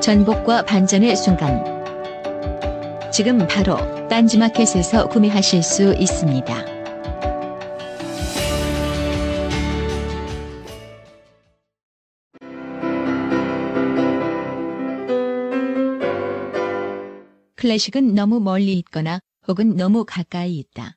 전복과 반전의 순간 지금 바로 딴지마켓에서 구매하실 수 있습니다. 클래식은 너무 멀리 있거나 혹은 너무 가까이 있다.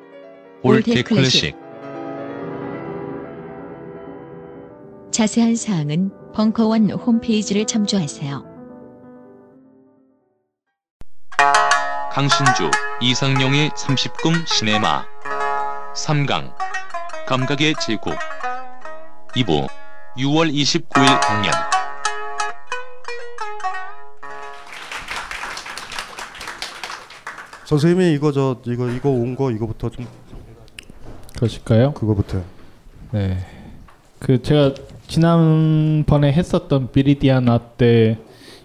올테 클래식. 자세한 사항은 벙커원 홈페이지를 참조하세요. 강신주, 이상용의 30금 시네마. 3강 감각의 제국. 2부 6월 29일 강연. 선생님이 이거 저 이거 이거 온 거 이거부터 좀 그러실까요? 그거부터 네. 그 제가 지난번에 했었던 비리디아나 때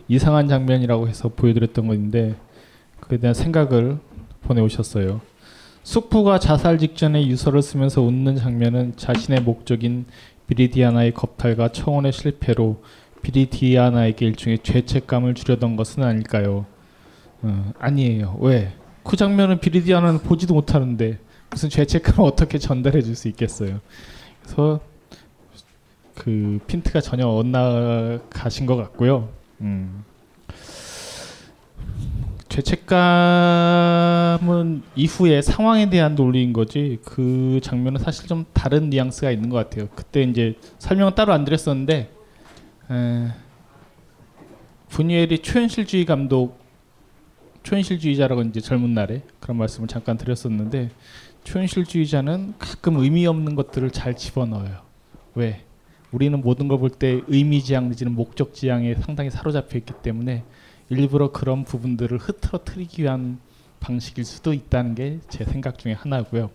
이상한 장면이라고 해서 보여드렸던 건데 그에 대한 생각을 보내오셨어요. 숙부가 자살 직전에 유서를 쓰면서 웃는 장면은 자신의 목적인 비리디아나의 겁탈과 청혼의 실패로 비리디아나에게 일종의 죄책감을 주려던 것은 아닐까요? 어, 아니에요. 왜? 그 장면은 비리디아나는 보지도 못하는데 무슨 죄책감을 어떻게 전달해 줄 수 있겠어요. 그래서 그 핀트가 전혀 엇나가신 것 같고요. 음. 죄책감은 이후의 상황에 대한 논리인 거지 그 장면은 사실 좀 다른 뉘앙스가 있는 것 같아요. 그때 이제 설명은 따로 안 드렸었는데 에, 분이엘이 초현실주의 감독 초현실주의자라고 이제 젊은 날에 그런 말씀을 잠깐 드렸었는데 초현실주의자는 가끔 의미 없는 것들을 잘 집어넣어요. 왜? 우리는 모든 걸 볼 때 의미지향 내지는 목적지향에 상당히 사로잡혀 있기 때문에 일부러 그런 부분들을 흐트러트리기 위한 방식일 수도 있다는 게 제 생각 중에 하나고요.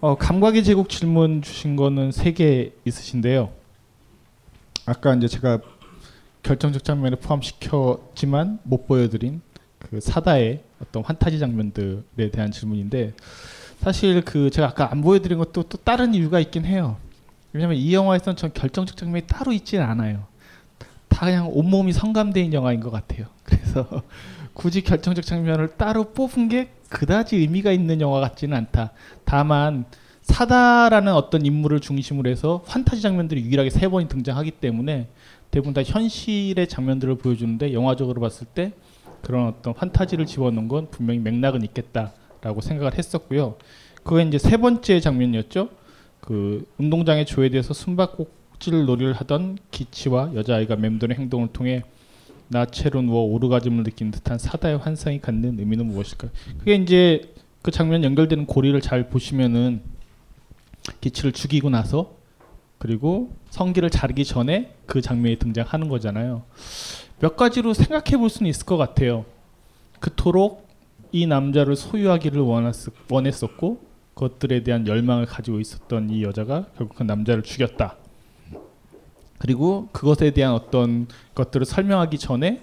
어, 감각의 제국 질문 주신 거는 세 개 있으신데요. 아까 이제 제가 결정적 장면에 포함시켰지만 못 보여드린 그 사다의 어떤 환타지 장면들에 대한 질문인데 사실 그 제가 아까 안 보여드린 것도 또 다른 이유가 있긴 해요. 왜냐면 이 영화에서는 전 결정적 장면이 따로 있지는 않아요. 다 그냥 온몸이 성감대인 영화인 것 같아요. 그래서 굳이 결정적 장면을 따로 뽑은 게 그다지 의미가 있는 영화 같지는 않다. 다만 사다라는 어떤 인물을 중심으로 해서 환타지 장면들이 유일하게 세 번이 등장하기 때문에 대부분 다 현실의 장면들을 보여주는데 영화적으로 봤을 때 그런 어떤 환타지를 집어넣은 건 분명히 맥락은 있겠다 라고 생각을 했었고요. 그게 이제 세 번째 장면이었죠. 그 운동장에 조회돼서 숨바꼭 척질 놀이를 하던 기치와 여자아이가 맴도는 행동을 통해 나체로 누워 오르가즘을 느끼는 듯한 사다의 환상이 갖는 의미는 무엇일까요? 그게 이제 그 장면 연결되는 고리를 잘 보시면은 기치를 죽이고 나서 그리고 성기를 자르기 전에 그 장면이 등장하는 거잖아요. 몇 가지로 생각해 볼 수는 있을 것 같아요. 그토록 이 남자를 소유하기를 원했, 원했었고 그것들에 대한 열망을 가지고 있었던 이 여자가 결국 그 남자를 죽였다. 그리고 그것에 대한 어떤 것들을 설명하기 전에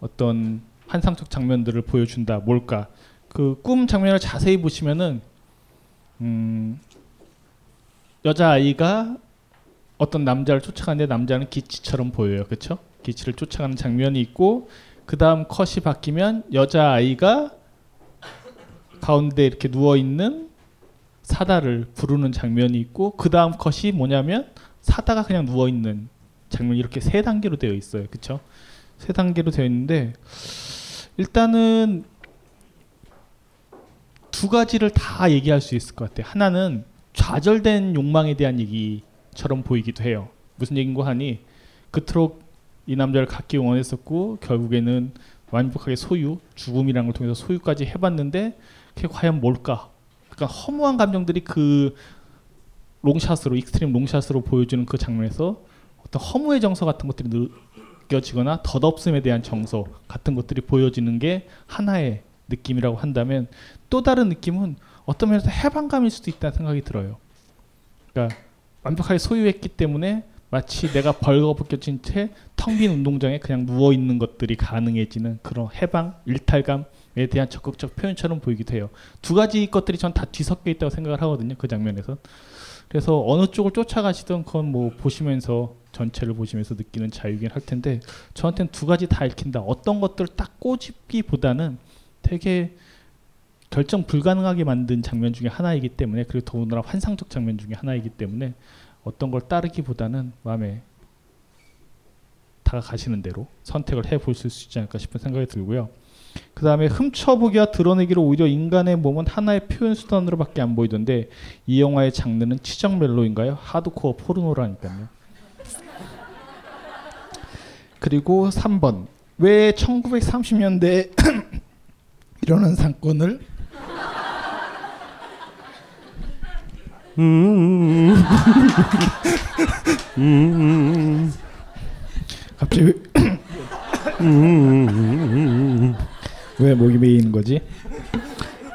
어떤 환상적 장면들을 보여준다. 뭘까? 그 꿈 장면을 자세히 보시면은 음, 여자 아이가 어떤 남자를 쫓아가는데 남자는 기치처럼 보여요. 그렇죠? 기치를 쫓아가는 장면이 있고 그 다음 컷이 바뀌면 여자 아이가 가운데 이렇게 누워 있는 사다를 부르는 장면이 있고 그 다음 컷이 뭐냐면 사다가 그냥 누워 있는 장면이 이렇게 세 단계로 되어 있어요. 그렇죠? 세 단계로 되어 있는데 일단은 두 가지를 다 얘기할 수 있을 것 같아요. 하나는 좌절된 욕망에 대한 얘기처럼 보이기도 해요. 무슨 얘긴고 하니 그토록 이 남자를 갖기 원했었고 결국에는 완벽하게 소유, 죽음이라는 걸 통해서 소유까지 해봤는데 그게 과연 뭘까? 그러니까 허무한 감정들이 그 롱샷으로 익스트림 롱샷으로 보여주는 그 장면에서 어떤 허무의 정서 같은 것들이 느껴지거나 덧없음에 대한 정서 같은 것들이 보여지는 게 하나의 느낌이라고 한다면 또 다른 느낌은 어떤 면에서 해방감일 수도 있다는 생각이 들어요. 그러니까 완벽하게 소유했기 때문에 마치 내가 벌거벗겨진 채 텅 빈 운동장에 그냥 누워 있는 것들이 가능해지는 그런 해방, 일탈감에 대한 적극적 표현처럼 보이기도 해요. 두 가지 것들이 전 다 뒤섞여 있다고 생각을 하거든요. 그 장면에서. 그래서 어느 쪽을 쫓아가시던 그건 뭐 보시면서 전체를 보시면서 느끼는 자유긴 할 텐데 저한테는 두 가지 다 읽힌다. 어떤 것들을 딱 꼬집기보다는 되게 결정 불가능하게 만든 장면 중에 하나이기 때문에 그리고 더군다나 환상적 장면 중에 하나이기 때문에 어떤 걸 따르기보다는 마음에 다가가시는 대로 선택을 해볼 수 있지 않을까 싶은 생각이 들고요. 그 다음에 훔쳐보기와 드러내기로 오히려 인간의 몸은 하나의 표현 수단으로밖에 안 보이던데 이 영화의 장르는 치정 멜로인가요? 하드코어 포르노라니까요. 그리고 3번 왜 1930년대에 일어난 사건을 갑자기 음. 왜 목이 메이는 거지?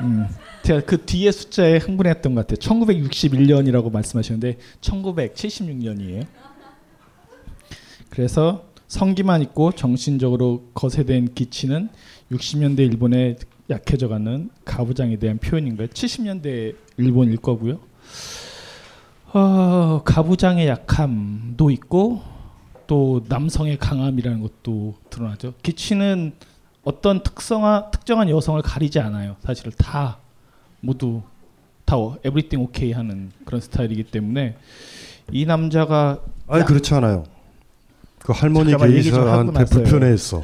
음. 제가 그 뒤에 숫자에 흥분했던 것 같아요. 1961년이라고 말씀하셨는데 1976년이에요. 그래서 성기만 있고 정신적으로 거세된 기치는 60년대 일본에 약해져가는 가부장에 대한 표현인 거예요. 70년대 일본일 거고요. 어, 가부장의 약함도 있고 또 남성의 강함이라는 것도 드러나죠. 기치는 어떤 특성화 특정한 여성을 가리지 않아요. 사실 다 모두 다 에브리띵 오케이 하는 그런 스타일이기 때문에 이 남자가 아니 그렇지 않아요. 그 할머니 나서요. 불편해했어.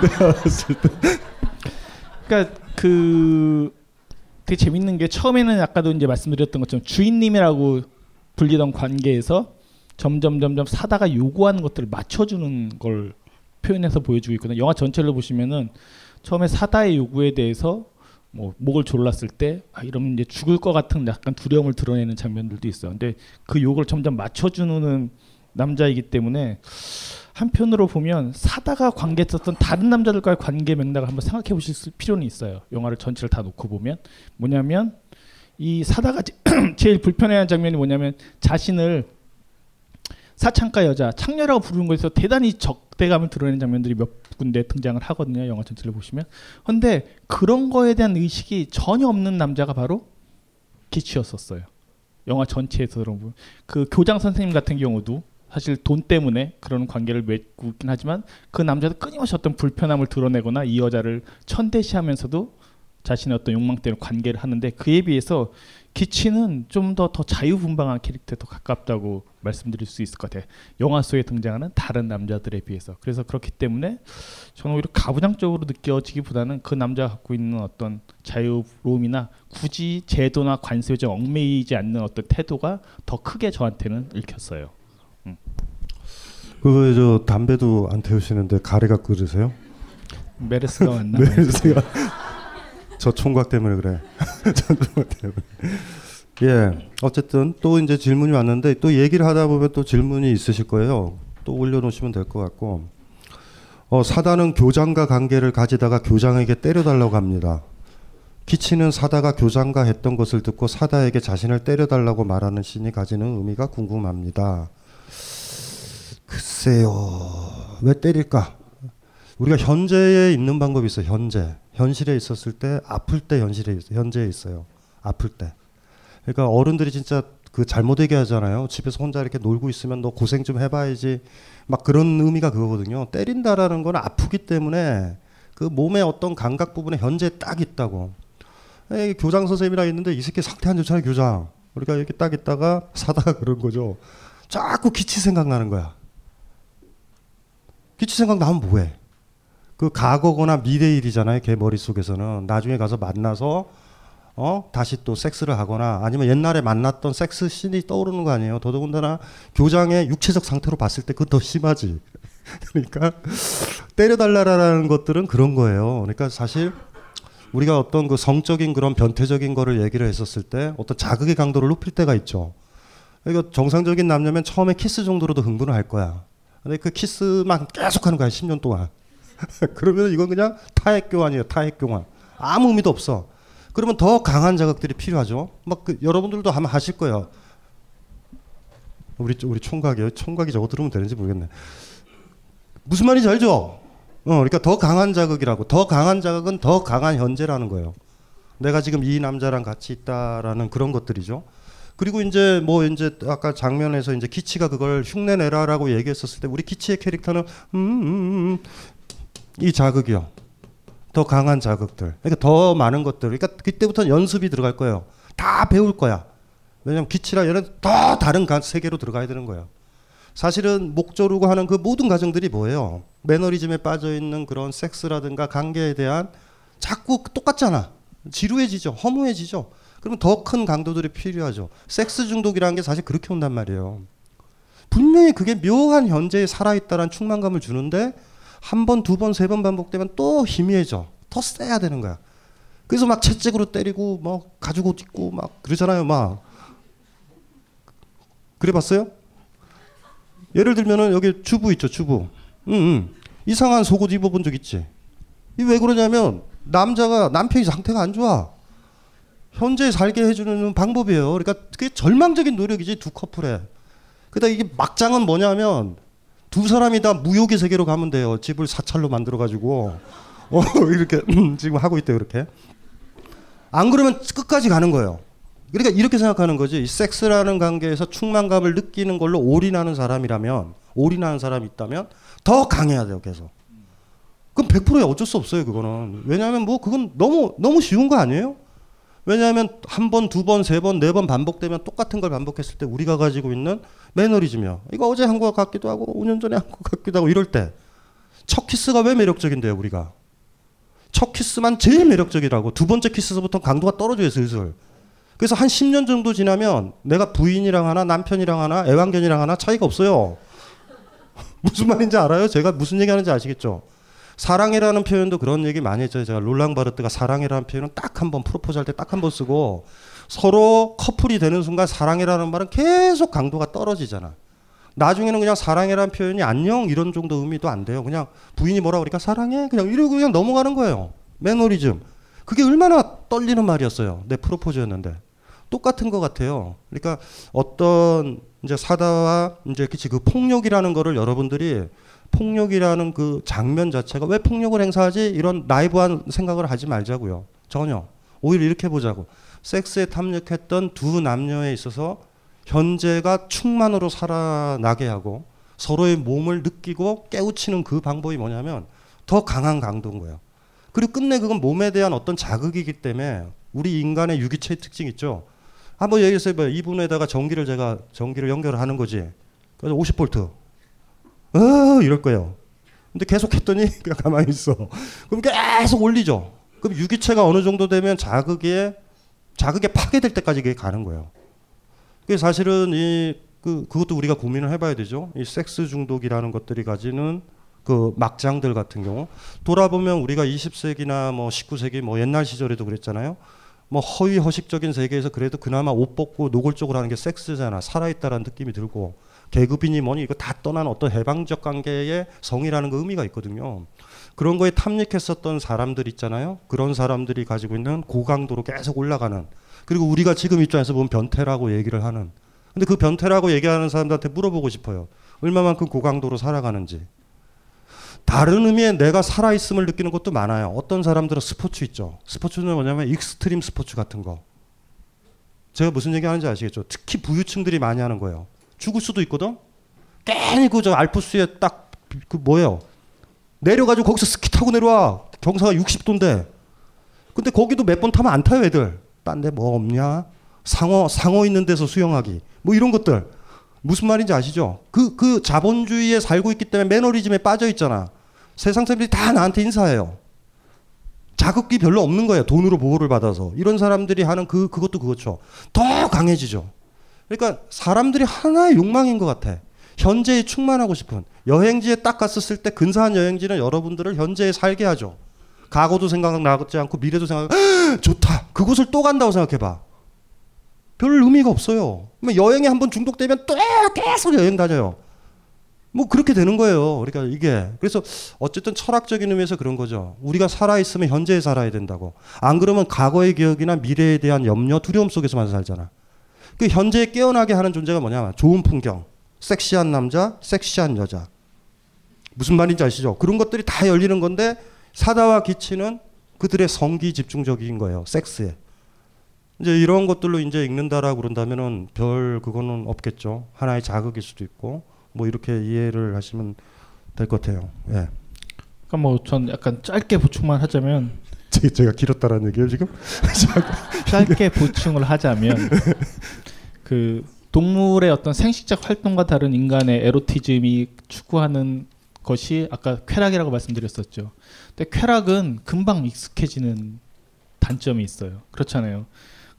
내가 봤을 때. 그러니까 그 되게 재밌는 게 처음에는 아까도 이제 말씀드렸던 것처럼 주인님이라고 불리던 관계에서 점점 점점 사다가 요구하는 것들을 맞춰주는 걸 표현해서 보여주고 있거든요. 영화 전체를 보시면은 처음에 사다의 요구에 대해서 뭐 목을 졸랐을 때 아, 이러면 이제 죽을 것 같은 약간 두려움을 드러내는 장면들도 있어요. 근데 그 요구를 점점 맞춰주는 남자이기 때문에 한편으로 보면 사다가 관계했었던 다른 남자들과의 관계 맥락을 한번 생각해 보실 필요는 있어요. 영화를 전체를 다 놓고 보면 뭐냐면 이 사다가 제- 제일 불편해하는 장면이 뭐냐면 자신을 사창가 여자 창녀라고 부르는 것에서 대단히 적대감을 드러내는 장면들이 몇 군데 등장을 하거든요. 영화 전체를 보시면. 근데 그런 거에 대한 의식이 전혀 없는 남자가 바로 기치였었어요. 영화 전체에서 여러분 그 교장 선생님 같은 경우도 사실 돈 때문에 그런 관계를 맺고 있긴 하지만 그 남자도 끊임없이 어떤 불편함을 드러내거나 이 여자를 천대시하면서도 자신의 어떤 욕망 때문에 관계를 하는데 그에 비해서 기치는 좀더더 자유분방한 캐릭터에 더 가깝다고 말씀드릴 수 있을 것 같아요. 영화 속에 등장하는 다른 남자들에 비해서. 그래서 그렇기 때문에 저는 오히려 가부장적으로 느껴지기보다는 그 남자가 갖고 있는 어떤 자유로움이나 굳이 제도나 관습에 좀 얽매이지 않는 어떤 태도가 더 크게 저한테는 읽혔어요. 그거 저 담배도 안 태우시는데 가래 갖고 그러세요? 메르스가 왔나? 네, 제가 저 총각 때문에 그래. 저 총각 때문에. 예, 어쨌든 또 이제 질문이 왔는데 또 얘기를 하다 보면 또 질문이 있으실 거예요. 또 올려놓으시면 될 것 같고. 어, 사단은 교장과 관계를 가지다가 교장에게 때려달라고 합니다. 기치는 사다가 교장과 했던 것을 듣고 사다에게 자신을 때려달라고 말하는 신이 가지는 의미가 궁금합니다. 글쎄요, 왜 때릴까? 우리가 현재에 있는 방법이 있어요. 현재, 현실에 있었을 때, 아플 때 현실에 있- 현재에 있어요. 아플 때. 그러니까 어른들이 진짜 그 잘못 얘기하잖아요. 집에서 혼자 이렇게 놀고 있으면 너 고생 좀 해봐야지. 막 그런 의미가 그거거든요. 때린다라는 건 아프기 때문에 그 몸의 어떤 감각 부분에 현재 딱 있다고. 에이, 교장 선생님이랑 있는데 이 새끼 상태 안 좋잖아요, 교장. 우리가 이렇게 딱 있다가 사다가 그런 거죠. 자꾸 기치 생각나는 거야. 기치 생각 나면 뭐해? 그 과거거나 미래 일이잖아요. 걔 머릿속에서는 나중에 가서 만나서 어 다시 또 섹스를 하거나 아니면 옛날에 만났던 섹스 씬이 떠오르는 거 아니에요. 더더군다나 교장의 육체적 상태로 봤을 때 그거 더 심하지. 그러니까 때려달라라는 것들은 그런 거예요. 그러니까 사실 우리가 어떤 그 성적인 그런 변태적인 거를 얘기를 했었을 때 어떤 자극의 강도를 높일 때가 있죠. 그러니까 정상적인 남녀면 처음에 키스 정도로도 흥분을 할 거야. 근데 그 키스만 계속 하는 거야, 10년 동안. 그러면 이건 그냥 타액 교환이에요, 타액 교환. 아무 의미도 없어. 그러면 더 강한 자극들이 필요하죠. 막 그 여러분들도 아마 하실 거예요. 우리 우리 총각이요. 총각이 저거 들으면 되는지 모르겠네. 무슨 말인지 알죠? 어, 그러니까 더 강한 자극이라고. 더 강한 자극은 더 강한 현재라는 거예요. 내가 지금 이 남자랑 같이 있다라는 그런 것들이죠. 그리고 이제 뭐 이제 아까 장면에서 이제 키치가 그걸 흉내 내라라고 얘기했었을 때 우리 키치의 캐릭터는 음, 음, 음, 이 자극이요. 더 강한 자극들. 그러니까 더 많은 것들. 그러니까 그때부터 연습이 들어갈 거예요. 다 배울 거야. 왜냐면 기치라 얘는 더 다른 가- 세계로 들어가야 되는 거예요. 사실은 목 조르고 하는 그 모든 과정들이 뭐예요? 매너리즘에 빠져 있는 그런 섹스라든가 관계에 대한 자꾸 똑같잖아. 지루해지죠. 허무해지죠. 그러면 더 큰 강도들이 필요하죠. 섹스 중독이라는 게 사실 그렇게 온단 말이에요. 분명히 그게 묘한 현재에 살아있다는 충만감을 주는데 한 번, 두 번, 세 번 반복되면 또 희미해져. 더 세야 되는 거야. 그래서 막 채찍으로 때리고 뭐 가죽 옷 입고 막 그러잖아요. 막 그래 봤어요? 예를 들면은 여기 주부 있죠, 주부. 응, 응. 이상한 속옷 입어본 적 있지. 이 왜 그러냐면 남자가 남편이 상태가 안 좋아. 현재 살게 해주는 방법이에요. 그러니까 그게 절망적인 노력이지 두 커플에. 그다 이게 막장은 뭐냐면 두 사람이 다 무욕의 세계로 가면 돼요. 집을 사찰로 만들어 가지고 어 이렇게 지금 하고 있대요. 그렇게. 안 그러면 끝까지 가는 거예요. 그러니까 이렇게 생각하는 거지. 이 섹스라는 관계에서 충만감을 느끼는 걸로 올인하는 사람이라면 올인하는 사람이 있다면 더 강해야 돼요. 계속. 그럼 100%야 어쩔 수 없어요. 그거는. 왜냐하면 뭐 그건 너무 너무 쉬운 거 아니에요? 왜냐하면 한 번, 두 번, 세 번, 네 번 반복되면 똑같은 걸 반복했을 때 우리가 가지고 있는 매너리즘이요. 이거 어제 한 것 같기도 하고 5년 전에 한 것 같기도 하고 이럴 때 첫 키스가 왜 매력적인데요, 우리가? 첫 키스만 제일 매력적이라고. 두 번째 키스부터 강도가 떨어져요, 슬슬. 그래서 한 10년 정도 지나면 내가 부인이랑 하나, 남편이랑 하나, 애완견이랑 하나 차이가 없어요. 무슨 말인지 알아요? 제가 무슨 얘기하는지 아시겠죠? 사랑이라는 표현도 그런 얘기 많이 했죠. 제가 롤랑 바르트가 사랑이라는 표현은 딱 한 번 프로포즈 할 때 딱 한 번 쓰고 서로 커플이 되는 순간 사랑이라는 말은 계속 강도가 떨어지잖아. 나중에는 그냥 사랑이라는 표현이 안녕 이런 정도 의미도 안 돼요. 그냥 부인이 뭐라 그러니까 사랑해 그냥 이러고 그냥 넘어가는 거예요. 매너리즘. 그게 얼마나 떨리는 말이었어요. 내 프로포즈였는데. 똑같은 것 같아요. 그러니까 어떤 이제 사다와 이제 그치 그 폭력이라는 거를 여러분들이 폭력이라는 그 장면 자체가 왜 폭력을 행사하지 이런 나이브한 생각을 하지 말자고요. 전혀. 오히려 이렇게 보자고. 섹스에 탐닉했던 두 남녀에 있어서 현재가 충만으로 살아나게 하고 서로의 몸을 느끼고 깨우치는 그 방법이 뭐냐면 더 강한 강도인 거예요. 그리고 끝내 그건 몸에 대한 어떤 자극이기 때문에 우리 인간의 유기체의 특징 있죠. 한번 얘기했어요. 뭐 이분에다가 전기를 제가 전기를 연결하는 거지. 그래서 50볼트. 어 이럴 거예요. 근데 계속 했더니 그냥 가만히 있어. 그럼 계속 올리죠. 그럼 유기체가 어느 정도 되면 자극에 자극에 파괴될 때까지 그게 가는 거예요. 그게 사실은 이 그 그것도 우리가 고민을 해봐야 되죠. 이 섹스 중독이라는 것들이 가지는 그 막장들 같은 경우 돌아보면 우리가 20세기나 뭐 19세기 뭐 옛날 시절에도 그랬잖아요. 뭐 허위 허식적인 세계에서 그래도 그나마 옷 벗고 노골적으로 하는 게 섹스잖아. 살아있다라는 느낌이 들고 계급이니 뭐니 이거 다 떠난 어떤 해방적 관계의 성이라는 그 의미가 있거든요. 그런 거에 탐닉했었던 사람들 있잖아요. 그런 사람들이 가지고 있는 고강도로 계속 올라가는 그리고 우리가 지금 입장에서 보면 변태라고 얘기를 하는 근데 그 변태라고 얘기하는 사람들한테 물어보고 싶어요. 얼마만큼 고강도로 살아가는지. 다른 의미의 내가 살아있음을 느끼는 것도 많아요. 어떤 사람들은 스포츠 있죠. 스포츠는 뭐냐면 extreme 스포츠 같은 거. 제가 무슨 얘기 하는지 아시겠죠? 특히 부유층들이 많이 하는 거예요. 죽을 수도 있거든? 괜히 그저 알프스에 딱 그 뭐예요? 내려가지고 거기서 스키 타고 내려와. 경사가 60도인데. 근데 거기도 몇 번 타면 안 타요, 애들. 딴 데 뭐 없냐? 상어, 상어 있는 데서 수영하기. 뭐 이런 것들. 무슨 말인지 아시죠? 그, 그 자본주의에 살고 있기 때문에 매너리즘에 빠져 있잖아. 세상 사람들이 다 나한테 인사해요. 자극이 별로 없는 거예요. 돈으로 보호를 받아서. 이런 사람들이 하는 그, 그것도 그거죠. 더 강해지죠. 그러니까 사람들이 하나의 욕망인 것 같아. 현재에 충만하고 싶은. 여행지에 딱 갔었을 때 근사한 여행지는 여러분들을 현재에 살게 하죠. 과거도 생각나지 않고 미래도 생각, 좋다. 그곳을 또 간다고 생각해봐. 별 의미가 없어요. 여행에 한번 중독되면 또 계속 여행 다녀요. 뭐 그렇게 되는 거예요. 그러니까 이게 그래서 어쨌든 철학적인 의미에서 그런 거죠. 우리가 살아 있으면 현재에 살아야 된다고. 안 그러면 과거의 기억이나 미래에 대한 염려, 두려움 속에서만 살잖아. 그 현재에 깨어나게 하는 존재가 뭐냐면 좋은 풍경, 섹시한 남자, 섹시한 여자. 무슨 말인지 아시죠? 그런 것들이 다 열리는 건데 사다와 기치는 그들의 성기 집중적인 거예요. 섹스에. 이제 이런 것들로 이제 읽는다라고 그런다면은 별 그거는 없겠죠. 하나의 자극일 수도 있고 뭐 이렇게 이해를 하시면 될 것 같아요. 예. 그러니까 뭐 전 약간 짧게 보충만 하자면 제가 길었다라는 얘기예요 지금? 짧게 보충을 하자면 그 동물의 어떤 생식적 활동과 다른 인간의 에로티즘이 추구하는 것이 아까 쾌락이라고 말씀드렸었죠. 근데 쾌락은 금방 익숙해지는 단점이 있어요. 그렇잖아요.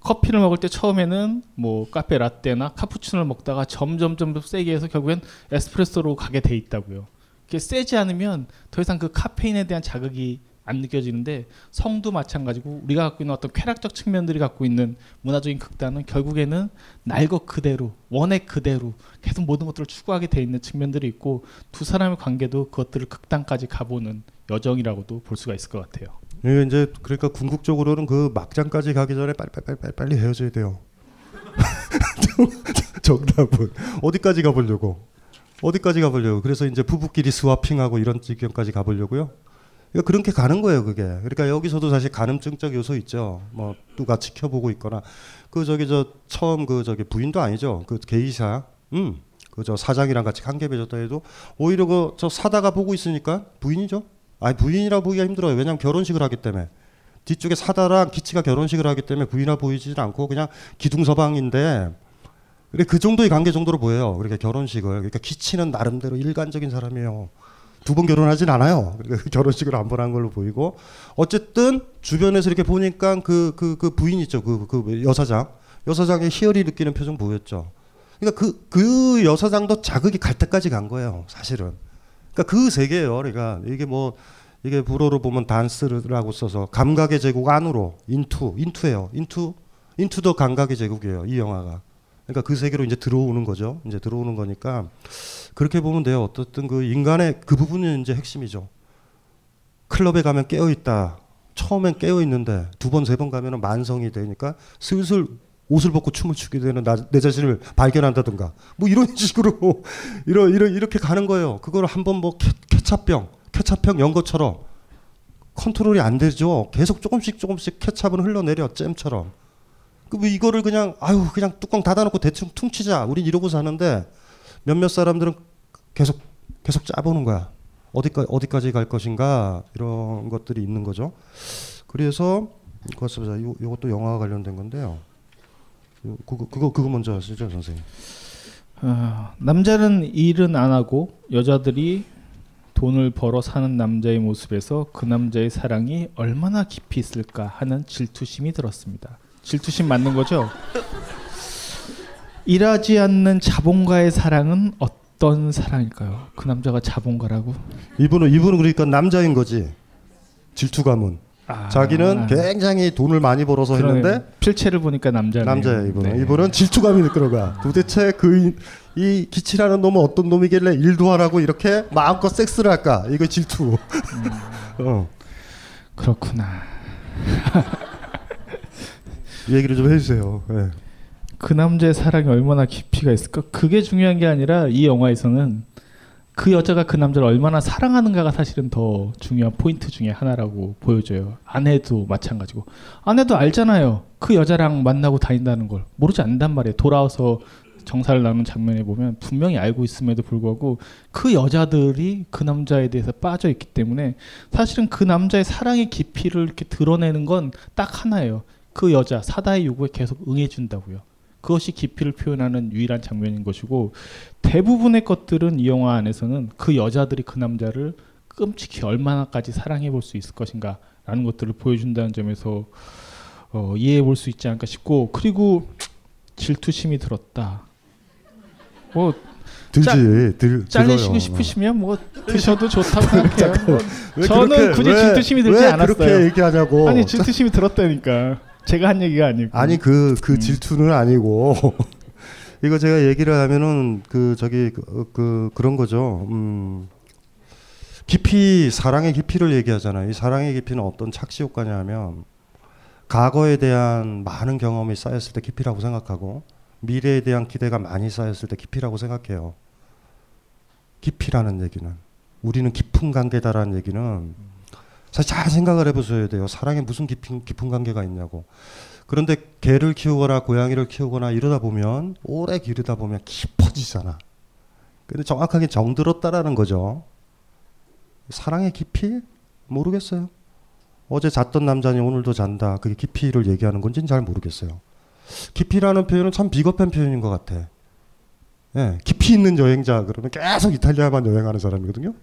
커피를 먹을 때 처음에는 뭐 카페 라떼나 카푸치노를 먹다가 점점점 세게 해서 결국엔 에스프레소로 가게 돼 있다고요. 그게 세지 않으면 더 이상 그 카페인에 대한 자극이 안 느껴지는데 성도 마찬가지고 우리가 갖고 있는 어떤 쾌락적 측면들이 갖고 있는 문화적인 극단은 결국에는 날것 그대로 원액 그대로 계속 모든 것들을 추구하게 돼 있는 측면들이 있고 두 사람의 관계도 그것들을 극단까지 가보는 여정이라고도 볼 수가 있을 것 같아요. 예, 이제 그러니까 궁극적으로는 그 막장까지 가기 전에 빨리 빨리 빨리 빨리 헤어져야 돼요. 정답은 어디까지 가보려고? 어디까지 가보려고? 그래서 이제 부부끼리 스와핑하고 이런 지경까지 가보려고요. 그러니까 그렇게 가는 거예요, 그게. 그러니까 여기서도 사실 가늠증적 요소 있죠. 뭐 누가 지켜보고 있거나 그 저기 저 처음 그 저기 부인도 아니죠. 그 게이샤, 음, 그 저 사장이랑 같이 관계 맺었다 해도 오히려 그 저 사다가 보고 있으니까 부인이죠. 아니 부인이라 보기가 힘들어요. 왜냐하면 결혼식을 하기 때문에 뒤쪽에 사다랑 기치가 결혼식을 하기 때문에 부인이라 보이지 않고 그냥 기둥서방인데 그래 그 정도의 관계 정도로 보여요. 그러니까 결혼식을 그러니까 기치는 나름대로 일관적인 사람이에요. 두 번 결혼하진 않아요. 결혼식을 한번한 걸로 보이고 어쨌든 주변에서 이렇게 보니까 그그그 부인 있죠. 그, 그 여사장 여사장의 희열이 느끼는 표정 보였죠. 그러니까 그, 그 여사장도 자극이 갈 때까지 간 거예요. 사실은. 그러니까 그 세계예요. 그러니까 이게 뭐 이게 불어로 보면 dans라고 써서 감각의 제국 안으로 into into예요. Into into the 감각의 제국이에요. 이 영화가. 그러니까 그 세계로 이제 들어오는 거죠. 이제 들어오는 거니까 그렇게 보면 돼요. 어떻든 그 인간의 그 부분이 이제 핵심이죠. 클럽에 가면 깨어 있다. 처음엔 깨어 있는데 두 번 세 번 가면은 만성이 되니까 슬슬 옷을 벗고 춤을 추게 되는 나, 내 자신을 발견한다든가 뭐 이런 식으로 이러, 이러, 이렇게 가는 거예요. 그걸 한번 뭐 케, 케찹병, 케찹병 연 것처럼 컨트롤이 안 되죠. 계속 조금씩 조금씩 케찹은 흘러내려 잼처럼. 그뭐 이거를 그냥 아유 그냥 뚜껑 닫아놓고 대충 퉁치자. 우린 이러고 사는데 몇몇 사람들은 계속 계속 짜보는 거야. 어디까지 어디까지 갈 것인가 이런 것들이 있는 거죠. 그래서 보자. 요, 요것도 영화와 관련된 건데요. 그거 그거 그거 먼저 하시죠, 선생님. 아, 남자는 일은 안 하고 여자들이 돈을 벌어 사는 남자의 모습에서 그 남자의 사랑이 얼마나 깊이 있을까 하는 질투심이 들었습니다. 질투심 맞는 거죠? 일하지 않는 자본가의 사랑은 어떤 사랑일까요? 그 남자가 자본가라고? 이분은 이분은 그러니까 남자인 거지. 질투감은. 아, 자기는 굉장히 돈을 많이 벌어서. 했는데 필체를 보니까 남자네요. 남자야 이분은. 네. 이분은 질투감이 끌어가. 도대체 그 이 기치라는 놈은 어떤 놈이길래 일도 안 하고 이렇게 마음껏 섹스를 할까? 이거 질투. 어. 그렇구나. 이 얘기를 좀 해주세요. 예. 그 남자의 사랑이 얼마나 깊이가 있을까? 그게 중요한 게 아니라 이 영화에서는 그 여자가 그 남자를 얼마나 사랑하는가가 사실은 더 중요한 포인트 중에 하나라고 보여져요. 아내도 마찬가지고. 아내도 알잖아요. 그 여자랑 만나고 다닌다는 걸 모르지 않는단 말이에요. 돌아와서 정사를 나눈 장면에 보면 분명히 알고 있음에도 불구하고 그 여자들이 그 남자에 대해서 빠져 있기 때문에 사실은 그 남자의 사랑의 깊이를 이렇게 드러내는 건 딱 하나예요. 그 여자 사다의 요구에 계속 응해준다고요. 그것이 깊이를 표현하는 유일한 장면인 것이고 대부분의 것들은 이 영화 안에서는 그 여자들이 그 남자를 끔찍히 얼마나까지 사랑해 볼 수 있을 것인가라는 것들을 보여준다는 점에서 어, 이해해 볼 수 있지 않을까 싶고 그리고 질투심이 들었다. 뭐 들지. 짜- 들 잘리시고. 싶으시면 뭐 드셔도 좋다고 생각해요. 뭐왜 저는 그렇게- 굳이 왜- 질투심이 들지 왜 않았어요. 그렇게 얘기하냐고. 아니 질투심이 들었다니까. 제가 한 얘기가 아니고. 아니 그그 음. 질투는 아니고 이거 제가 얘기를 하면은 그 저기 그, 그 그런 거죠. 음. 깊이 사랑의 깊이를 얘기하잖아요. 이 사랑의 깊이는 어떤 착시 효과냐면 과거에 대한 많은 경험이 쌓였을 때 깊이라고 생각하고 미래에 대한 기대가 많이 쌓였을 때 깊이라고 생각해요. 깊이라는 얘기는 우리는 깊은 관계다라는 얘기는 사실 잘 생각을 해보셔야 돼요. 사랑에 무슨 깊은, 깊은 관계가 있냐고. 그런데 개를 키우거나 고양이를 키우거나 이러다 보면 오래 기르다 보면 깊어지잖아. 근데 정확하게 정들었다라는 거죠. 사랑의 깊이? 모르겠어요. 어제 잤던 남자니 오늘도 잔다. 그게 깊이를 얘기하는 건지는 잘 모르겠어요. 깊이라는 표현은 참 비겁한 표현인 것 같아. 예, 깊이 있는 여행자 그러면 계속 이탈리아만 여행하는 사람이거든요.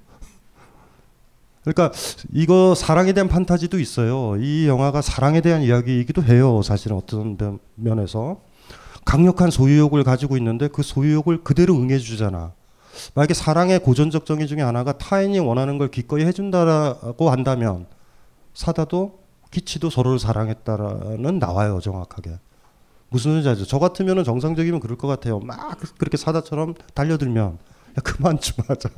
그러니까 이거 사랑에 대한 판타지도 있어요. 이 영화가 사랑에 대한 이야기이기도 해요. 사실은 어떤 면- 면에서 강력한 소유욕을 가지고 있는데 그 소유욕을 그대로 응해주잖아. 만약에 사랑의 고전적 정의 중에 하나가 타인이 원하는 걸 기꺼이 해준다라고 한다면 사다도 기치도 서로를 사랑했다라는 나와요 정확하게. 무슨 소리인지 알죠? 저 같으면 정상적이면 그럴 것 같아요. 막 그렇게 사다처럼 달려들면 야 그만 좀 하자.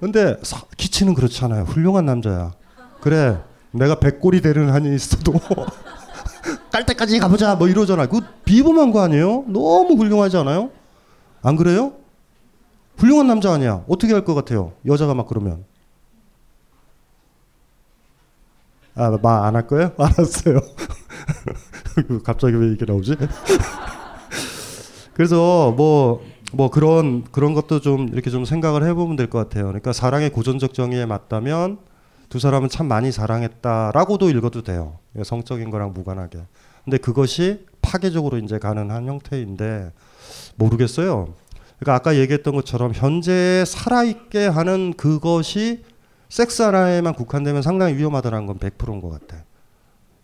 근데 사, 기치는 그렇지 않아요. 훌륭한 남자야. 그래 내가 백골이 되는 한이 있어도 깔 때까지 가보자 뭐 이러잖아. 그 비범한 거 아니에요? 너무 훌륭하지 않아요? 안 그래요? 훌륭한 남자 아니야. 어떻게 할 것 같아요? 여자가 막 그러면. 아, 말 안 할 거예요? 알았어요. 갑자기 왜 이게 나오지? 그래서 뭐, 뭐 그런, 그런 것도 좀 이렇게 좀 생각을 해보면 될 것 같아요. 그러니까 사랑의 고전적 정의에 맞다면 두 사람은 참 많이 사랑했다라고도 읽어도 돼요. 성적인 거랑 무관하게. 근데 그것이 파괴적으로 이제 가는 한 형태인데 모르겠어요. 그러니까 아까 얘기했던 것처럼 현재 살아있게 하는 그것이 섹스 하나에만 국한되면 상당히 위험하다는 건 100%인 것 같아.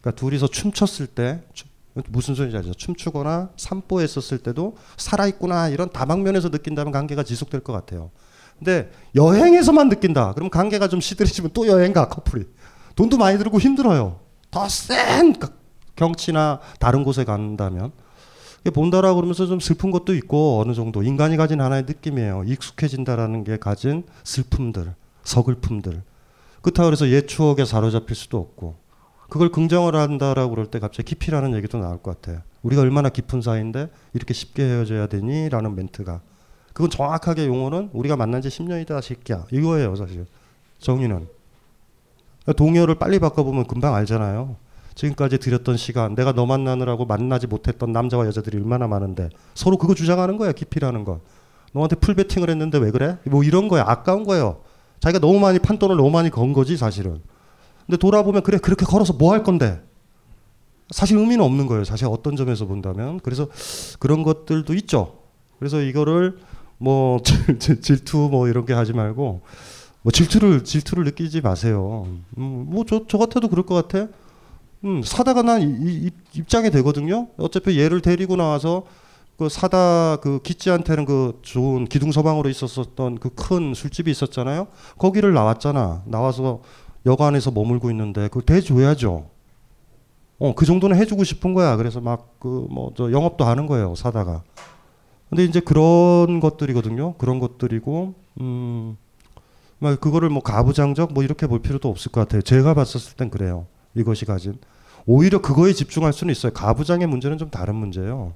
그러니까 둘이서 춤췄을 때 춤- 무슨 소리인지 알죠? 춤추거나 산보했었을 때도 살아있구나 이런 다방면에서 느낀다면 관계가 지속될 것 같아요. 근데 여행에서만 느낀다. 그럼 관계가 좀 시들해지면 또 여행 가 커플이. 돈도 많이 들고 힘들어요. 더 센 경치나 다른 곳에 간다면 본다라 그러면서 좀 슬픈 것도 있고 어느 정도 인간이 가진 하나의 느낌이에요. 익숙해진다라는 게 가진 슬픔들, 서글픔들. 그렇다고 해서 옛 추억에 사로잡힐 수도 없고 그걸 긍정을 한다라고 그럴 때 갑자기 깊이라는 얘기도 나올 것 같아요. 우리가 얼마나 깊은 사이인데 이렇게 쉽게 헤어져야 되니라는 멘트가 그건 정확하게 용어는 우리가 만난 지 10년이다 새끼야 이거예요 사실 정의는 동요를 빨리 바꿔보면 금방 알잖아요. 지금까지 들였던 시간, 내가 너 만나느라고 만나지 못했던 남자와 여자들이 얼마나 많은데 서로 그거 주장하는 거야 깊이라는 거. 너한테 풀 베팅을 했는데 왜 그래? 뭐 이런 거야 아까운 거예요. 자기가 너무 많이 판돈을 너무 많이 건 거지 사실은. 근데 돌아보면 그래 그렇게 걸어서 뭐 할 건데? 사실 의미는 없는 거예요. 사실 어떤 점에서 본다면 그래서 그런 것들도 있죠. 그래서 이거를 뭐 질- 질투 뭐 이런 게 하지 말고 뭐 질투를 질투를 느끼지 마세요. 음, 뭐저 저 같아도 그럴 것 같아. 음, 사다가 난 이, 이- 입장이 되거든요. 어차피 얘를 데리고 나와서 그 사다 그 기찌한테는 그 좋은 기둥 서방으로 있었었던 그 큰 술집이 있었잖아요. 거기를 나왔잖아. 나와서 여관에서 머물고 있는데 그거 대줘야죠. 어, 그 정도는 해주고 싶은 거야. 그래서 막 그 뭐 저 영업도 하는 거예요. 사다가. 근데 이제 그런 것들이거든요. 그런 것들이고 음. 막 그거를 뭐 가부장적 뭐 이렇게 볼 필요도 없을 것 같아요. 제가 봤었을 땐 그래요. 이것이 가진 오히려 그거에 집중할 수는 있어요. 가부장의 문제는 좀 다른 문제예요.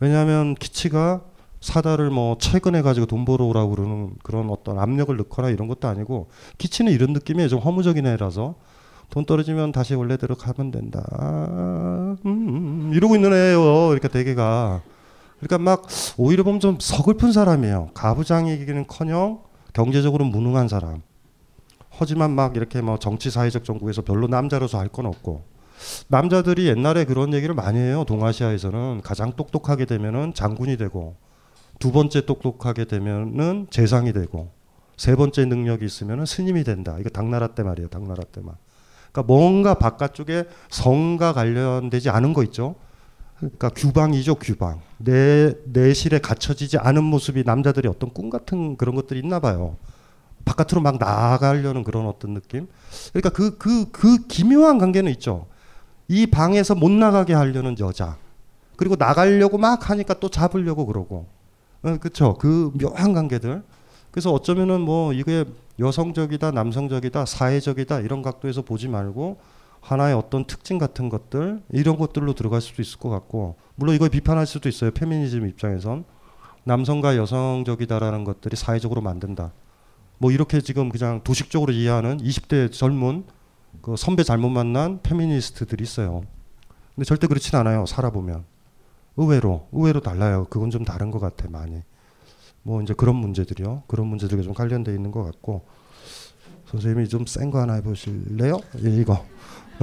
왜냐하면 키치가 사다를 뭐 최근에 가지고 돈 벌어오라고 그러는 그런 어떤 압력을 넣거나 이런 것도 아니고 키치는 이런 느낌이에요. 좀 허무적인 애라서 돈 떨어지면 다시 원래대로 가면 된다. 아, 음, 음, 이러고 있는 애예요. 이렇게 대개가. 그러니까 막 오히려 보면 좀 서글픈 사람이에요. 가부장이기는커녕 경제적으로 무능한 사람. 하지만 막 이렇게 뭐 정치 사회적 정국에서 별로 남자로서 할 건 없고 남자들이 옛날에 그런 얘기를 많이 해요. 동아시아에서는 가장 똑똑하게 되면은 장군이 되고 두 번째 똑똑하게 되면은 재상이 되고 세 번째 능력이 있으면은 스님이 된다. 이거 당나라 때 말이에요. 당나라 때만. 그러니까 뭔가 바깥쪽에 성과 관련되지 않은 거 있죠. 그러니까 규방이죠, 규방. 내 내실에 갖춰지지 않은 모습이 남자들이 어떤 꿈 같은 그런 것들이 있나 봐요. 바깥으로 막 나아가려는 그런 어떤 느낌. 그러니까 그 그그 기묘한 관계는 있죠. 이 방에서 못 나가게 하려는 여자. 그리고 나가려고 막 하니까 또 잡으려고 그러고. 어, 그렇죠. 그 묘한 관계들. 그래서 어쩌면은 뭐 이게 여성적이다, 남성적이다, 사회적이다 이런 각도에서 보지 말고 하나의 어떤 특징 같은 것들 이런 것들로 들어갈 수도 있을 것 같고 물론 이걸 비판할 수도 있어요. 페미니즘 입장에선 남성과 여성적이다라는 것들이 사회적으로 만든다. 뭐 이렇게 지금 그냥 도식적으로 이해하는 20대 젊은 그 선배 잘못 만난 페미니스트들이 있어요. 근데 절대 그렇진 않아요. 살아보면 의외로 의외로 달라요. 그건 좀 다른 것 같아 많이. 뭐 이제 그런 문제들이요. 그런 문제들과 좀 관련돼 있는 것 같고 선생님이 좀 센 거 하나 해보실래요? 예, 이거.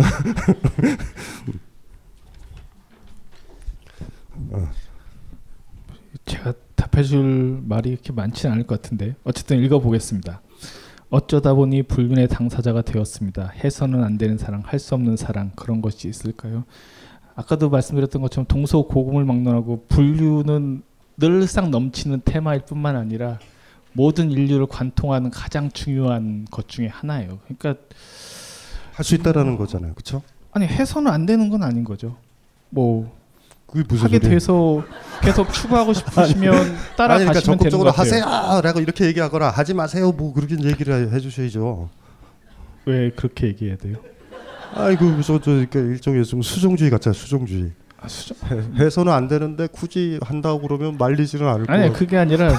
어. 제가 답해줄 말이 이렇게 많지는 않을 것 같은데 어쨌든 읽어보겠습니다. 어쩌다 보니 불륜의 당사자가 되었습니다. 해서는 안 되는 사랑, 할 수 없는 사랑 그런 것이 있을까요? 아까도 말씀드렸던 것처럼 동서 고금을 막론하고 불륜은 늘상 넘치는 테마일 뿐만 아니라 모든 인류를 관통하는 가장 중요한 것 중에 하나예요. 그러니까 할 수 있다라는 거잖아요. 그렇죠? 아니 해서는 안 되는 건 아닌 거죠. 뭐 그게 무슨 하게 소리예요? 돼서 계속 추구하고 싶으시면 아니, 따라가시면 그러니까 적극적으로. 하세요라고 이렇게 얘기하거나 하지 마세요. 뭐 그렇게 얘기를 해주셔야죠. 왜 그렇게 얘기해야 돼요? 아이고 저, 저 그러니까 일종의 좀 수종주의 같잖아요. 수종주의. 아, 수정. 해, 해서는 안 되는데 굳이 한다고 그러면 말리지는 않을 거예요. 아니 그게 아니라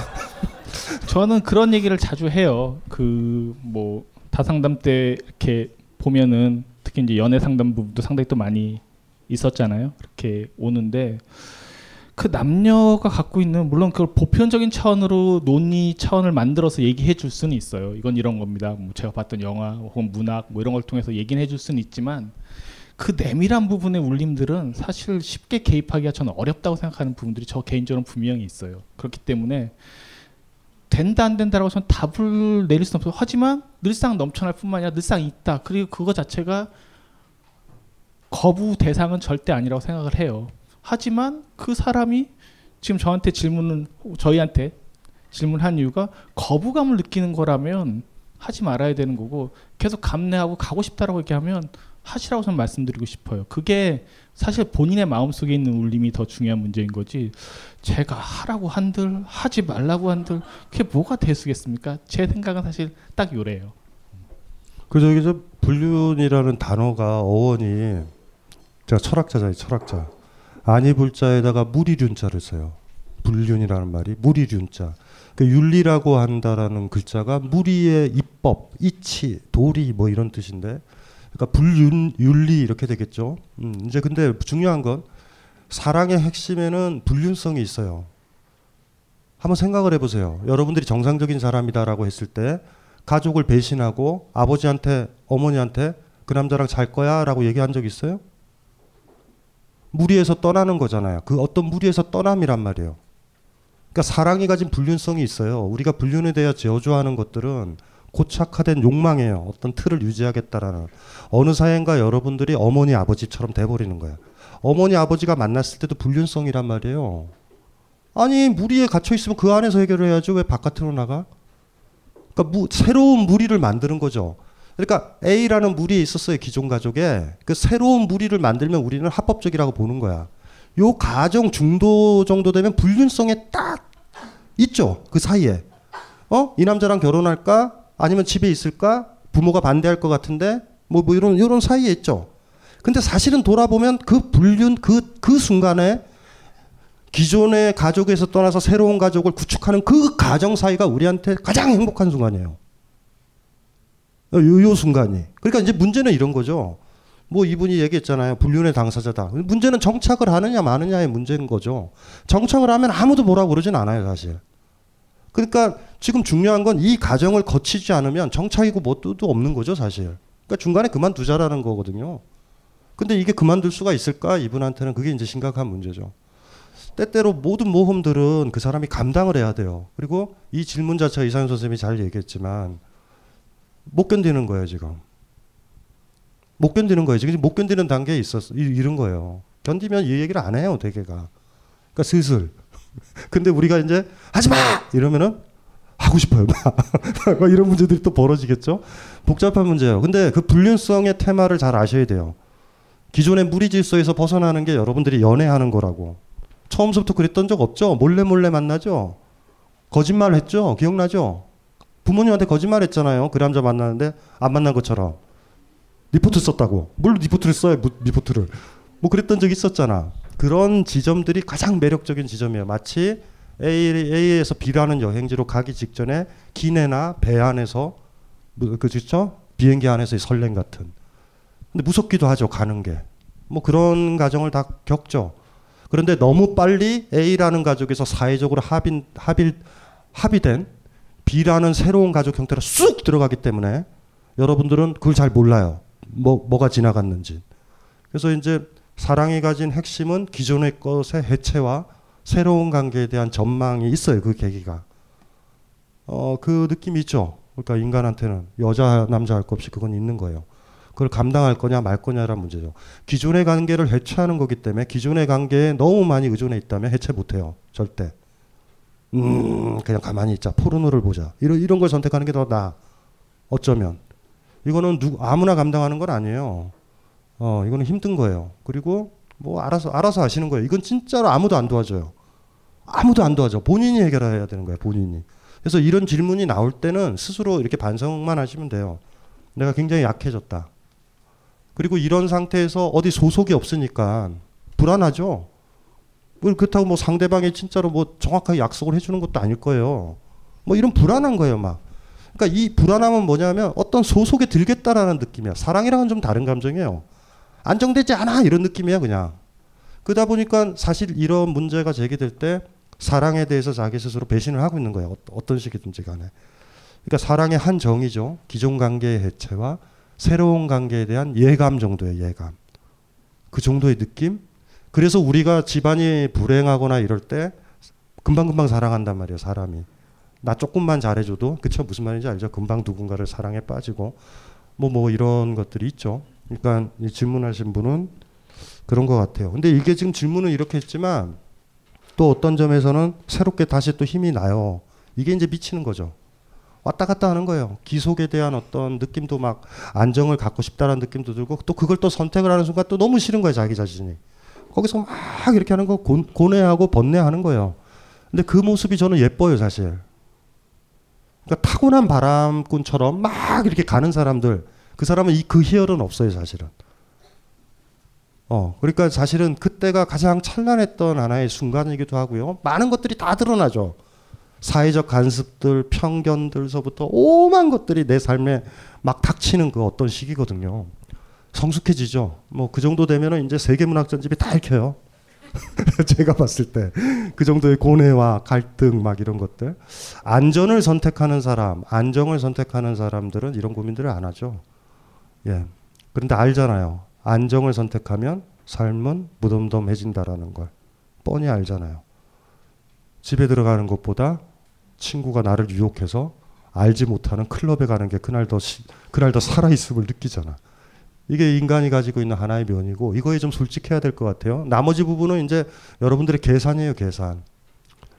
저는 그런 얘기를 자주 해요. 그 뭐 다상담 때 이렇게 보면은 특히 이제 연애 상담 부분도 상당히 또 많이 있었잖아요. 이렇게 오는데 그 남녀가 갖고 있는 물론 그걸 보편적인 차원으로 논의 차원을 만들어서 얘기해 줄 수는 있어요. 이건 이런 겁니다. 뭐 제가 봤던 영화 혹은 문학 뭐 이런 걸 통해서 얘기는 해줄 수는 있지만 그 내밀한 부분의 울림들은 사실 쉽게 개입하기가 저는 어렵다고 생각하는 부분들이 저 개인적으로 분명히 있어요. 그렇기 때문에 된다 안 된다라고 저는 답을 내릴 수는 없어요. 하지만 늘상 넘쳐날 뿐만 아니라 늘상 있다. 그리고 그거 자체가 거부 대상은 절대 아니라고 생각을 해요. 하지만 그 사람이 지금 저한테 질문은 저희한테 질문한 이유가 거부감을 느끼는 거라면 하지 말아야 되는 거고 계속 감내하고 가고 싶다라고 얘기하면 하시라고 저는 말씀드리고 싶어요. 그게 사실 본인의 마음속에 있는 울림이 더 중요한 문제인 거지. 제가 하라고 한들 하지 말라고 한들 그게 뭐가 대수겠습니까? 제 생각은 사실 딱 요래요. 그 저기 저 불륜이라는 단어가 어원이 제가 철학자잖아요. 철학자. 아니 불자에다가 무리륜자를 써요. 불륜이라는 말이 무리륜자. 그 윤리라고 한다라는 글자가 무리의 입법, 이치, 도리 뭐 이런 뜻인데 그러니까 불륜, 윤리 이렇게 되겠죠. 음, 이제 근데 중요한 건 사랑의 핵심에는 불륜성이 있어요. 한번 생각을 해보세요. 여러분들이 정상적인 사람이다라고 했을 때 가족을 배신하고 아버지한테 어머니한테 그 남자랑 잘 거야라고 얘기한 적 있어요? 무리에서 떠나는 거잖아요. 그 어떤 무리에서 떠남이란 말이에요. 그러니까 사랑이 가진 불륜성이 있어요. 우리가 불륜에 대해 저주하는 것들은 고착화된 욕망이에요. 어떤 틀을 유지하겠다라는 어느 사회인가 여러분들이 어머니 아버지처럼 돼버리는 거예요. 어머니 아버지가 만났을 때도 불륜성이란 말이에요. 아니 무리에 갇혀 있으면 그 안에서 해결해야죠. 왜 바깥으로 나가? 그러니까 무, 새로운 무리를 만드는 거죠. 그러니까 A라는 무리에 있었어요 기존 가족에 그 새로운 무리를 만들면 우리는 합법적이라고 보는 거야. 요 가정 중도 정도 되면 불륜성에 딱 있죠 그 사이에. 어? 이 남자랑 결혼할까? 아니면 집에 있을까? 부모가 반대할 것 같은데 뭐, 뭐 이런 이런 사이에 있죠. 근데 사실은 돌아보면 그 불륜 그 그 순간에 기존의 가족에서 떠나서 새로운 가족을 구축하는 그 가정 사이가 우리한테 가장 행복한 순간이에요. 요, 요 순간이. 그러니까 이제 문제는 이런 거죠. 뭐 이분이 얘기했잖아요. 불륜의 당사자다. 문제는 정착을 하느냐 마느냐의 문제인 거죠. 정착을 하면 아무도 뭐라고 그러진 않아요, 사실. 그러니까 지금 중요한 건 이 과정을 거치지 않으면 정착이고 뭐도 없는 거죠, 사실. 그러니까 중간에 그만두자라는 거거든요. 근데 이게 그만둘 수가 있을까? 이분한테는 그게 이제 심각한 문제죠. 때때로 모든 모험들은 그 사람이 감당을 해야 돼요. 그리고 이 질문 자체가 이상현 선생님이 잘 얘기했지만 못 견디는 거예요, 지금. 못 견디는 거예요. 지금 못 견디는 단계에 있었어. 이런 거예요. 견디면 이 얘기를 안 해요, 대개가. 그러니까 슬슬. 근데 우리가 이제 하지 마! 이러면은 하고 싶어요. 막 이런 문제들이 또 벌어지겠죠? 복잡한 문제예요. 근데 그 불륜성의 테마를 잘 아셔야 돼요. 기존의 무리 질서에서 벗어나는 게 여러분들이 연애하는 거라고. 처음부터 그랬던 적 없죠? 몰래 몰래 만나죠? 거짓말 했죠? 기억나죠? 부모님한테 거짓말 했잖아요. 그 남자 만나는데 안 만난 것처럼. 리포트 썼다고. 뭘 리포트를 써요, 리포트를. 뭐 그랬던 적 있었잖아. 그런 지점들이 가장 매력적인 지점이에요. 마치 A, A에서 B라는 여행지로 가기 직전에 기내나 배 안에서 뭐, 그렇죠? 비행기 안에서의 설렘 같은. 근데 무섭기도 하죠, 가는 게. 뭐 그런 가정을 다 겪죠. 그런데 너무 빨리 A라는 가족에서 사회적으로 합인, 합일, 합의된 B라는 새로운 가족 형태로 쑥 들어가기 때문에 여러분들은 그걸 잘 몰라요. 뭐, 뭐가 지나갔는지. 그래서 이제 사랑이 가진 핵심은 기존의 것의 해체와 새로운 관계에 대한 전망이 있어요. 그 계기가. 어, 그 느낌이 있죠. 그러니까 인간한테는 여자, 남자 할 것 없이 그건 있는 거예요. 그걸 감당할 거냐 말 거냐라는 문제죠. 기존의 관계를 해체하는 거기 때문에 기존의 관계에 너무 많이 의존해 있다면 해체 못 해요. 절대. 음, 그냥 가만히 있자. 포르노를 보자. 이런, 이런 걸 선택하는 게 더 나아. 어쩌면. 이거는 누, 아무나 감당하는 건 아니에요. 어, 이거는 힘든 거예요. 그리고 뭐 알아서, 알아서 하시는 거예요. 이건 진짜로 아무도 안 도와줘요. 아무도 안 도와줘. 본인이 해결해야 되는 거예요. 본인이. 그래서 이런 질문이 나올 때는 스스로 이렇게 반성만 하시면 돼요. 내가 굉장히 약해졌다. 그리고 이런 상태에서 어디 소속이 없으니까 불안하죠. 뭐 그렇다고 뭐 상대방이 진짜로 뭐 정확하게 약속을 해주는 것도 아닐 거예요. 뭐 이런 불안한 거예요, 막. 그러니까 이 불안함은 뭐냐면 어떤 소속에 들겠다라는 느낌이야. 사랑이랑은 좀 다른 감정이에요. 안정되지 않아 이런 느낌이야 그냥. 그러다 보니까 사실 이런 문제가 제기될 때 사랑에 대해서 자기 스스로 배신을 하고 있는 거예요. 어떤 식이든지 간에. 그러니까 사랑의 한 정의죠. 기존 관계의 해체와 새로운 관계에 대한 예감 정도의 예감. 그 정도의 느낌? 그래서 우리가 집안이 불행하거나 이럴 때 금방금방 사랑한단 말이에요, 사람이. 나 조금만 잘해줘도, 그쵸? 무슨 말인지 알죠? 금방 누군가를 사랑에 빠지고, 뭐, 뭐, 이런 것들이 있죠. 그러니까 질문하신 분은 그런 것 같아요. 근데 이게 지금 질문은 이렇게 했지만, 또 어떤 점에서는 새롭게 다시 또 힘이 나요. 이게 이제 미치는 거죠. 왔다 갔다 하는 거예요. 기속에 대한 어떤 느낌도 막 안정을 갖고 싶다는 느낌도 들고 또 그걸 또 선택을 하는 순간 또 너무 싫은 거예요, 자기 자신이. 거기서 막 이렇게 하는 거 고, 고뇌하고 번뇌하는 거예요. 근데 그 모습이 저는 예뻐요, 사실. 그러니까 타고난 바람꾼처럼 막 이렇게 가는 사람들, 그 사람은 이 그 희열은 없어요, 사실은. 어, 그러니까 사실은 그때가 가장 찬란했던 하나의 순간이기도 하고요. 많은 것들이 다 드러나죠. 사회적 간섭들, 편견들서부터 오만 것들이 내 삶에 막 닥치는 그 어떤 시기거든요. 성숙해지죠. 뭐 그 정도 되면은 이제 세계 문학 전집이 다 읽혀요. 제가 봤을 때 그 정도의 고뇌와 갈등 막 이런 것들 안전을 선택하는 사람, 안정을 선택하는 사람들은 이런 고민들을 안 하죠. 예. 그런데 알잖아요. 안정을 선택하면 삶은 무덤덤해진다라는 걸 뻔히 알잖아요. 집에 들어가는 것보다 친구가 나를 유혹해서 알지 못하는 클럽에 가는 게 그날 더 시, 그날 더 살아 있음을 느끼잖아. 이게 인간이 가지고 있는 하나의 면이고 이거에 좀 솔직해야 될 것 같아요. 나머지 부분은 이제 여러분들의 계산이에요, 계산.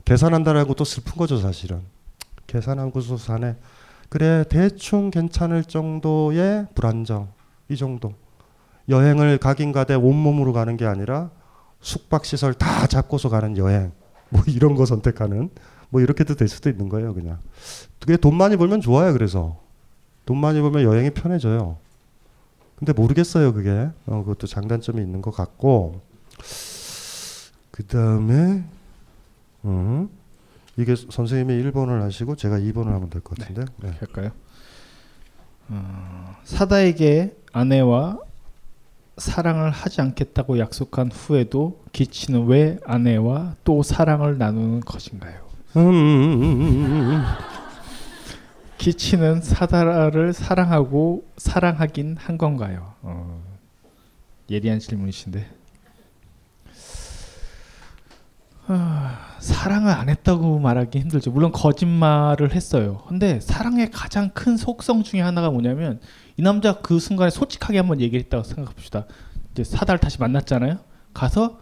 계산한다라고 또 슬픈 거죠, 사실은. 계산하고서 사네. 그래 대충 괜찮을 정도의 불안정 이 정도. 여행을 가되 온몸으로 가는 게 아니라 숙박 시설 다 잡고서 가는 여행. 뭐 이런 거 선택하는 뭐 이렇게도 될 수도 있는 거예요, 그냥. 그게 돈 많이 벌면 좋아요, 그래서. 돈 많이 벌면 여행이 편해져요. 근데 모르겠어요, 그게. 어, 그것도 장단점이 있는 것 같고. 그 다음에, 음, 이게 선생님이 1번을 하시고 제가 2번을 하면 될 것 같은데. 네. 할까요? 어, 사다에게 아내와 사랑을 하지 않겠다고 약속한 후에도 기치는 왜 아내와 또 사랑을 나누는 것인가요? 음, 음, 음, 음, 음, 음. 기치는 사다를 사랑하고 사랑하긴 한 건가요? 어, 예리한 질문이신데. 아, 사랑을 안 했다고 말하기 힘들죠. 물론 거짓말을 했어요. 근데 사랑의 가장 큰 속성 중에 하나가 뭐냐면 이 남자 그 순간에 솔직하게 한번 얘기했다고 생각해 봅시다. 이제 사다를 다시 만났잖아요. 가서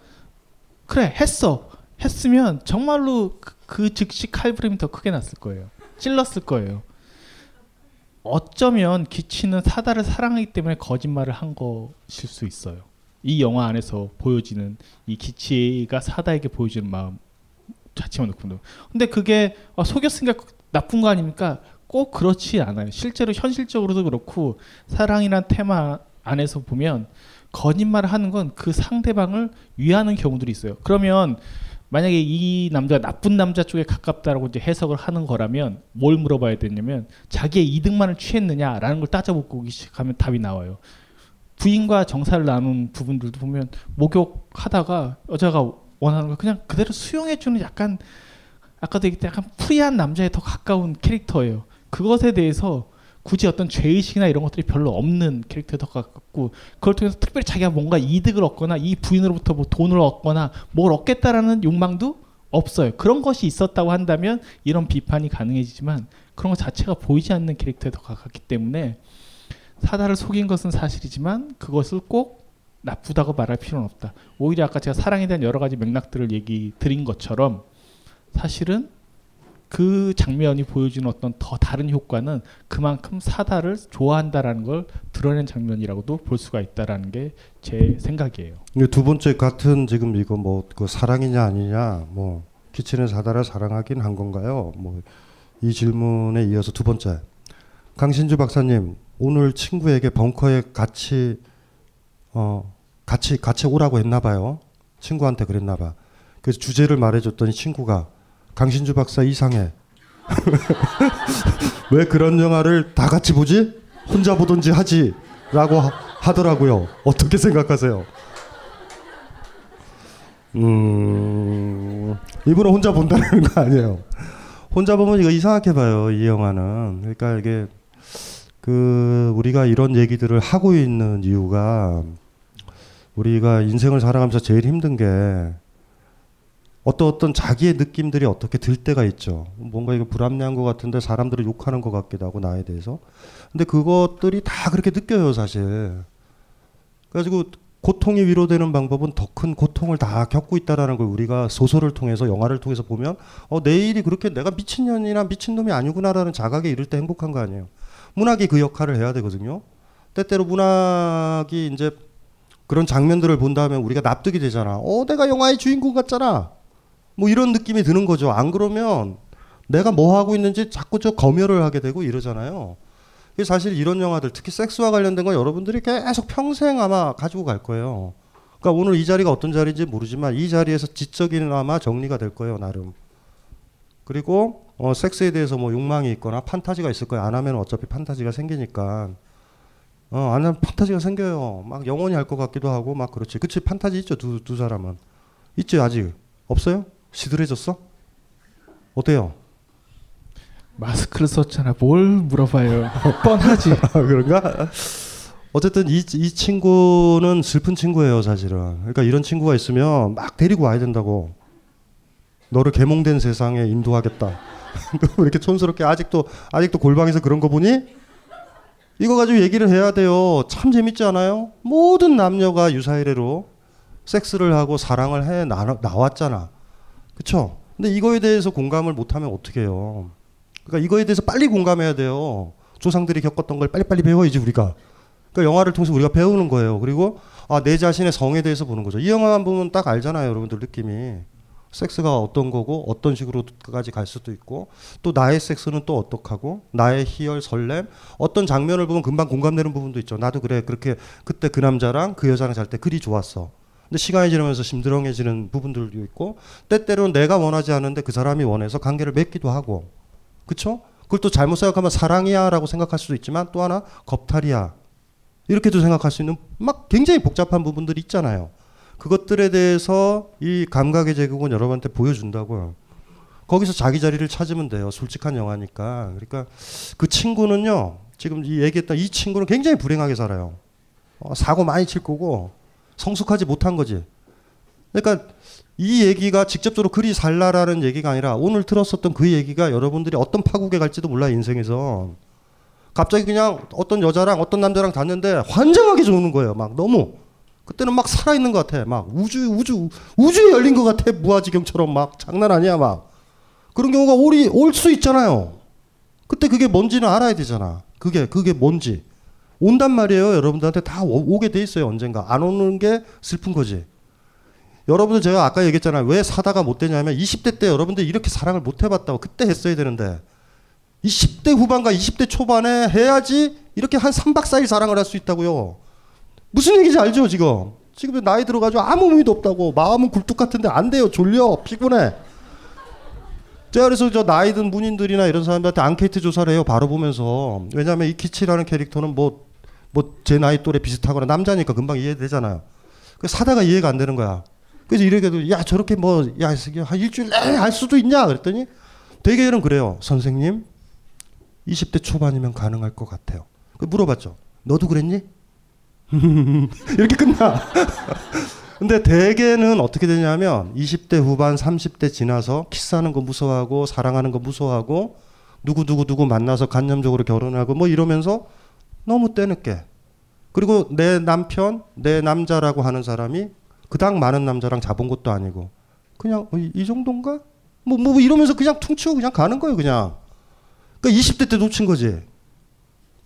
그래 했어. 했으면 정말로 그, 그 즉시 칼부림이 더 크게 났을 거예요. 찔렀을 거예요. 어쩌면 기치는 사다를 사랑하기 때문에 거짓말을 한 것일 수 있어요. 이 영화 안에서 보여지는 이 기치가 사다에게 보여주는 마음 자체만 놓고도. 근데 그게 아, 속였으니까 나쁜 거 아닙니까? 꼭 그렇지 않아요. 실제로 현실적으로도 그렇고 사랑이란 테마 안에서 보면 거짓말을 하는 건 그 상대방을 위하는 경우들이 있어요. 그러면 만약에 이 남자가 나쁜 남자 쪽에 가깝다라고 이제 해석을 하는 거라면 뭘 물어봐야 되냐면 자기의 이득만을 취했느냐라는 걸 따져보고 시작하면 답이 나와요. 부인과 정사를 나눈 부분들도 보면 목욕하다가 여자가 원하는 걸 그냥 그대로 수용해주는 약간 아까도 얘기했던 약간 프리한 남자에 더 가까운 캐릭터예요. 그것에 대해서 굳이 어떤 죄의식이나 이런 것들이 별로 없는 캐릭터에 더 가깝고 그걸 통해서 특별히 자기가 뭔가 이득을 얻거나 이 부인으로부터 뭐 돈을 얻거나 뭘 얻겠다라는 욕망도 없어요. 그런 것이 있었다고 한다면 이런 비판이 가능해지지만 그런 것 자체가 보이지 않는 캐릭터에 더 가깝기 때문에 사다를 속인 것은 사실이지만 그것을 꼭 나쁘다고 말할 필요는 없다. 오히려 아까 제가 사랑에 대한 여러 가지 맥락들을 얘기 드린 것처럼 사실은 그 장면이 보여주는 어떤 더 다른 효과는 그만큼 사다를 좋아한다라는 걸 드러낸 장면이라고도 볼 수가 있다라는 게 제 생각이에요. 두 번째 같은 지금 이거 뭐 그 사랑이냐 아니냐 뭐 기치는 사다를 사랑하긴 한 건가요? 뭐 이 질문에 이어서 두 번째 강신주 박사님 오늘 친구에게 벙커에 같이 어 같이 같이 오라고 했나 봐요. 친구한테 그랬나 봐. 그래서 주제를 말해줬더니 친구가 강신주 박사 이상해. 왜 그런 영화를 다 같이 보지? 혼자 보든지 하지 라고 하, 하더라고요. 어떻게 생각하세요? 음, 이분은 혼자 본다는 거 아니에요. 혼자 보면 이거 이상하게 봐요. 이 영화는. 그러니까 이게 그 우리가 이런 얘기들을 하고 있는 이유가 우리가 인생을 살아가면서 제일 힘든 게 어떤 어떤 자기의 느낌들이 어떻게 들 때가 있죠. 뭔가 이거 불합리한 것 같은데 사람들을 욕하는 것 같기도 하고 나에 대해서. 근데 그것들이 다 그렇게 느껴요, 사실. 그래가지고 고통이 위로되는 방법은 더 큰 고통을 다 겪고 있다라는 걸 우리가 소설을 통해서 영화를 통해서 보면 어 내 일이 그렇게 내가 미친년이나 미친놈이 아니구나라는 자각에 이를 때 행복한 거 아니에요. 문학이 그 역할을 해야 되거든요. 때때로 문학이 이제 그런 장면들을 본 다음에 우리가 납득이 되잖아. 어, 내가 영화의 주인공 같잖아. 뭐 이런 느낌이 드는 거죠. 안 그러면 내가 뭐 하고 있는지 자꾸 저 검열을 하게 되고 이러잖아요. 사실 이런 영화들 특히 섹스와 관련된 건 여러분들이 계속 평생 아마 가지고 갈 거예요. 그러니까 오늘 이 자리가 어떤 자리인지 모르지만 이 자리에서 지적인 아마 정리가 될 거예요 나름. 그리고 어, 섹스에 대해서 뭐 욕망이 있거나 판타지가 있을 거예요. 안 하면 어차피 판타지가 생기니까. 어, 안 하면 판타지가 생겨요. 막 영원히 할 것 같기도 하고 막 그렇지. 그치 판타지 있죠 두, 두 사람은. 있죠 아직. 없어요? 시들해졌어? 어때요? 마스크를 썼잖아. 뭘 물어봐요. 뻔하지. 아, 그런가? 어쨌든 이, 이 친구는 슬픈 친구예요, 사실은. 그러니까 이런 친구가 있으면 막 데리고 와야 된다고. 너를 개몽된 세상에 인도하겠다. 왜 이렇게 촌스럽게 아직도 아직도 골방에서 그런 거 보니? 이거 가지고 얘기를 해야 돼요. 참 재밌지 않아요? 모든 남녀가 유사이래로 섹스를 하고 사랑을 해 나, 나왔잖아. 그쵸? 근데 이거에 대해서 공감을 못하면 어떻게 해요? 그러니까 이거에 대해서 빨리 공감해야 돼요. 조상들이 겪었던 걸 빨리빨리 배워야지 우리가. 그러니까 영화를 통해서 우리가 배우는 거예요. 그리고 아, 내 자신의 성에 대해서 보는 거죠. 이 영화만 보면 딱 알잖아요, 여러분들 느낌이. 섹스가 어떤 거고 어떤 식으로까지 갈 수도 있고 또 나의 섹스는 또 어떡하고 나의 희열 설렘 어떤 장면을 보면 금방 공감되는 부분도 있죠. 나도 그래 그렇게 그때 그 남자랑 그 여자랑 잘 때 그리 좋았어. 근데 시간이 지나면서 심드렁해지는 부분들도 있고 때때로는 내가 원하지 않는데 그 사람이 원해서 관계를 맺기도 하고 그쵸? 그걸 또 잘못 생각하면 사랑이야라고 생각할 수도 있지만 또 하나 겁탈이야 이렇게도 생각할 수 있는 막 굉장히 복잡한 부분들이 있잖아요. 그것들에 대해서 이 감각의 제국은 여러분한테 보여준다고요. 거기서 자기 자리를 찾으면 돼요. 솔직한 영화니까. 그러니까 그 친구는요. 지금 이 얘기했던 이 친구는 굉장히 불행하게 살아요. 어, 사고 많이 칠 거고 성숙하지 못한 거지. 그러니까 이 얘기가 직접적으로 그리 살라라는 얘기가 아니라 오늘 들었었던 그 얘기가 여러분들이 어떤 파국에 갈지도 몰라 인생에서 갑자기 그냥 어떤 여자랑 어떤 남자랑 잤는데 환장하게 좋는 거예요. 막 너무 그때는 막 살아 있는 것 같아. 막 우주 우주 우주에 열린 것 같아. 무아지경처럼 막 장난 아니야 막 그런 경우가 올이 올 수 있잖아요. 그때 그게 뭔지는 알아야 되잖아. 그게 그게 뭔지 온단 말이에요. 여러분들한테 다 오, 오게 돼 있어요. 언젠가 안 오는 게 슬픈 거지. 여러분들 제가 아까 얘기했잖아요. 왜 사다가 못 되냐면 20대 때 여러분들 이렇게 사랑을 못 해봤다고 그때 했어야 되는데 20대 후반과 20대 초반에 해야지 이렇게 한 3박 4일 사랑을 할 수 있다고요. 무슨 얘기인지 알죠, 지금? 지금 나이 들어가지고 아무 의미도 없다고. 마음은 굴뚝 같은데 안 돼요. 졸려. 피곤해. 제가 그래서 저 나이 든 문인들이나 이런 사람들한테 앙케이트 조사를 해요. 바로 보면서. 왜냐하면 이 키치라는 캐릭터는 뭐, 뭐 제 나이 또래 비슷하거나 남자니까 금방 이해되잖아요. 그 사다가 이해가 안 되는 거야. 그래서 이렇게도 야 저렇게 뭐야 한 일주일 내내 할 수도 있냐 그랬더니 대개는 그래요. 선생님 20대 초반이면 가능할 것 같아요. 그 물어봤죠. 너도 그랬니? 이렇게 끝나. 근데 대개는 어떻게 되냐면 20대 후반, 30대 지나서 키스하는 거 무서워하고 사랑하는 거 무서워하고 누구 누구 누구 만나서 간념적으로 결혼하고 뭐 이러면서 너무 때늦게 그리고 내 남편, 내 남자라고 하는 사람이 그닥 많은 남자랑 잡은 것도 아니고 그냥 어, 이, 이 정도인가? 뭐, 뭐 이러면서 그냥 퉁치고 그냥 가는 거예요, 그냥. 그러니까 20대 때 놓친 거지.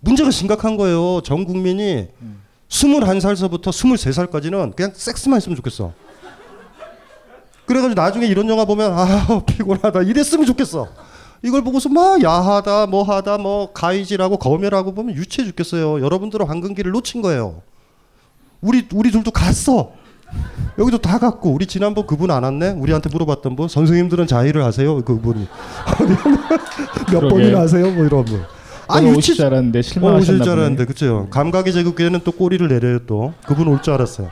문제가 심각한 거예요. 전 국민이 음. 21살서부터 23살까지는 그냥 섹스만 했으면 좋겠어. 그래가지고 나중에 이런 영화 보면 아 피곤하다 이랬으면 좋겠어. 이걸 보고서 막 야하다 뭐하다 뭐 가이지라고 거멸하고 보면 유치해 죽겠어요. 여러분들은 황금기를 놓친 거예요. 우리 우리 둘도 갔어. 여기도 다 갔고 우리 지난번 그분 안 왔네. 우리한테 물어봤던 분 선생님들은 자의를 하세요. 그분이 몇. 번이나 하세요. 뭐 이런 분. 아, 오실 줄 알았는데 어, 오실 실망하셨나 줄 보네. 알았는데 그죠. 감각의 제국에는 또 꼬리를 내려요 또. 그분 올 줄 알았어요.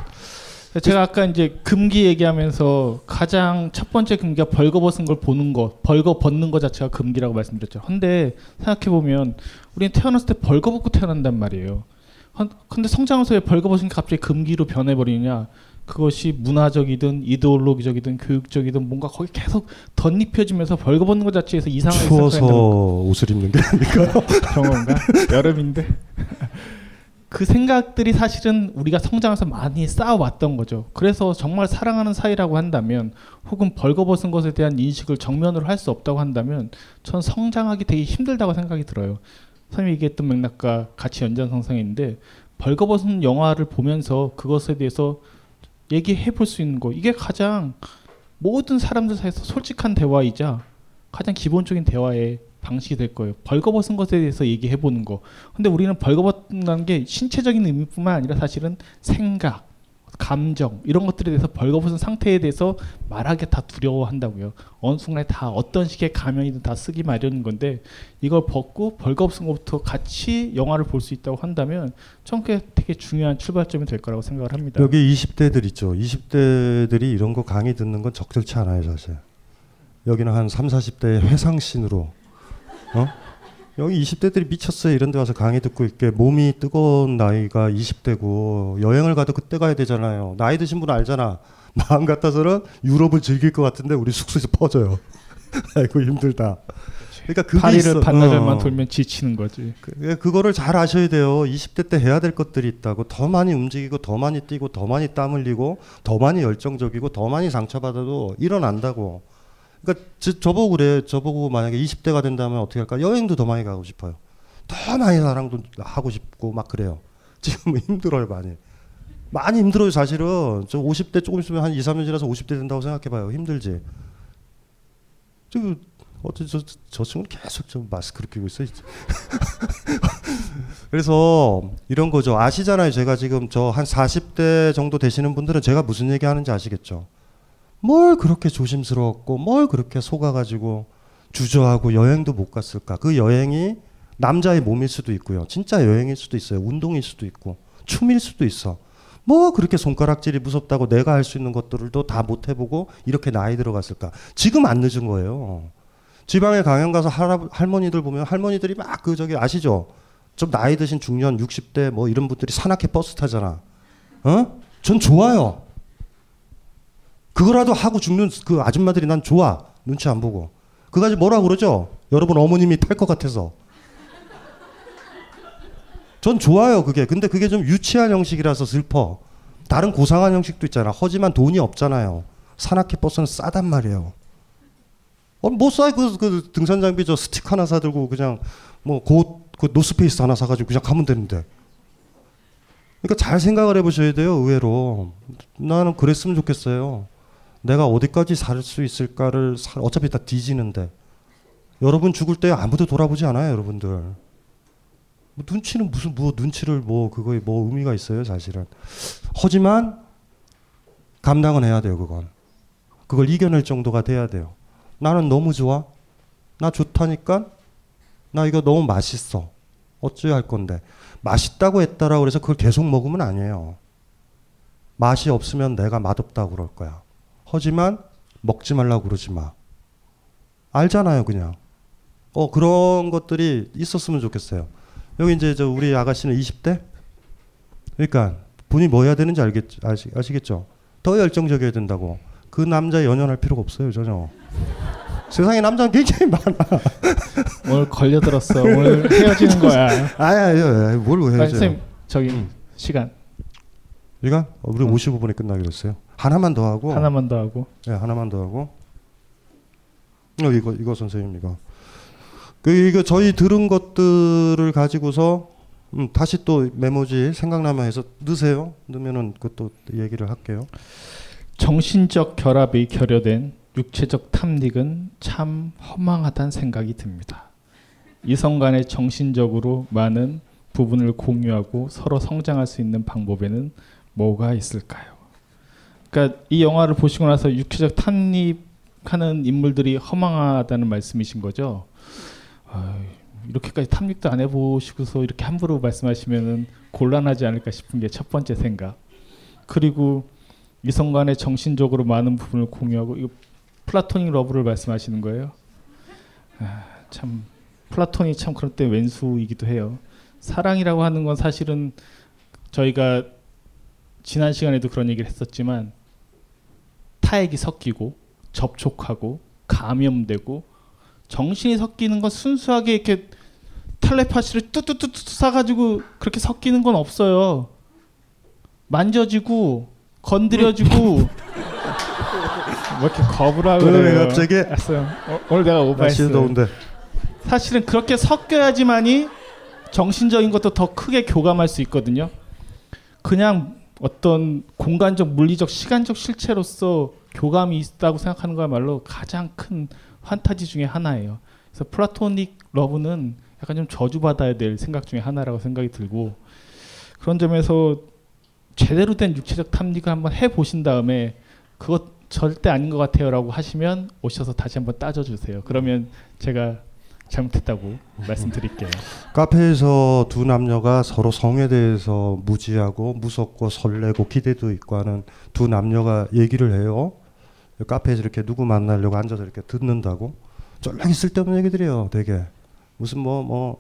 제가 아까 이제 금기 얘기하면서 가장 첫 번째 금기가 벌거벗은 걸 보는 것, 벌거 벗는 것 자체가 금기라고 말씀드렸죠. 근데 생각해 보면 우리는 태어났을 때 벌거벗고 태어난단 말이에요. 헌- 근데 성장하면서 왜 벌거벗은 게 갑자기 금기로 변해버리냐? 그것이 문화적이든 이데올로기적이든 교육적이든 뭔가 거기 계속 덧입혀지면서 벌거벗는 것 자체에서 이상하게 추워서 옷을 입는 게 아닐까요? 경험가 여름인데 그 생각들이 사실은 우리가 성장해서 많이 쌓아왔던 거죠. 그래서 정말 사랑하는 사이라고 한다면 혹은 벌거벗은 것에 대한 인식을 정면으로 할 수 없다고 한다면 전 성장하기 되게 힘들다고 생각이 들어요. 선생님이 얘기했던 맥락과 같이 연장선상인데 벌거벗은 영화를 보면서 그것에 대해서 얘기해 볼 수 있는 거 이게 가장 모든 사람들 사이에서 솔직한 대화이자 가장 기본적인 대화의 방식이 될 거예요. 벌거벗은 것에 대해서 얘기해 보는 거. 근데 우리는 벌거벗는다는 게 신체적인 의미뿐만 아니라 사실은 생각, 감정 이런 것들에 대해서 벌거벗은 상태에 대해서 말하기 다 두려워한다고요. 어느 순간에 다 어떤 식의 가면이든 다 쓰기 마련인 건데 이걸 벗고 벌거벗은 것부터 같이 영화를 볼 수 있다고 한다면 전 그게 되게 중요한 출발점이 될 거라고 생각을 합니다. 여기 20대들 있죠. 20대들이 이런 거 강의 듣는 건 적절치 않아요, 사실. 여기는 한 3, 40대의 회상신으로 어? 여기 20대들이 미쳤어요. 이런 데 와서 강의 듣고 있게 몸이 뜨거운 나이가 20대고 여행을 가도 그때 가야 되잖아요. 나이 드신 분 알잖아. 마음 같아서는 유럽을 즐길 것 같은데 우리 숙소에서 퍼져요. 아이고 힘들다. 그러니까 그게 파리를. 반나절만 어. 돌면 지치는 거지. 그, 그거를 잘 아셔야 돼요. 20대 때 해야 될 것들이 있다고. 더 많이 움직이고, 더 많이 뛰고, 더 많이 땀 흘리고, 더 많이 열정적이고, 더 많이 상처받아도 일어난다고. 그러니까 저, 저보고 그래. 저보고 만약에 20대가 된다면 어떻게 할까? 여행도 더 많이 가고 싶어요. 더 많이 사랑도 하고 싶고 막 그래요. 지금 힘들어요 많이. 많이 힘들어요 사실은. 저 50대 조금 있으면 한 2, 3년 지나서 50대 된다고 생각해 봐요. 힘들지. 저 어째 저, 저 친구는 계속 좀 마스크를 끼고 있어. 그래서 이런 거죠. 아시잖아요. 제가 지금 저 한 40대 정도 되시는 분들은 제가 무슨 얘기 하는지 아시겠죠. 뭘 그렇게 조심스러웠고 뭘 그렇게 속아가지고 주저하고 여행도 못 갔을까. 그 여행이 남자의 몸일 수도 있고요. 진짜 여행일 수도 있어요. 운동일 수도 있고 춤일 수도 있어. 뭐 그렇게 손가락질이 무섭다고 내가 할 수 있는 것들도 다 못 해보고 이렇게 나이 들어갔을까. 지금 안 늦은 거예요. 지방에 강연 가서 할아, 할머니들 보면 할머니들이 막 그 저기 아시죠? 좀 나이 드신 중년 60대 뭐 이런 분들이 산악회 버스 타잖아. 어? 전 좋아요. 그거라도 하고 죽는 그 아줌마들이 난 좋아. 눈치 안 보고. 그가지 뭐라 그러죠? 여러분 어머님이 탈 것 같아서. 전 좋아요 그게. 근데 그게 좀 유치한 형식이라서 슬퍼. 다른 고상한 형식도 있잖아. 하지만 돈이 없잖아요. 산악회 버스는 싸단 말이에요. 어, 뭐 싸? 그, 그 등산 장비 저 스틱 하나 사들고 그냥 뭐그 노스페이스 하나 사가지고 그냥 가면 되는데. 그러니까 잘 생각을 해보셔야 돼요. 의외로 나는 그랬으면 좋겠어요. 내가 어디까지 살 수 있을까를 사- 어차피 다 뒤지는데 여러분 죽을 때 아무도 돌아보지 않아요, 여러분들. 뭐 눈치는 무슨 뭐 눈치를 뭐 그거에 뭐 의미가 있어요, 사실은. 하지만 감당은 해야 돼요, 그건. 그걸 이겨낼 정도가 돼야 돼요. 나는 너무 좋아. 나 좋다니까. 나 이거 너무 맛있어. 어찌 할 건데. 맛있다고 했다라고 그래서 그걸 계속 먹으면 아니에요. 맛이 없으면 내가 맛없다고 그럴 거야. 하지만 먹지 말라고 그러지 마. 알잖아요, 그냥. 어, 그런 것들이 있었으면 좋겠어요. 여기 이제 저 우리 아가씨는 20대? 그러니까 분이 뭐 해야 되는지 알겠, 아시, 아시겠죠? 더 열정적이어야 된다고. 그 남자 연연할 필요가 없어요, 전혀. 세상에 남자는 굉장히 많아. 오늘 걸려들었어. 오늘 헤어지는 거야. 아야, 아야, 뭘 아니, 헤어져요? 선생님 저기 음. 시간 이거? 어, 우리 55분에 끝나기로 했어요. 하나만 더 하고. 하나만 더 하고 네, 하나만 더 하고. 어, 이거 이거 선생님 이거. 그 이거 저희 들은 것들을 가지고서 음, 다시 또 메모지 생각나면 해서 넣으세요. 넣으면은 그것도 얘기를 할게요. 정신적 결합이 결여된 육체적 탐닉은 참 허망하다는 생각이 듭니다. 이성 간의 정신적으로 많은 부분을 공유하고 서로 성장할 수 있는 방법에는 뭐가 있을까요? 그러니까 이 영화를 보시고 나서 육체적 탐닉하는 인물들이 허망하다는 말씀이신 거죠. 아, 이렇게까지 탐닉도 안 해보시고서 이렇게 함부로 말씀하시면은 곤란하지 않을까 싶은 게 첫 번째 생각. 그리고 이성 간의 정신적으로 많은 부분을 공유하고 이거 플라토닉 러브를 말씀하시는 거예요. 아, 참 플라톤이 참 그럴 때 웬수이기도 해요. 사랑이라고 하는 건 사실은 저희가 지난 시간에도 그런 얘기를 했었지만 타액이 섞이고 접촉하고 감염되고 정신이 섞이는 건 순수하게 이렇게 텔레파시를 뚜뚜뚜뚜 싸가지고 그렇게 섞이는 건 없어요. 만져지고 건드려지고 뭐 이렇게 겁을 하고 왜 그래요. 갑자기? 알았어요. 어, 오늘 내가 오버했어요. 더운데. 사실은 그렇게 섞여야지만이 정신적인 것도 더 크게 교감할 수 있거든요. 그냥 어떤 공간적, 물리적, 시간적 실체로서 교감이 있다고 생각하는 거야말로 가장 큰 환타지 중에 하나예요. 그래서 플라토닉 러브는 약간 좀 저주받아야 될 생각 중에 하나라고 생각이 들고 그런 점에서 제대로 된 육체적 탐닉을 한번 해 보신 다음에 그것 절대 아닌 것 같아요라고 하시면 오셔서 다시 한번 따져주세요. 그러면 제가 잘못했다고 말씀드릴게요. 카페에서 두 남녀가 서로 성에 대해서 무지하고 무섭고 설레고 기대도 있고 하는 두 남녀가 얘기를 해요. 카페에서 이렇게 누구 만나려고 앉아서 이렇게 듣는다고. 쫄랑이 쓸데없는 얘기들이에요, 되게. 무슨 뭐뭐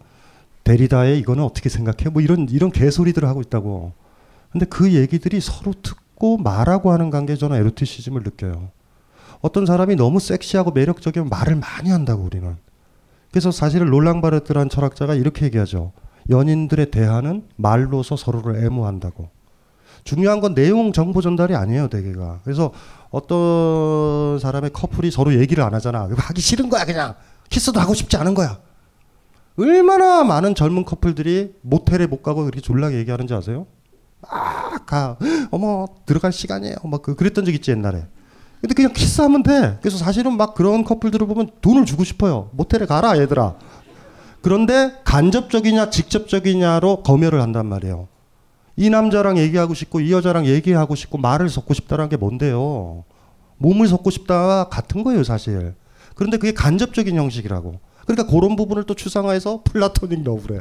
데리다의 이거는 어떻게 생각해? 뭐 이런 이런 개소리들을 하고 있다고. 근데 그 얘기들이 서로 듣고 말하고 하는 관계에 저는 에로티시즘을 느껴요. 어떤 사람이 너무 섹시하고 매력적이면 말을 많이 한다고 우리는. 그래서 사실은 롤랑 바르트라는 철학자가 이렇게 얘기하죠. 연인들의 대화는 말로서 서로를 애무한다고. 중요한 건 내용 정보 전달이 아니에요, 대개가. 그래서 어떤 사람의 커플이 서로 얘기를 안 하잖아. 하기 싫은 거야, 그냥. 키스도 하고 싶지 않은 거야. 얼마나 많은 젊은 커플들이 모텔에 못 가고 그렇게 졸라게 얘기하는지 아세요? 막 가. 어머, 들어갈 시간이에요. 막 그, 그랬던 적 있지, 옛날에. 근데 그냥 키스하면 돼. 그래서 사실은 막 그런 커플들을 보면 돈을 주고 싶어요. 모텔에 가라, 얘들아. 그런데 간접적이냐 직접적이냐로 검열을 한단 말이에요. 이 남자랑 얘기하고 싶고 이 여자랑 얘기하고 싶고 말을 섞고 싶다는 게 뭔데요? 몸을 섞고 싶다 같은 거예요, 사실. 그런데 그게 간접적인 형식이라고. 그러니까 그런 부분을 또 추상화해서 플라토닉 러브래.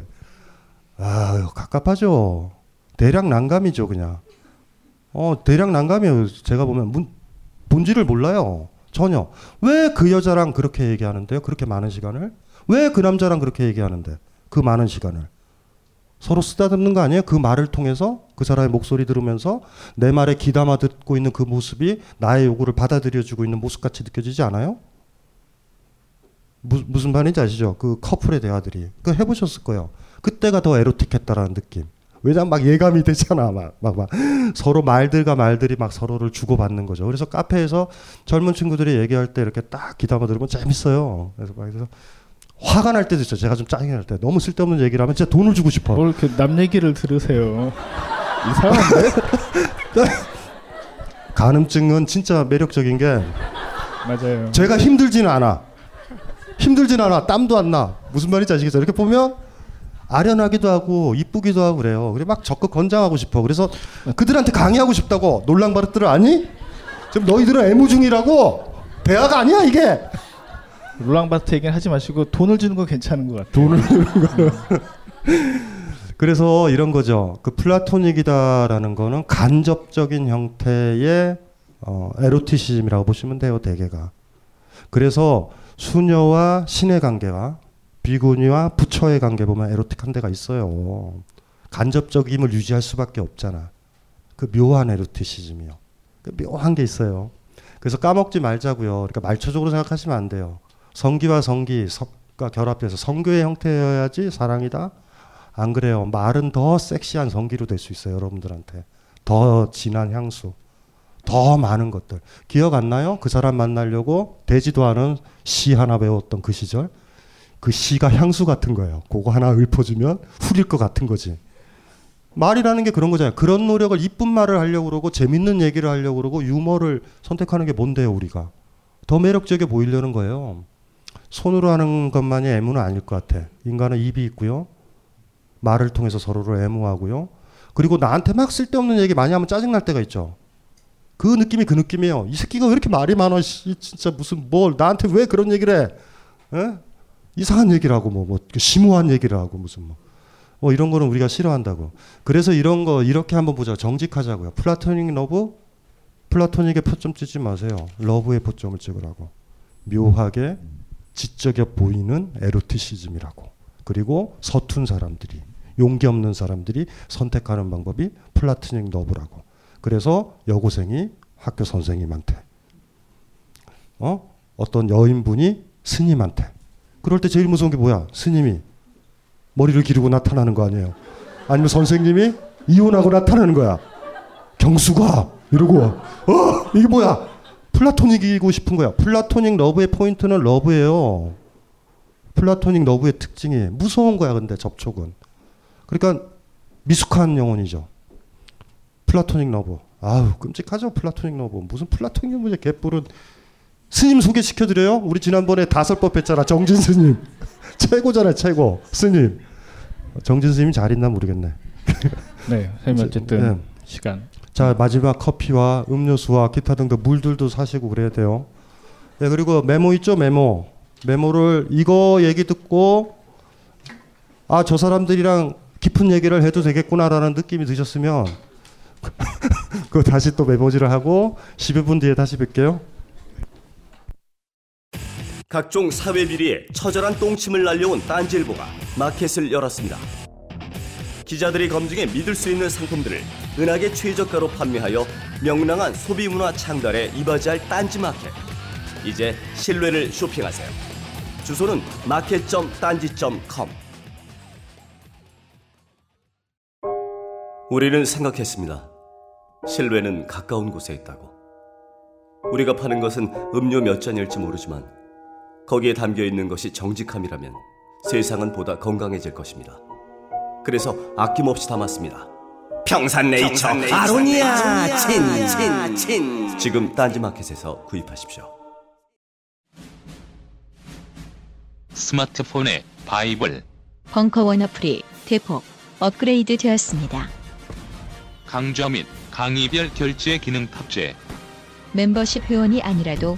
아유, 갑갑하죠. 대략 난감이죠, 그냥. 어, 대략 난감이에요. 제가 보면 문, 본질을 몰라요. 전혀. 왜 그 여자랑 그렇게 얘기하는데요? 그렇게 많은 시간을? 왜 그 남자랑 그렇게 얘기하는데? 그 많은 시간을. 서로 쓰다듬는 거 아니에요? 그 말을 통해서 그 사람의 목소리 들으면서 내 말에 귀담아 듣고 있는 그 모습이 나의 요구를 받아들여주고 있는 모습 같이 느껴지지 않아요? 무, 무슨 말인지 아시죠? 그 커플의 대화들이. 그 해보셨을 거예요. 그때가 더 에로틱했다라는 느낌. 왜냐면 막 예감이 되잖아. 막, 막, 막. 서로 말들과 말들이 막 서로를 주고받는 거죠. 그래서 카페에서 젊은 친구들이 얘기할 때 이렇게 딱 귀담아 들으면 재밌어요. 그래서 막 그래서 화가 날 때도 있어요. 제가 좀 짜증이 날 때. 너무 쓸데없는 얘기를 하면 진짜 돈을 주고 싶어. 뭘 이렇게 남 얘기를 들으세요. 이상한데? 간음증은 진짜 매력적인 게 맞아요. 제가 힘들지는 않아. 힘들지는 않아. 땀도 안 나. 무슨 말인지 아시겠어요? 이렇게 보면 아련하기도 하고 이쁘기도 하고 그래요. 그래 막 적극 권장하고 싶어. 그래서 그들한테 강의하고 싶다고. 놀랑 바르트를 아니? 지금 너희들은 애무중이라고. 대화가 아니야 이게. 롤랑바트 얘기는 하지 마시고 돈을 주는 건 괜찮은 것 같아요. 돈을 주는 거. 그래서 이런 거죠. 그 플라토닉이다라는 거는 간접적인 형태의 어, 에로티시즘이라고 보시면 돼요, 대개가. 그래서 수녀와 신의 관계와 비구니와 부처의 관계 보면 에로틱한 데가 있어요. 간접적 임을 유지할 수밖에 없잖아. 그 묘한 에로티시즘이요. 그 묘한 게 있어요. 그래서 까먹지 말자고요. 그러니까 말초적으로 생각하시면 안 돼요. 성기와 성기, 섭과 결합해서 성교의 형태여야지 사랑이다. 안 그래요. 말은 더 섹시한 성기로 될 수 있어요, 여러분들한테. 더 진한 향수. 더 많은 것들. 기억 안 나요? 그 사람 만나려고 되지도 않은 시 하나 배웠던 그 시절. 그 시가 향수 같은 거예요. 그거 하나 읊어주면 후릴 것 같은 거지. 말이라는 게 그런 거잖아요. 그런 노력을 이쁜 말을 하려고 그러고 재밌는 얘기를 하려고 그러고 유머를 선택하는 게 뭔데요, 우리가. 더 매력적이게 보이려는 거예요. 손으로 하는 것만이 애무는 아닐 것 같아. 인간은 입이 있고요. 말을 통해서 서로를 애무하고요. 그리고 나한테 막 쓸데없는 얘기 많이 하면 짜증날 때가 있죠. 그 느낌이 그 느낌이에요. 이 새끼가 왜 이렇게 말이 많아? 씨, 진짜 무슨 뭘 나한테 왜 그런 얘기를 해? 에? 이상한 얘기를 하고 뭐, 뭐 심오한 얘기를 하고 무슨 뭐. 뭐 이런 거는 우리가 싫어한다고. 그래서 이런 거 이렇게 한번 보자. 정직하자고요. 플라토닉 러브 플라토닉에 방점 찍지 마세요. 러브에 방점을 찍으라고. 묘하게 지적여 보이는 에로티시즘이라고. 그리고 서툰 사람들이 용기 없는 사람들이 선택하는 방법이 플라토닉 러브라고. 그래서 여고생이 학교 선생님한테 어 어떤 여인분이 스님한테 그럴 때 제일 무서운 게 뭐야? 스님이 머리를 기르고 나타나는 거 아니에요? 아니면 선생님이 이혼하고 나타나는 거야? 경수가 이러고 어? 이게 뭐야? 플라토닉이고 싶은 거야. 플라토닉 러브의 포인트는 러브예요. 플라토닉 러브의 특징이 무서운 거야 근데 접촉은. 그러니까 미숙한 영혼이죠. 플라토닉 러브. 아우 끔찍하죠 플라토닉 러브. 무슨 플라토닉 러브냐 개뿔은. 스님 소개시켜 드려요. 우리 지난번에 다설법 했잖아 정진 스님. 최고잖아 최고 스님. 정진 스님이 잘 있나 모르겠네. 네, 선생님 어쨌든 네. 시간. 자 마지막 커피와 음료수와 기타 등등 물들도 사시고 그래야 돼요. 네 그리고 메모 있죠 메모. 메모를 이거 얘기 듣고 아 저 사람들이랑 깊은 얘기를 해도 되겠구나라는 느낌이 드셨으면 그거 다시 또 메모지를 하고 10여 분 뒤에 다시 뵐게요. 각종 사회 비리에 처절한 똥침을 날려온 딴지일보가 마켓을 열었습니다. 기자들이 검증해 믿을 수 있는 상품들을 은하계 최저가로 판매하여 명랑한 소비 문화 창달에 이바지할 딴지 마켓. 이제 신뢰를 쇼핑하세요. 주소는 마켓.딴지.com. 우리는 생각했습니다. 신뢰는 가까운 곳에 있다고. 우리가 파는 것은 음료 몇 잔일지 모르지만 거기에 담겨 있는 것이 정직함이라면 세상은 보다 건강해질 것입니다. 그래서 아낌없이 담았습니다. 평산네이처, 평산네이처 아로니아 친, 친, 친, 친. 지금 딴지마켓에서 구입하십시오. 스마트폰에 바이블, 벙커원 어플이 대폭 업그레이드 되었습니다. 강좌 및 강의별 결제 기능 탑재. 멤버십 회원이 아니라도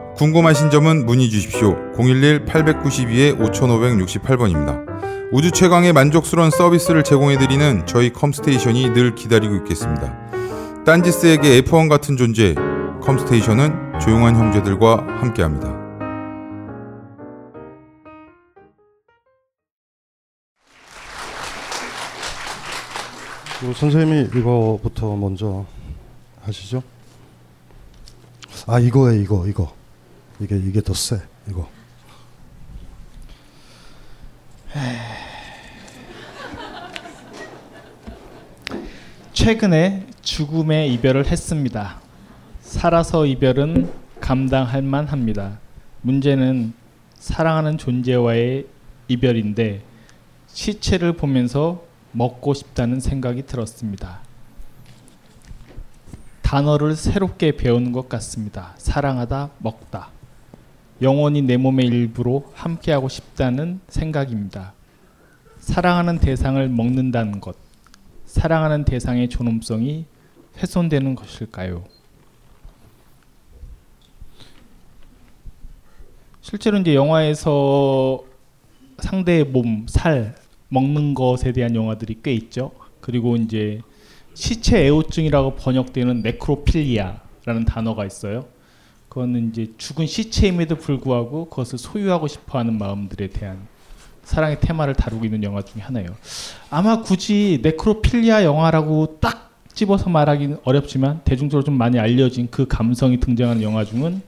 궁금하신 점은 문의 주십시오. 011-892-5568번입니다. 우주 최강의 만족스러운 서비스를 제공해드리는 저희 컴스테이션이 늘 기다리고 있겠습니다. 딴지스에게 F1 같은 존재, 컴스테이션은 조용한 형제들과 함께합니다. 그 선생님이 이거부터 먼저 하시죠. 아 이거에 이거 이거 이게 이게 더 세 이거. 최근에 죽음의 이별을 했습니다. 살아서 이별은 감당할 만합니다. 문제는 사랑하는 존재와의 이별인데 시체를 보면서 먹고 싶다는 생각이 들었습니다. 단어를 새롭게 배우는 것 같습니다. 사랑하다, 먹다. 영원히 내 몸의 일부로 함께하고 싶다는 생각입니다. 사랑하는 대상을 먹는다는 것. 사랑하는 대상의 존엄성이 훼손되는 것일까요? 실제로 이제 영화에서 상대의 몸, 살 먹는 것에 대한 영화들이 꽤 있죠. 그리고 이제 시체 애호증이라고 번역되는 necrophilia라는 단어가 있어요. 그거는 이제 죽은 시체임에도 불구하고 그것을 소유하고 싶어하는 마음들에 대한 사랑의 테마를 다루고 있는 영화 중에 하나예요. 아마 굳이 necrophilia 영화라고 딱 집어서 말하기는 어렵지만 대중적으로 좀 많이 알려진 그 감성이 등장하는 영화 중은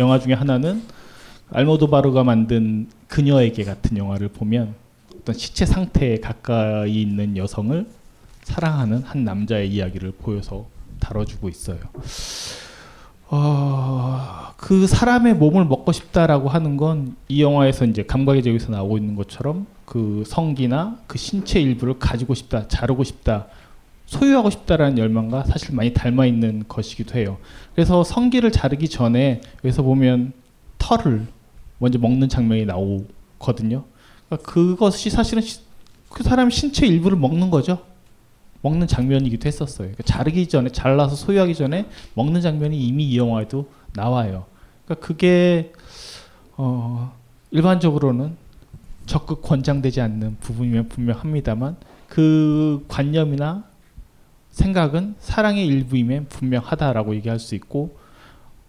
영화 중에 하나는 알모도바르가 만든 그녀에게 같은 영화를 보면 어떤 시체 상태에 가까이 있는 여성을 사랑하는 한 남자의 이야기를 보여서 다뤄주고 있어요. 어, 그 사람의 몸을 먹고 싶다라고 하는 건 이 영화에서 이제 감각의 제국에서 나오고 있는 것처럼 그 성기나 그 신체 일부를 가지고 싶다, 자르고 싶다, 소유하고 싶다라는 열망과 사실 많이 닮아 있는 것이기도 해요. 그래서 성기를 자르기 전에 여기서 보면 털을 먼저 먹는 장면이 나오거든요. 그러니까 그것이 사실은 시, 그 사람 신체 일부를 먹는 거죠. 먹는 장면이기도 했었어요. 그러니까 자르기 전에 잘라서 소유하기 전에 먹는 장면이 이미 이 영화에도 나와요. 그러니까 그게 어, 일반적으로는 적극 권장되지 않는 부분이면 분명합니다만 그 관념이나 생각은 사랑의 일부임엔 분명하다라고 얘기할 수 있고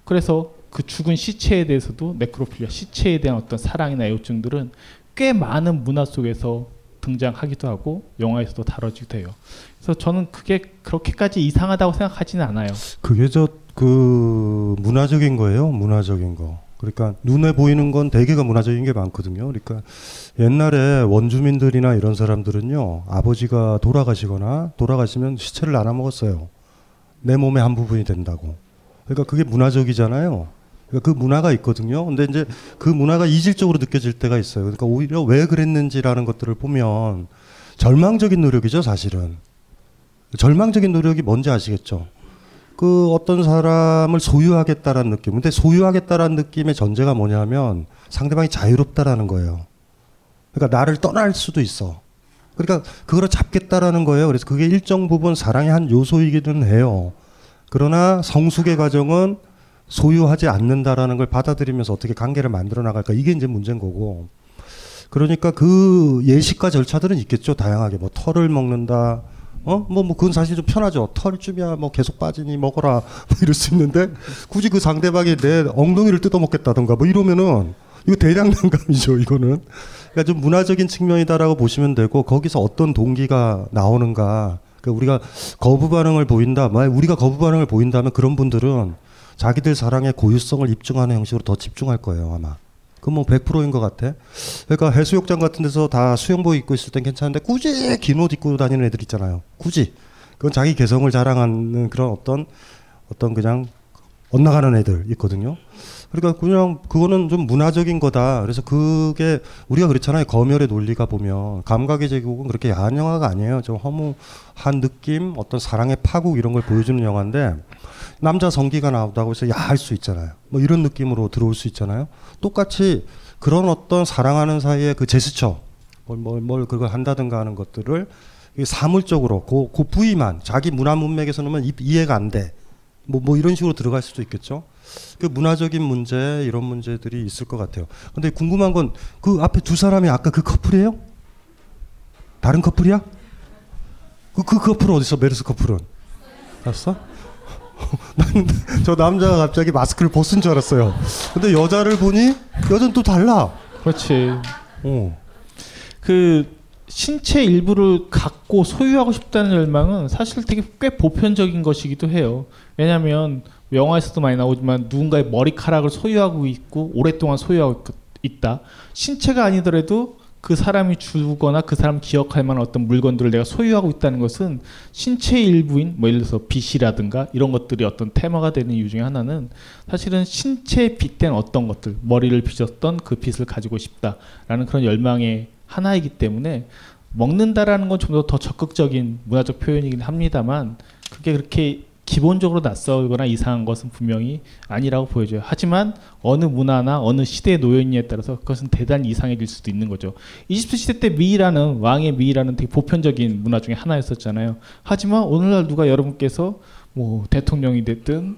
그래서 그 죽은 시체에 대해서도 네크로필리아 시체에 대한 어떤 사랑이나 애호증들은 꽤 많은 문화 속에서 등장하기도 하고 영화에서도 다뤄지기도 해요. 그래서 저는 그게 그렇게까지 이상하다고 생각하지는 않아요. 그게 저 그 문화적인 거예요. 문화적인 거. 그러니까 눈에 보이는 건 대개가 문화적인 게 많거든요. 그러니까 옛날에 원주민들이나 이런 사람들은요. 아버지가 돌아가시거나 돌아가시면 시체를 나눠 먹었어요. 내 몸의 한 부분이 된다고. 그러니까 그게 문화적이잖아요. 그러니까 그 문화가 있거든요. 근데 이제 그 문화가 이질적으로 느껴질 때가 있어요. 그러니까 오히려 왜 그랬는지라는 것들을 보면 절망적인 노력이죠, 사실은. 절망적인 노력이 뭔지 아시겠죠? 그 어떤 사람을 소유하겠다라는 느낌. 근데 소유하겠다라는 느낌의 전제가 뭐냐면 상대방이 자유롭다라는 거예요. 그러니까 나를 떠날 수도 있어. 그러니까 그거를 잡겠다라는 거예요. 그래서 그게 일정 부분 사랑의 한 요소이기는 해요. 그러나 성숙의 과정은 소유하지 않는다라는 걸 받아들이면서 어떻게 관계를 만들어 나갈까 이게 이제 문제인 거고. 그러니까 그 예식과 절차들은 있겠죠. 다양하게 뭐 털을 먹는다. 어? 뭐, 뭐, 그건 사실 좀 편하죠. 털쯤이야, 뭐, 계속 빠지니 먹어라. 뭐 이럴 수 있는데, 굳이 그 상대방이 내 엉덩이를 뜯어먹겠다던가, 뭐 이러면은, 이거 대량 난감이죠, 이거는. 그러니까 좀 문화적인 측면이다라고 보시면 되고, 거기서 어떤 동기가 나오는가. 그러니까 우리가 거부 반응을 보인다. 만약 우리가 거부 반응을 보인다면 그런 분들은 자기들 사랑의 고유성을 입증하는 형식으로 더 집중할 거예요, 아마. 그건 뭐 100%인 것 같아. 그러니까 해수욕장 같은 데서 다 수영복 입고 있을 땐 괜찮은데 굳이 긴 옷 입고 다니는 애들 있잖아요. 굳이. 그건 자기 개성을 자랑하는 그런 어떤 어떤 그냥 엇나가는 애들 있거든요. 그러니까 그냥 그거는 좀 문화적인 거다. 그래서 그게 우리가 그렇잖아요. 검열의 논리가 보면 감각의 제국은 그렇게 야한 영화가 아니에요. 좀 허무한 느낌, 어떤 사랑의 파국 이런 걸 보여주는 영화인데 남자 성기가 나오다고 해서 야 할 수 있잖아요. 뭐 이런 느낌으로 들어올 수 있잖아요. 똑같이 그런 어떤 사랑하는 사이에 그 제스처, 뭘, 뭘, 뭘 그걸 한다든가 하는 것들을 사물적으로 그, 그 부위만 자기 문화 문맥에서는 이, 이해가 안 돼. 뭐, 뭐 이런 식으로 들어갈 수도 있겠죠. 그 문화적인 문제 이런 문제들이 있을 것 같아요. 근데 궁금한 건 그 앞에 두 사람이 아까 그 커플이에요? 다른 커플이야? 그, 그 커플은 어디서 메르스 커플은? 알았어? 저 남자가 갑자기 마스크를 벗은 줄 알았어요. 근데 여자를 보니 여자는 또 달라. 그렇지. 어. 그 신체 일부를 갖고 소유하고 싶다는 열망은 사실 되게 꽤 보편적인 것이기도 해요. 왜냐하면 영화에서도 많이 나오지만 누군가의 머리카락을 소유하고 있고 오랫동안 소유하고 있다. 신체가 아니더라도 그 사람이 주거나 그 사람 기억할 만한 어떤 물건들을 내가 소유하고 있다는 것은 신체의 일부인 뭐 예를 들어서 빛이라든가 이런 것들이 어떤 테마가 되는 이유 중에 하나는 사실은 신체에 빗댄 어떤 것들 머리를 빚었던 그 빛을 가지고 싶다라는 그런 열망의 하나이기 때문에 먹는다라는 건 좀 더 더 적극적인 문화적 표현이긴 합니다만 그게 그렇게 기본적으로 낯설거나 이상한 것은 분명히 아니라고 보여져요. 하지만 어느 문화나 어느 시대에 놓여 있느냐에 따라서 그것은 대단히 이상해질 수도 있는 거죠. 이집트 시대 때 미이라는 왕의 미이라는 되게 보편적인 문화 중에 하나였었잖아요. 하지만 오늘날 누가 여러분께서 뭐 대통령이 됐든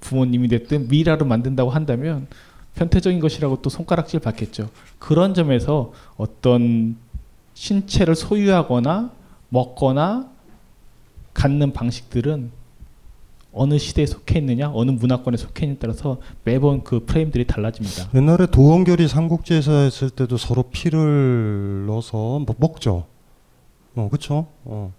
부모님이 됐든 미이라로 만든다고 한다면 편태적인 것이라고 또 손가락질 받겠죠. 그런 점에서 어떤 신체를 소유하거나 먹거나 갖는 방식들은 어느 시대에 속해 있느냐, 어느 문화권에 속해 있느냐에 따라서 매번 그 프레임들이 달라집니다. 옛날에 도원결이 삼국지에서 했을 때도 서로 피를 넣어서 뭐 먹죠. 어, 그렇죠. 어.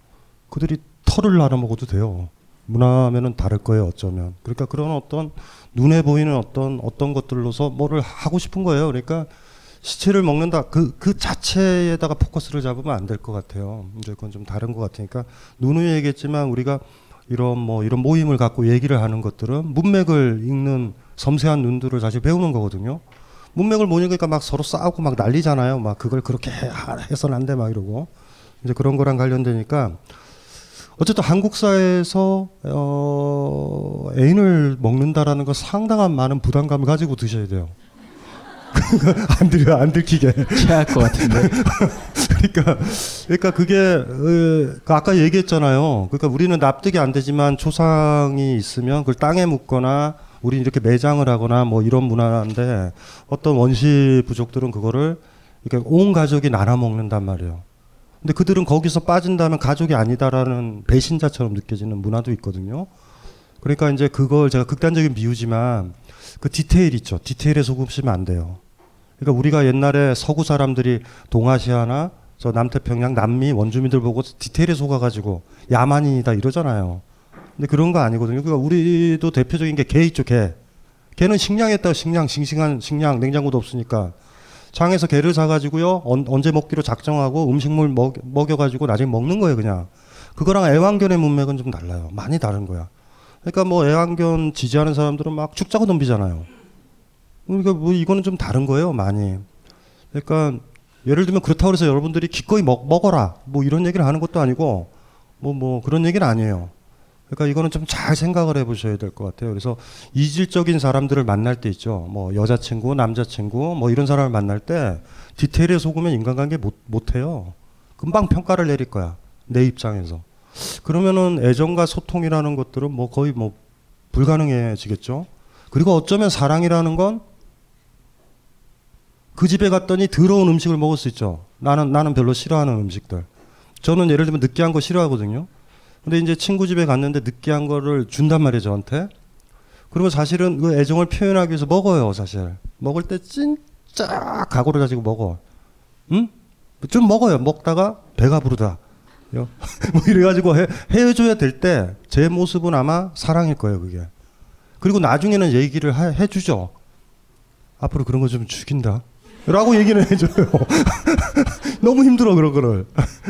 그들이 털을 나눠 먹어도 돼요. 문화면은 다를 거예요, 어쩌면. 그러니까 그런 어떤 눈에 보이는 어떤 어떤 것들로서 뭐를 하고 싶은 거예요. 그러니까 시체를 먹는다 그, 그 자체에다가 포커스를 잡으면 안 될 것 같아요. 이제 그건 좀 다른 것 같으니까 누누이 얘기했지만 우리가 이런 뭐 이런 모임을 갖고 얘기를 하는 것들은 문맥을 읽는 섬세한 눈들을 사실 배우는 거거든요. 문맥을 못 읽으니까 막 서로 싸우고 막 난리잖아요. 막 그걸 그렇게 해서는 안돼 막 이러고 이제 그런 거랑 관련되니까 어쨌든 한국사에서 어, 애인을 먹는다라는 거 상당한 많은 부담감을 가지고 드셔야 돼요. 안 들려 안 들키게 취할 것 같은데. 그러니까 그러니까 그게 어, 그 아까 얘기했잖아요. 그러니까 우리는 납득이 안 되지만 초상이 있으면 그걸 땅에 묻거나 우리 이렇게 매장을 하거나 뭐 이런 문화인데 어떤 원시 부족들은 그거를 이렇게 온 가족이 나눠 먹는단 말이에요. 근데 그들은 거기서 빠진다면 가족이 아니다라는 배신자처럼 느껴지는 문화도 있거든요. 그러니까 이제 그걸 제가 극단적인 비유지만 그 디테일 있죠. 디테일에 속으시면 안 돼요. 그러니까 우리가 옛날에 서구 사람들이 동아시아나 저 남태평양 남미 원주민들 보고 디테일에 속아가지고 야만인이다 이러잖아요. 근데 그런 거 아니거든요. 그러니까 우리도 대표적인 게 개 있죠, 개. 개는 식량에다 식량, 싱싱한 식량, 냉장고도 없으니까 장에서 개를 사가지고요 언, 언제 먹기로 작정하고 음식물 먹, 먹여가지고 나중에 먹는 거예요, 그냥. 그거랑 애완견의 문맥은 좀 달라요. 많이 다른 거야. 그러니까 뭐 애완견 지지하는 사람들은 막 죽자고 덤비잖아요. 그러니까 뭐 이거는 좀 다른 거예요, 많이. 그러니까 예를 들면 그렇다고 해서 여러분들이 기꺼이 먹, 먹어라 뭐 이런 얘기를 하는 것도 아니고 뭐 뭐 그런 얘기는 아니에요. 그러니까 이거는 좀 잘 생각을 해보셔야 될 것 같아요. 그래서 이질적인 사람들을 만날 때 있죠. 뭐 여자친구, 남자친구, 뭐 이런 사람을 만날 때 디테일에 속으면 인간관계 못 못해요. 금방 평가를 내릴 거야. 내 입장에서. 그러면은 애정과 소통이라는 것들은 뭐 거의 뭐 불가능해지겠죠. 그리고 어쩌면 사랑이라는 건 그 집에 갔더니 더러운 음식을 먹을 수 있죠. 나는 나는 별로 싫어하는 음식들. 저는 예를 들면 느끼한 거 싫어하거든요. 근데 이제 친구 집에 갔는데 느끼한 거를 준단 말이에요, 저한테. 그러면 사실은 그 애정을 표현하기 위해서 먹어요, 사실. 먹을 때 진짜 각오를 가지고 먹어. 응? 좀 먹어요. 먹다가 배가 부르다. 뭐 이래가지고 해, 헤어져야 될 때 제 모습은 아마 사랑일 거예요, 그게. 그리고 나중에는 얘기를 하, 해주죠. 앞으로 그런 거 좀 죽인다. 라고 얘기는 해줘요. 너무 힘들어, 그런 거를.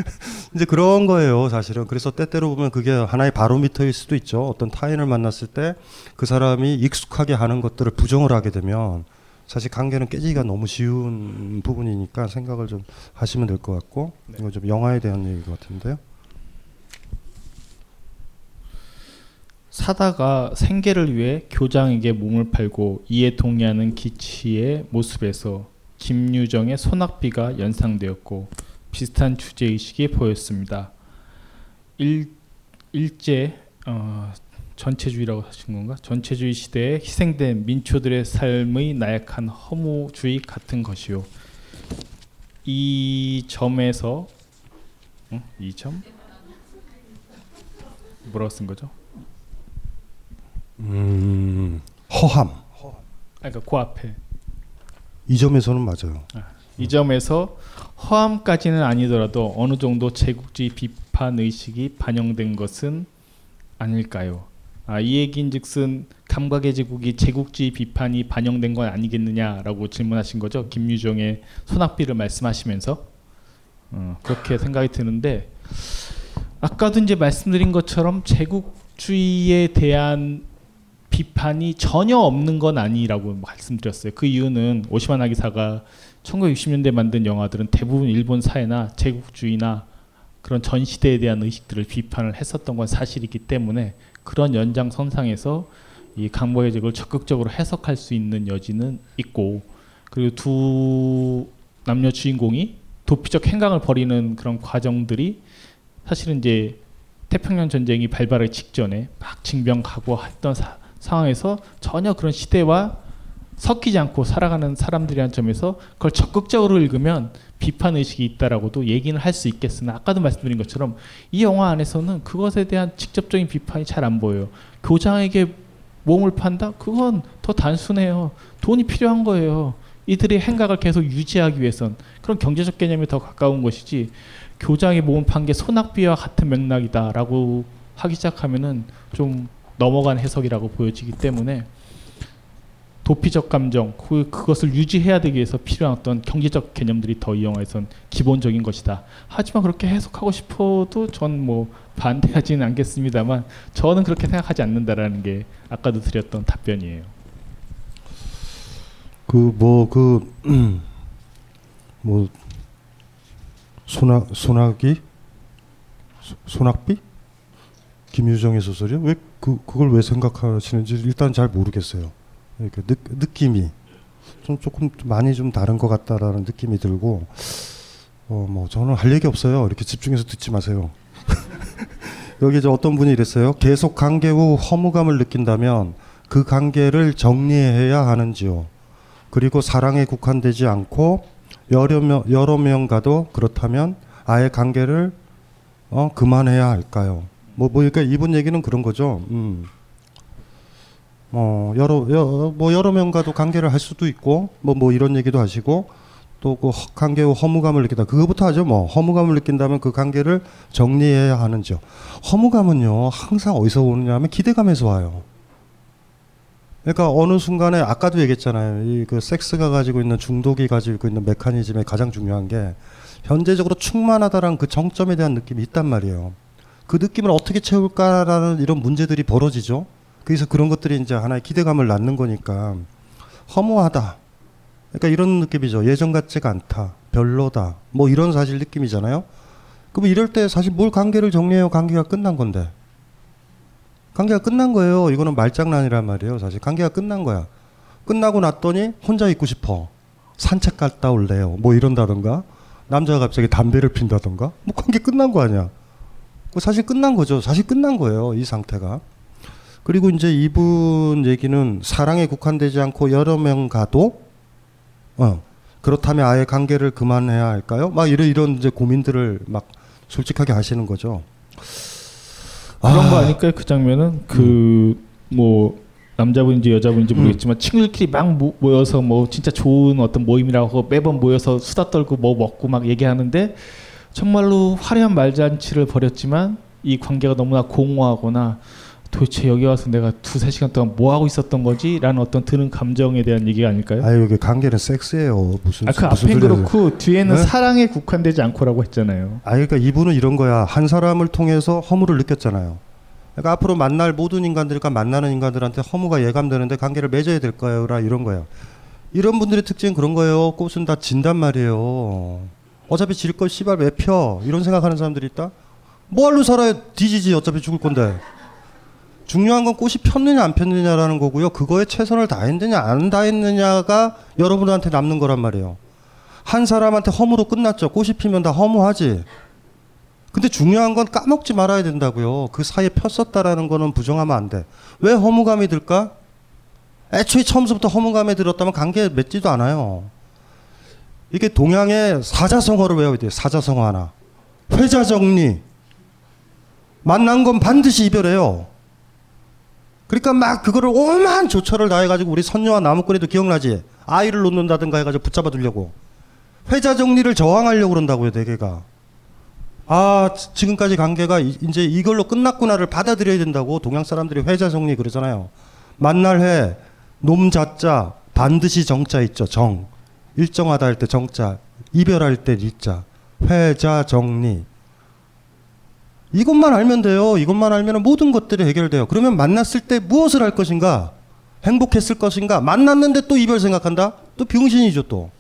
이제 그런 거예요, 사실은. 그래서 때때로 보면 그게 하나의 바로미터일 수도 있죠. 어떤 타인을 만났을 때 그 사람이 익숙하게 하는 것들을 부정을 하게 되면 사실 관계는 깨지기가 너무 쉬운 부분이니까 생각을 좀 하시면 될 것 같고 이거 좀 영화에 대한 얘기 같은데요. 사다가 생계를 위해 교장에게 몸을 팔고 이에 동의하는 기치의 모습에서 김유정의 소낙비가 연상되었고 비슷한 주제 의식이 보였습니다. 일 일제 어, 전체주의라고 하신 건가? 전체주의 시대에 희생된 민초들의 삶의 나약한 허무주의 같은 것이요. 이 점에서 어? 이 점? 뭐라고 쓴 거죠? 음, 허함. 아, 그러니까 그 앞에 이 점에서는 맞아요. 이 점에서 허함까지는 아니더라도 어느 정도 제국주의 비판 의식이 반영된 것은 아닐까요? 아, 이 얘기인즉슨 감각의 제국이 제국주의 비판이 반영된 건 아니겠느냐라고 질문하신 거죠. 김유정의 소낙비를 말씀하시면서 어, 그렇게 생각이 드는데 아까도 이제 말씀드린 것처럼 제국주의에 대한 비판이 전혀 없는 건 아니라고 말씀드렸어요. 그 이유는 오시마 나기사가 1960년대 만든 영화들은 대부분 일본 사회나 제국주의나 그런 전 시대에 대한 의식들을 비판을 했었던 건 사실이기 때문에 그런 연장선상에서 이 강보의 적을 적극적으로 해석할 수 있는 여지는 있고 그리고 두 남녀 주인공이 도피적 행각을 벌이는 그런 과정들이 사실은 이제 태평양 전쟁이 발발하기 직전에 막 징병 가고 했던 사, 상황에서 전혀 그런 시대와 섞이지 않고 살아가는 사람들이라는 점에서 그걸 적극적으로 읽으면 비판 의식이 있다라고도 얘기는 할 수 있겠으나 아까도 말씀드린 것처럼 이 영화 안에서는 그것에 대한 직접적인 비판이 잘 안 보여요. 교장에게 몸을 판다? 그건 더 단순해요. 돈이 필요한 거예요. 이들의 행각을 계속 유지하기 위해선 그런 경제적 개념이 더 가까운 것이지 교장의 몸을 판 게 소낙비와 같은 맥락이다라고 하기 시작하면은 좀 넘어간 해석이라고 보여지기 때문에 도피적 감정 그, 그것을 유지해야 되기 위해서 필요한 어떤 경제적 개념들이 더 이 영화에선 기본적인 것이다. 하지만 그렇게 해석하고 싶어도 전 뭐 반대하지는 않겠습니다만 저는 그렇게 생각하지 않는다라는 게 아까도 드렸던 답변이에요. 그 뭐 그뭐 소낙 소낙이 소, 소낙비 김유정의 소설이요? 왜 그 그걸 왜 생각하시는지 일단 잘 모르겠어요. 이렇게 느, 느낌이 좀 조금 많이 좀 다른 것 같다라는 느낌이 들고 어 뭐 저는 할 얘기 없어요. 이렇게 집중해서 듣지 마세요. 여기 이제 어떤 분이 이랬어요. 계속 관계 후 허무감을 느낀다면 그 관계를 정리해야 하는지요. 그리고 사랑에 국한되지 않고 여러 명 여러 명과도 그렇다면 아예 관계를 어 그만해야 할까요? 뭐, 뭐, 그러니까 이분 얘기는 그런 거죠. 음. 어, 여러, 여, 뭐, 여러 명과도 관계를 할 수도 있고, 뭐, 뭐, 이런 얘기도 하시고, 또그 관계 후 허무감을 느낀다. 그거부터 하죠. 뭐, 허무감을 느낀다면 그 관계를 정리해야 하는지요. 허무감은요, 항상 어디서 오느냐 하면 기대감에서 와요. 그러니까 어느 순간에 아까도 얘기했잖아요. 이 그 섹스가 가지고 있는 중독이 가지고 있는 메커니즘의 가장 중요한 게 현재적으로 충만하다라는 그 정점에 대한 느낌이 있단 말이에요. 그 느낌을 어떻게 채울까라는 이런 문제들이 벌어지죠. 그래서 그런 것들이 이제 하나의 기대감을 낳는 거니까 허무하다. 그러니까 이런 느낌이죠. 예전 같지가 않다. 별로다. 뭐 이런 사실 느낌이잖아요. 그럼 이럴 때 사실 뭘 관계를 정리해요? 관계가 끝난 건데. 관계가 끝난 거예요. 이거는 말장난이란 말이에요. 사실 관계가 끝난 거야. 끝나고 났더니 혼자 있고 싶어. 산책 갔다 올래요. 뭐 이런다던가. 남자가 갑자기 담배를 핀다던가. 뭐 관계 끝난 거 아니야. 그 사실 끝난 거죠. 사실 끝난 거예요. 이 상태가. 그리고 이제 이분 얘기는 사랑에 국한되지 않고 여러 명 가도 어 그렇다면 아예 관계를 그만해야 할까요? 막 이런 이런 이제 고민들을 막 솔직하게 하시는 거죠. 그런 아. 거 아닐까요? 그 장면은 그뭐 남자분인지 여자분인지 음. 모르겠지만 친구들끼리 막 모, 모여서 뭐 진짜 좋은 어떤 모임이라고 매번 모여서 수다 떨고 뭐 먹고 막 얘기하는데 정말로 화려한 말잔치를 벌였지만 이 관계가 너무나 공허하거나 도대체 여기 와서 내가 두세 시간 동안 뭐 하고 있었던 거지 라는 어떤 드는 감정에 대한 얘기가 아닐까요? 아유 이게 관계는 섹스예요. 무슨 아, 그 앞엔 소리야. 그렇고 뒤에는 네? 사랑에 국한되지 않고라고 했잖아요. 아 그러니까 이분은 이런 거야. 한 사람을 통해서 허물을 느꼈잖아요. 그러니까 앞으로 만날 모든 인간들과 만나는 인간들한테 허무가 예감되는데 관계를 맺어야 될 거예요라 이런 거예요. 이런 분들의 특징은 그런 거예요. 꽃은 다 진단 말이에요. 어차피 질 걸 씨발 왜 펴? 이런 생각하는 사람들이 있다. 뭐할로 살아야 뒤지지 어차피 죽을 건데. 중요한 건 꽃이 폈느냐 안 폈느냐라는 거고요. 그거에 최선을 다했느냐 안 다했느냐가 여러분한테 남는 거란 말이에요. 한 사람한테 허무로 끝났죠. 꽃이 피면 다 허무하지. 근데 중요한 건 까먹지 말아야 된다고요. 그 사이에 폈었다라는 거는 부정하면 안 돼. 왜 허무감이 들까? 애초에 처음부터 허무감이 들었다면 관계 맺지도 않아요. 이게 동양의 사자성어를 외워야 돼요. 사자성어 하나. 회자정리. 만난 건 반드시 이별해요. 그러니까 막 그거를 오만 조처를 다해가지고 우리 선녀와 나무꾼에도 기억나지? 아이를 놓는다든가 해가지고 붙잡아 두려고. 회자 정리를 저항하려고 그런다고요, 대개가. 아, 지- 지금까지 관계가 이- 이제 이걸로 끝났구나를 받아들여야 된다고 동양 사람들이 회자 정리 그러잖아요. 만날 해, 놈자자, 반드시 정자 있죠, 정. 일정하다 할 때 정자, 이별할 때 일자. 회자 정리. 이것만 알면 돼요. 이것만 알면 모든 것들이 해결돼요. 그러면 만났을 때 무엇을 할 것인가? 행복했을 것인가? 만났는데 또 이별 생각한다? 또 병신이죠, 또.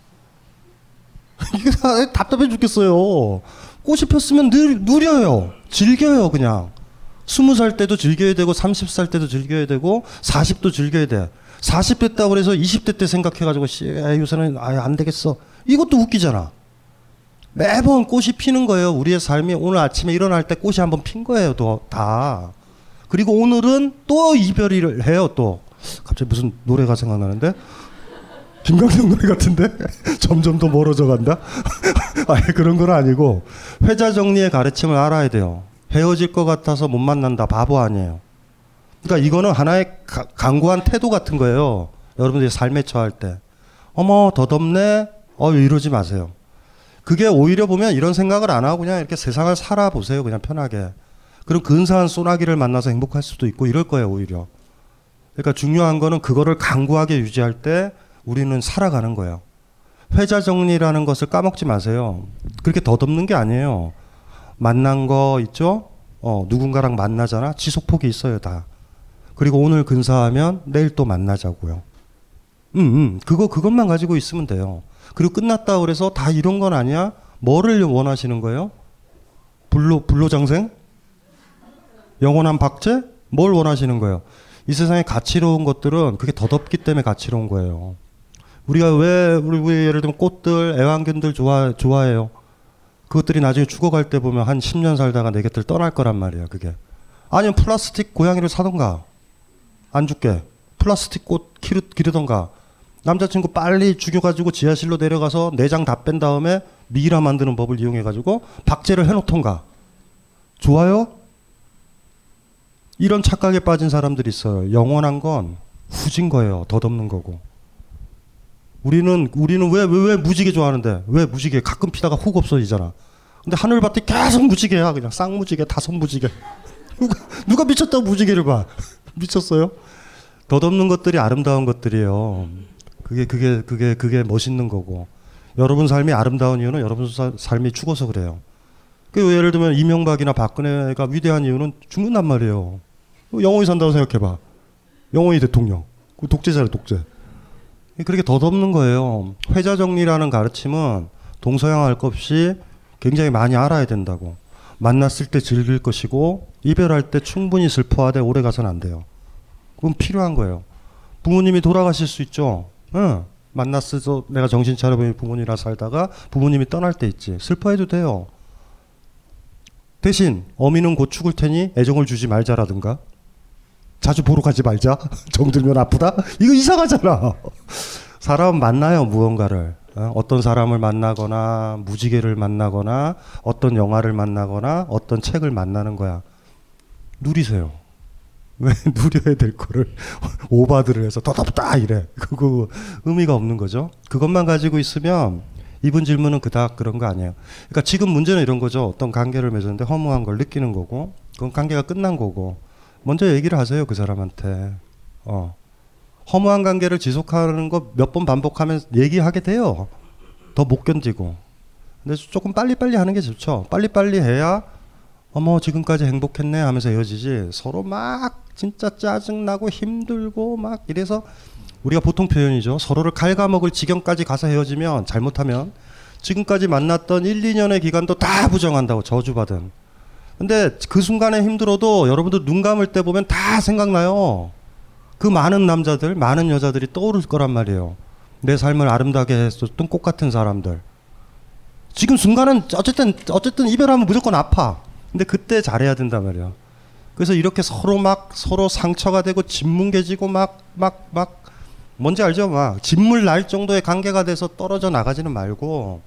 이게 다 답답해 죽겠어요. 꽃이 폈으면 늘 누려요. 즐겨요, 그냥. 스무 살 때도 즐겨야 되고, 30살 때도 즐겨야 되고, 40도 즐겨야 돼. 40 됐다고 그래서 20대 때 생각해가지고, 씨, 아, 요새는 아예 안 되겠어. 이것도 웃기잖아. 매번 꽃이 피는 거예요. 우리의 삶이 오늘 아침에 일어날 때 꽃이 한번 핀 거예요. 또, 다. 그리고 오늘은 또 이별을 해요. 또. 갑자기 무슨 노래가 생각나는데? 김광석 노래 같은데? 점점 더 멀어져 간다? 아니, 그런 건 아니고, 회자 정리의 가르침을 알아야 돼요. 헤어질 것 같아서 못 만난다. 바보 아니에요. 그러니까 이거는 하나의 가- 강고한 태도 같은 거예요. 여러분들이 삶에 처할 때. 어머, 더 덥네? 어, 이러지 마세요. 그게 오히려 보면 이런 생각을 안 하고 그냥 이렇게 세상을 살아보세요. 그냥 편하게. 그럼 근사한 소나기를 만나서 행복할 수도 있고 이럴 거예요, 오히려. 그러니까 중요한 거는 그거를 강구하게 유지할 때 우리는 살아가는 거예요. 회자 정리라는 것을 까먹지 마세요. 그렇게 덧없는 게 아니에요. 만난 거 있죠? 어, 누군가랑 만나잖아. 지속폭이 있어요, 다. 그리고 오늘 근사하면 내일 또 만나자고요. 음, 음. 그거 그것만 가지고 있으면 돼요. 그리고 끝났다 그래서 다 이런 건 아니야? 뭐를 원하시는 거예요? 불로 불로장생? 영원한 박제? 뭘 원하시는 거예요? 이 세상에 가치로운 것들은 그게 덧없기 때문에 가치로운 거예요. 우리가 왜 우리, 우리 예를 들면 꽃들, 애완견들 좋아 좋아해요. 그것들이 나중에 죽어갈 때 보면 한 10년 살다가 내 곁을 떠날 거란 말이야, 그게. 아니면 플라스틱 고양이를 사던가. 안 죽게. 플라스틱 꽃 기르, 기르던가. 남자친구 빨리 죽여가지고 지하실로 내려가서 내장 다 뺀 다음에 미이라 만드는 법을 이용해가지고 박제를 해놓던가. 좋아요? 이런 착각에 빠진 사람들이 있어요. 영원한 건 후진 거예요. 덧없는 거고. 우리는 우리는 왜 왜 왜 무지개 좋아하는데 왜 무지개 가끔 피다가 훅 없어지잖아. 근데 하늘 봤더니 계속 무지개야 그냥 쌍무지개 다섯 무지개. 누가 누가 미쳤다고 무지개를 봐. 미쳤어요? 덧없는 것들이 아름다운 것들이에요. 그게 그게 그게 그게 멋있는 거고. 여러분 삶이 아름다운 이유는 여러분 사- 삶이 죽어서 그래요. 그 예를 들면 이명박이나 박근혜가 위대한 이유는 죽는단 말이에요. 영원히 산다고 생각해봐. 영원히 대통령. 그 독재자를 독재. 그렇게 덧없는 거예요. 회자 정리라는 가르침은 동서양 할 것 없이 굉장히 많이 알아야 된다고. 만났을 때 즐길 것이고 이별할 때 충분히 슬퍼하되 오래 가서는 안 돼요. 그건 필요한 거예요. 부모님이 돌아가실 수 있죠. 응. 만났어도 내가 정신 차려보니 부모님이랑 살다가 부모님이 떠날 때 있지. 슬퍼해도 돼요. 대신 어미는 곧 죽을 테니 애정을 주지 말자라든가 자주 보러 가지 말자. 정들면 아프다. 이거 이상하잖아. 사람 만나요 무언가를 어? 어떤 사람을 만나거나 무지개를 만나거나 어떤 영화를 만나거나 어떤 책을 만나는 거야. 누리세요. 왜 누려야 될 거를 오바드를 해서 더덥다 이래. 그거 의미가 없는 거죠. 그것만 가지고 있으면 이분 질문은 그닥 그런 거 아니에요. 그러니까 지금 문제는 이런 거죠. 어떤 관계를 맺었는데 허무한 걸 느끼는 거고, 그건 관계가 끝난 거고. 먼저 얘기를 하세요 그 사람한테. 어. 허무한 관계를 지속하는 거 몇 번 반복하면 얘기하게 돼요. 더 못 견디고. 근데 조금 빨리빨리 하는 게 좋죠. 빨리빨리 해야 어머 지금까지 행복했네 하면서 헤어지지 서로 막 진짜 짜증나고 힘들고 막 이래서 우리가 보통 표현이죠. 서로를 갉아먹을 지경까지 가서 헤어지면 잘못하면 지금까지 만났던 1, 2년의 기간도 다 부정한다고 저주받은. 근데 그 순간에 힘들어도 여러분들 눈 감을 때 보면 다 생각나요. 그 많은 남자들, 많은 여자들이 떠오를 거란 말이에요. 내 삶을 아름답게 했었던 꽃 같은 사람들. 지금 순간은 어쨌든 어쨌든 이별하면 무조건 아파. 근데 그때 잘해야 된단 말이야. 그래서 이렇게 서로 막 서로 상처가 되고 짓뭉개지고 막 막 막 뭔지 알죠? 막 진물 날 정도의 관계가 돼서 떨어져 나가지는 말고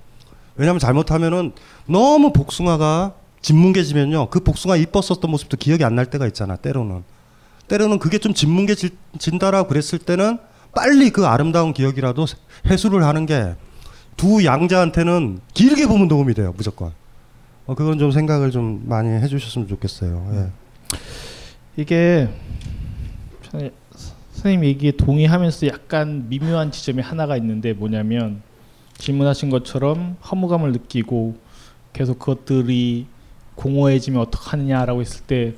왜냐하면 잘못하면은 너무 복숭아가 짓뭉개지면요 그 복숭아 이뻤었던 모습도 기억이 안 날 때가 있잖아 때로는 때로는 그게 좀 짓뭉개진다라고 그랬을 때는 빨리 그 아름다운 기억이라도 해소를 하는 게 두 양자한테는 길게 보면 도움이 돼요 무조건 어, 그건 좀 생각을 좀 많이 해주셨으면 좋겠어요. 예. 이게 저는 선생님 얘기에 동의하면서 약간 미묘한 지점이 하나가 있는데 뭐냐면 질문하신 것처럼 허무감을 느끼고 계속 그것들이 공허해지면 어떡하느냐라고 했을 때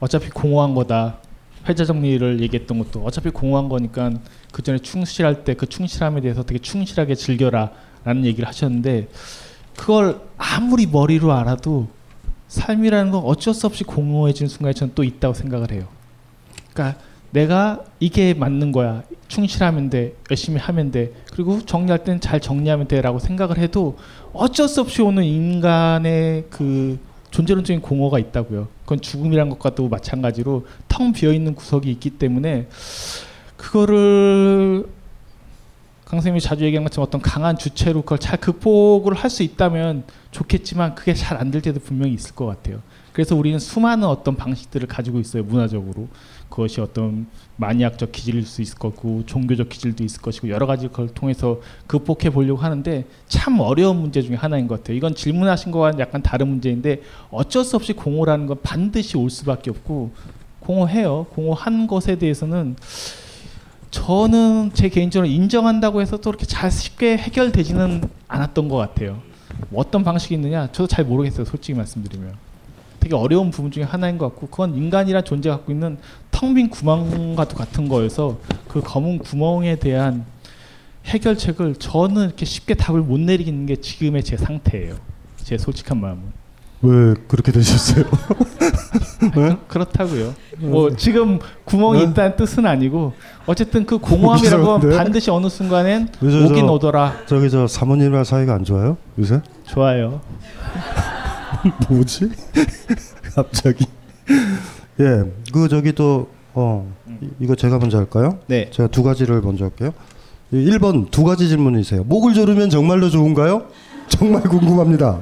어차피 공허한 거다. 회자 정리를 얘기했던 것도 어차피 공허한 거니까 그 전에 충실할 때 그 충실함에 대해서 되게 충실하게 즐겨라 라는 얘기를 하셨는데 그걸 아무리 머리로 알아도 삶이라는 건 어쩔 수 없이 공허해지는 순간이 저는 또 있다고 생각을 해요. 그러니까 내가 이게 맞는 거야. 충실하면 돼. 열심히 하면 돼. 그리고 정리할 때는 잘 정리하면 돼라고 생각을 해도 어쩔 수 없이 오는 인간의 그 존재론적인 공허가 있다고요. 그건 죽음이란 것과도 마찬가지로 텅 비어 있는 구석이 있기 때문에 그거를 강 선생님이 자주 얘기하는 것처럼 어떤 강한 주체로 그걸 잘 극복을 할 수 있다면 좋겠지만 그게 잘 안 될 때도 분명히 있을 것 같아요. 그래서 우리는 수많은 어떤 방식들을 가지고 있어요 문화적으로 그것이 어떤 마니악적 기질일 수 있을 거고 종교적 기질도 있을 것이고 여러 가지 걸 통해서 극복해 보려고 하는데 참 어려운 문제 중에 하나인 것 같아요. 이건 질문하신 거와는 약간 다른 문제인데 어쩔 수 없이 공허라는 건 반드시 올 수밖에 없고 공허해요. 공허한 것에 대해서는 저는 제 개인적으로 인정한다고 해서 또 이렇게 잘 쉽게 해결되지는 않았던 것 같아요. 뭐 어떤 방식이 있느냐 저도 잘 모르겠어요. 솔직히 말씀드리면 되게 어려운 부분 중에 하나인 것 같고 그건 인간이란 존재가 갖고 있는 텅 빈 구멍과도 같은 거여서 그 검은 구멍에 대한 해결책을 저는 이렇게 쉽게 답을 못 내리는 게 지금의 제 상태예요. 제 솔직한 마음은. 왜 그렇게 되셨어요? 네? 그렇다고요. 뭐 지금 구멍이 네? 있다는 뜻은 아니고 어쨌든 그 공허함이라고 건 이상한데? 반드시 어느 순간엔 요새 오긴 저- 오더라. 저기 저 사모님이랑 사이가 안 좋아요? 요새? 좋아요. 뭐지? 갑자기. 예, 그 저기 또 어, 이- 이거 제가 먼저 할까요? 네. 제가 두 가지를 먼저 할게요. 1번 두 가지 질문이세요. 목을 조르면 정말로 좋은가요? 정말 궁금합니다.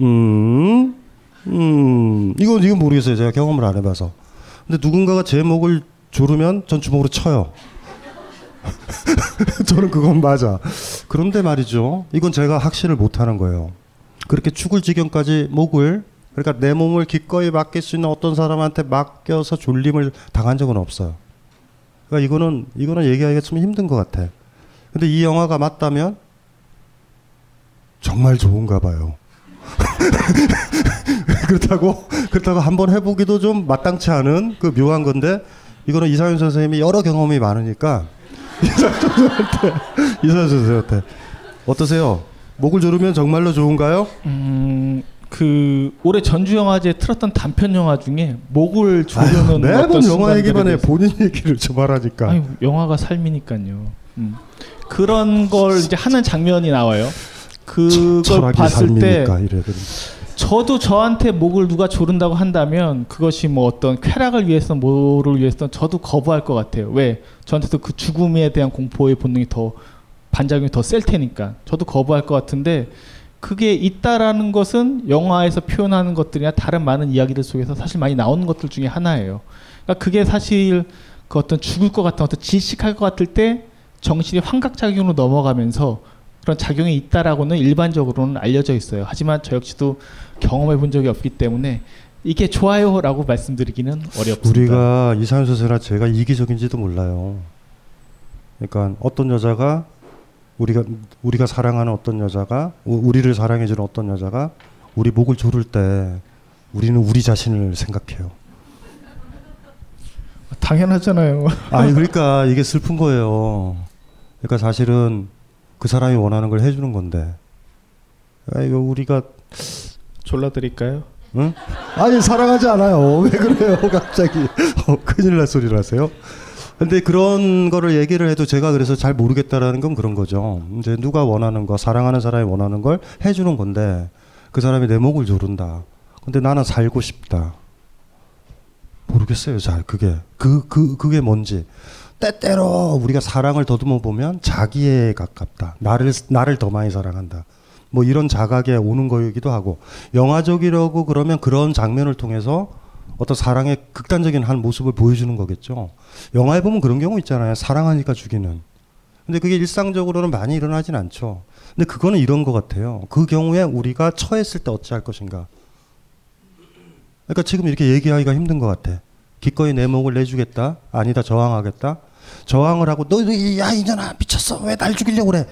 음, 음, 이건 이건 모르겠어요. 제가 경험을 안 해봐서. 근데 누군가가 제 목을 조르면 전 주먹으로 쳐요. 저는 그건 맞아. 그런데 말이죠. 이건 제가 확신을 못하는 거예요. 그렇게 죽을 지경까지 목을 그러니까 내 몸을 기꺼이 맡길 수 있는 어떤 사람한테 맡겨서 졸림을 당한 적은 없어요. 그러니까 이거는 이거는 얘기하기가 좀 힘든 것 같아. 근데 이 영화가 맞다면 정말 좋은가 봐요. 그렇다고 그렇다고 한번 해보기도 좀 마땅치 않은 그 묘한 건데 이거는 이상윤 선생님이 여러 경험이 많으니까 이상윤 선생한테 이상윤 선생한테 어떠세요? 목을 조르면 정말로 좋은가요? 음, 그 올해 전주 영화제 틀었던 단편 영화 중에 목을 조르는 매번 영화 얘기만 해 본인 얘기를 좀 하라니까. 아니 영화가 삶이니까요. 음. 그런 걸 이제 하는 장면이 나와요. 그걸 봤을 때 삶이니까 이래 그럼. 저도 저한테 목을 누가 조른다고 한다면 그것이 뭐 어떤 쾌락을 위해서 뭐를 위해서 저도 거부할 것 같아요. 왜? 저한테도 그 죽음에 대한 공포의 본능이 더 반작용이 더 셀 테니까 저도 거부할 것 같은데 그게 있다라는 것은 영화에서 표현하는 것들이나 다른 많은 이야기들 속에서 사실 많이 나오는 것들 중에 하나예요. 그러니까 그게 사실 그 어떤 죽을 것 같은 어떤 질식할 것 같을 때 정신이 환각작용으로 넘어가면서 그런 작용이 있다라고는 일반적으로는 알려져 있어요. 하지만 저 역시도 경험해 본 적이 없기 때문에 이게 좋아요라고 말씀드리기는 어렵습니다. 우리가 이상현 선생이나 제가 이기적인지도 몰라요. 그러니까 어떤 여자가 우리가 우리가 사랑하는 어떤 여자가 우- 우리를 사랑해주는 어떤 여자가 우리 목을 조를 때 우리는 우리 자신을 생각해요. 당연하잖아요. 아니 그러니까 이게 슬픈 거예요. 그러니까 사실은 그 사람이 원하는 걸 해주는 건데. 아 이거 우리가 졸라드릴까요? 응? 아니 사랑하지 않아요. 왜 그래요 갑자기 어, 큰일 날 소리를 하세요. 근데 그런 거를 얘기를 해도 제가 그래서 잘 모르겠다라는 건 그런 거죠. 이제 누가 원하는 거, 사랑하는 사람이 원하는 걸 해주는 건데 그 사람이 내 목을 조른다. 근데 나는 살고 싶다. 모르겠어요. 잘 그게 그 그 그, 게 뭔지. 때때로 우리가 사랑을 더듬어 보면 자기에 가깝다. 나를 나를 더 많이 사랑한다. 뭐 이런 자각에 오는 거이기도 하고 영화적이라고 그러면 그런 장면을 통해서 어떤 사랑의 극단적인 한 모습을 보여주는 거겠죠. 영화에 보면 그런 경우 있잖아요. 사랑하니까 죽이는. 근데 그게 일상적으로는 많이 일어나진 않죠. 근데 그거는 이런 것 같아요. 그 경우에 우리가 처했을 때 어찌할 것인가. 그러니까 지금 이렇게 얘기하기가 힘든 것 같아. 기꺼이 내 목을 내주겠다. 아니다 저항하겠다. 저항을 하고 너야 이년아 미쳤어 왜 날 죽이려고 그래.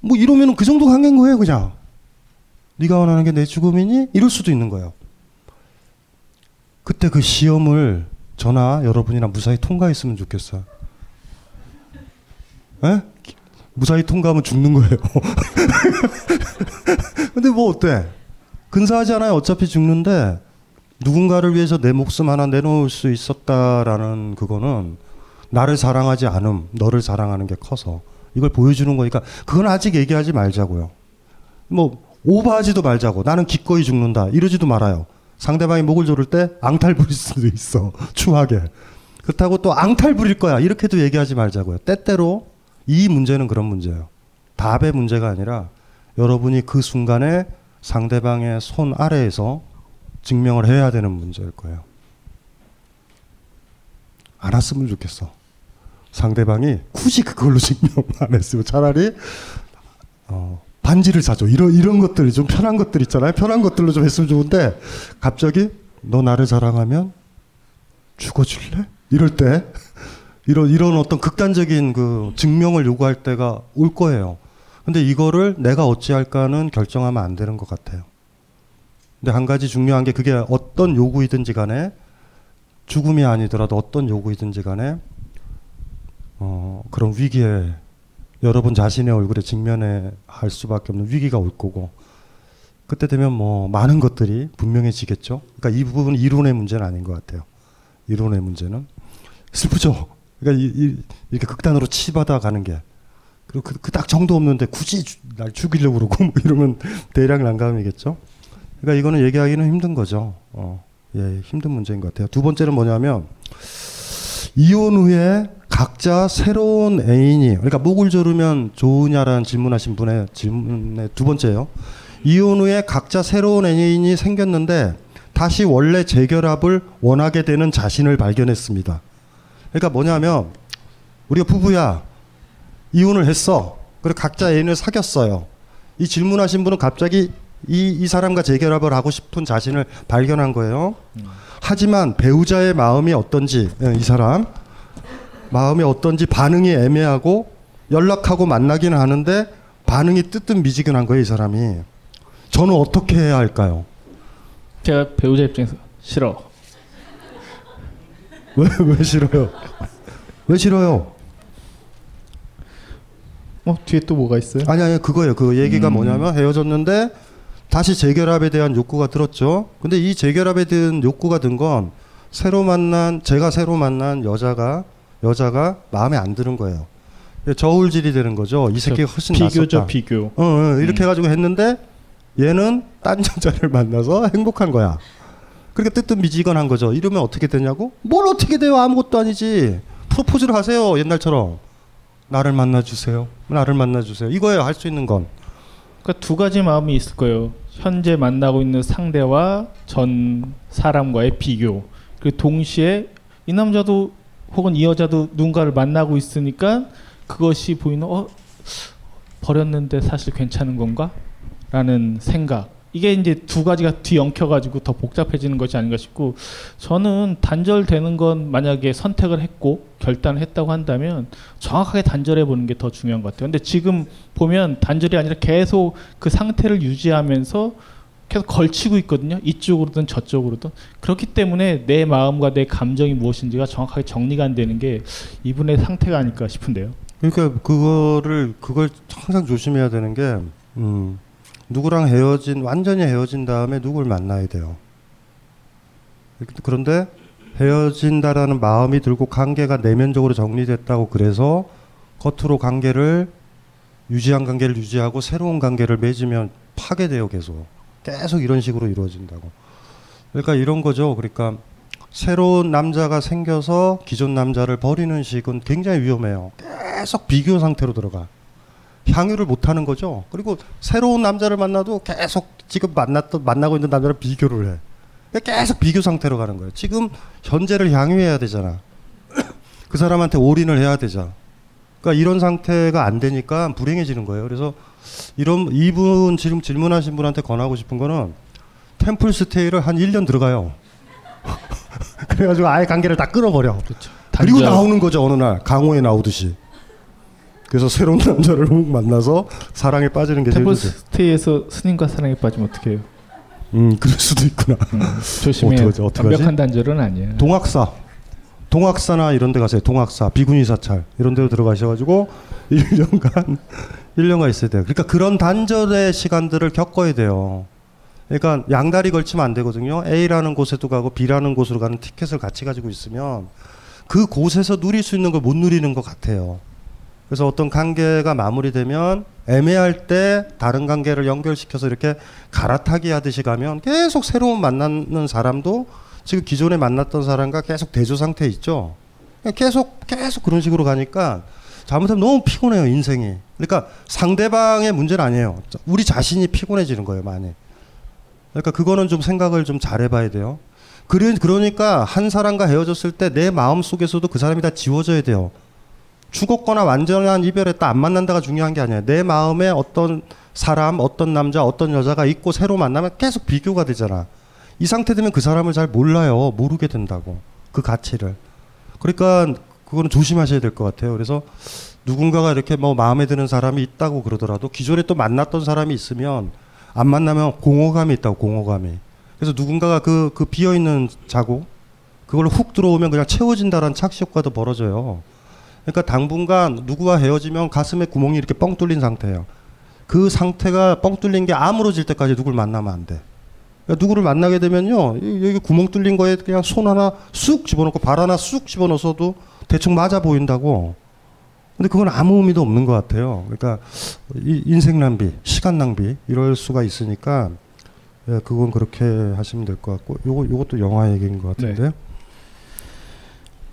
뭐 이러면은 그 정도 관계인 거예요 그냥. 네가 원하는 게 내 죽음이니? 이럴 수도 있는 거예요. 그때 그 시험을 저나 여러분이나 무사히 통과했으면 좋겠어요. 에? 무사히 통과하면 죽는 거예요. 근데 뭐 어때? 근사하지 않아요. 어차피 죽는데 누군가를 위해서 내 목숨 하나 내놓을 수 있었다라는 그거는 나를 사랑하지 않음, 너를 사랑하는 게 커서 이걸 보여주는 거니까 그건 아직 얘기하지 말자고요. 뭐 오버하지도 말자고. 나는 기꺼이 죽는다. 이러지도 말아요. 상대방이 목을 조를 때 앙탈 부릴 수도 있어. 추하게. 그렇다고 또 앙탈 부릴 거야. 이렇게도 얘기하지 말자고요. 때때로 이 문제는 그런 문제예요. 답의 문제가 아니라 여러분이 그 순간에 상대방의 손 아래에서 증명을 해야 되는 문제일 거예요. 안 왔으면 좋겠어. 상대방이 굳이 그걸로 증명 안 했으면 차라리 어, 반지를 사줘. 이런 이런 것들이 좀 편한 것들 있잖아요. 편한 것들로 좀 했으면 좋은데 갑자기 너 나를 사랑하면 죽어줄래? 이럴 때 이런 이런 어떤 극단적인 그 증명을 요구할 때가 올 거예요. 근데 이거를 내가 어찌할까는 결정하면 안 되는 것 같아요. 근데 한 가지 중요한 게 그게 어떤 요구이든지 간에 죽음이 아니더라도 어떤 요구이든지 간에 어, 그런 위기에 여러분 자신의 얼굴에 직면해 할 수밖에 없는 위기가 올 거고 그때 되면 뭐 많은 것들이 분명해지겠죠. 그러니까 이 부분은 이론의 문제는 아닌 것 같아요. 이론의 문제는 슬프죠. 그러니까 이, 이, 이렇게 극단으로 치받아 가는 게 그리고 그, 그딱 정도 없는데 굳이 주, 날 죽이려고 그러고 뭐 이러면 대략 난감이겠죠. 그러니까 이거는 얘기하기는 힘든 거죠. 어, 예, 힘든 문제인 것 같아요. 두 번째는 뭐냐면 이혼 후에 각자 새로운 애인이 그러니까 목을 조르면 좋으냐라는 질문하신 분의 질문의 두 번째요. 이혼 후에 각자 새로운 애인이 생겼는데 다시 원래 재결합을 원하게 되는 자신을 발견했습니다. 그러니까 뭐냐면 우리가 부부야 이혼을 했어. 그리고 각자 애인을 사귀었어요. 이 질문하신 분은 갑자기 이, 이 사람과 재결합을 하고 싶은 자신을 발견한 거예요. 하지만 배우자의 마음이 어떤지 예, 이 사람 마음이 어떤지 반응이 애매하고 연락하고 만나기는 하는데 반응이 뜨뜻미지근한 거예요 이 사람이. 저는 어떻게 해야 할까요? 제가 배우자 입장에서 싫어. 왜, 왜 싫어요? 왜 싫어요? 어 뒤에 또 뭐가 있어요? 아니 아니 그거예요. 그 얘기가 음. 뭐냐면 헤어졌는데 다시 재결합에 대한 욕구가 들었죠. 근데 이 재결합에 대한 욕구가 든 건 새로 만난 제가 새로 만난 여자가 여자가 마음에 안 드는 거예요. 저울질이 되는 거죠. 이 새끼가 훨씬 비교죠, 낫었다. 비교. 어, 어, 이렇게 음. 해가지고 했는데 얘는 딴 여자를 만나서 행복한 거야. 그러니까 뜨뜻미지근한 거죠. 이러면 어떻게 되냐고? 뭘 어떻게 돼요? 아무것도 아니지. 프로포즈를 하세요. 옛날처럼. 나를 만나주세요. 나를 만나주세요. 이거예요. 할 수 있는 건. 그러니까 두 가지 마음이 있을 거예요. 현재 만나고 있는 상대와 전 사람과의 비교. 그리고 동시에 이 남자도 혹은 이 여자도 누군가를 만나고 있으니까 그것이 보이는 어 버렸는데 사실 괜찮은 건가? 라는 생각. 이게 이제 두 가지가 뒤엉켜 가지고 더 복잡해지는 것이 아닌가 싶고 저는 단절되는 건 만약에 선택을 했고 결단을 했다고 한다면 정확하게 단절해 보는 게 더 중요한 것 같아요. 근데 지금 보면 단절이 아니라 계속 그 상태를 유지하면서 계속 걸치고 있거든요. 이쪽으로든 저쪽으로든. 그렇기 때문에 내 마음과 내 감정이 무엇인지가 정확하게 정리가 안 되는 게 이분의 상태가 아닐까 싶은데요. 그러니까 그거를 그걸 항상 조심해야 되는 게 음, 누구랑 헤어진 완전히 헤어진 다음에 누굴 만나야 돼요. 그런데 헤어진다라는 마음이 들고 관계가 내면적으로 정리됐다고 그래서 겉으로 관계를 유지한 관계를 유지하고 새로운 관계를 맺으면 파괴돼요 계속. 계속 이런 식으로 이루어진다고. 그러니까 이런 거죠. 그러니까 새로운 남자가 생겨서 기존 남자를 버리는 식은 굉장히 위험해요. 계속 비교 상태로 들어가 향유를 못 하는 거죠 그리고 새로운 남자를 만나도 계속 지금 만났던 만나고 있는 남자를 비교를 해 그러니까 계속 비교 상태로 가는 거예요 지금 현재를 향유해야 되잖아 그 사람한테 올인을 해야 되잖아 그러니까 이런 상태가 안 되니까 불행해지는 거예요. 그래서 이런 이분 지금 질문하신 분한테 권하고 싶은 거는 템플 스테이를 한 1년 들어가요. 그래가지고 아예 관계를 다 끊어버려. 그리고 단절. 나오는 거죠 어느 날 강호에 나오듯이. 그래서 새로운 남자를 훅 만나서 사랑에 빠지는 게 제일 좋죠. 템플스테이에서 스님과 사랑에 빠지면 어떻게 해요? 음 그럴 수도 있구나. 조심해야 어떡하지, 돼. 어떡하지? 완벽한 단절은 아니야. 동학사 동학사나 이런 데 가세요. 동학사, 비구니 사찰 이런 데로 들어가셔 가지고 1년간 1년간 있어야 돼요. 그러니까 그런 단절의 시간들을 겪어야 돼요. 그러니까 양다리 걸치면 안 되거든요. A라는 곳에도 가고 B라는 곳으로 가는 티켓을 같이 가지고 있으면 그 곳에서 누릴 수 있는 걸 못 누리는 것 같아요. 그래서 어떤 관계가 마무리되면 애매할 때 다른 관계를 연결시켜서 이렇게 갈아타기 하듯이 가면 계속 새로운 만나는 사람도 지금 기존에 만났던 사람과 계속 대조 상태에 있죠. 계속 계속 그런 식으로 가니까 잘못하면 너무 피곤해요 인생이. 그러니까 상대방의 문제는 아니에요. 우리 자신이 피곤해지는 거예요 많이. 그러니까 그거는 좀 생각을 좀 잘해봐야 돼요. 그러니까 한 사람과 헤어졌을 때 내 마음 속에서도 그 사람이 다 지워져야 돼요. 죽었거나 완전한 이별했다 안 만난다가 중요한 게 아니에요. 내 마음에 어떤 사람, 어떤 남자, 어떤 여자가 있고 새로 만나면 계속 비교가 되잖아. 이 상태 되면 그 사람을 잘 몰라요. 모르게 된다고. 그 가치를. 그러니까 그거는 조심하셔야 될 것 같아요. 그래서 누군가가 이렇게 뭐 마음에 드는 사람이 있다고 그러더라도 기존에 또 만났던 사람이 있으면 안 만나면 공허감이 있다고 공허감이. 그래서 누군가가 그, 그 비어있는 자국 그걸로 훅 들어오면 그냥 채워진다라는 착시 효과도 벌어져요. 그러니까 당분간 누구와 헤어지면 가슴에 구멍이 이렇게 뻥 뚫린 상태예요. 그 상태가 뻥 뚫린 게 아물어질 때까지 누굴 만나면 안 돼. 그러니까 누구를 만나게 되면요, 이- 여기 구멍 뚫린 거에 그냥 손 하나 쑥 집어넣고 발 하나 쑥 집어넣어서도 대충 맞아 보인다고. 근데 그건 아무 의미도 없는 것 같아요. 그러니까 이 인생 낭비, 시간 낭비 이럴 수가 있으니까 예, 그건 그렇게 하시면 될 것 같고, 요거 요것도 영화 얘기인 것 같은데요.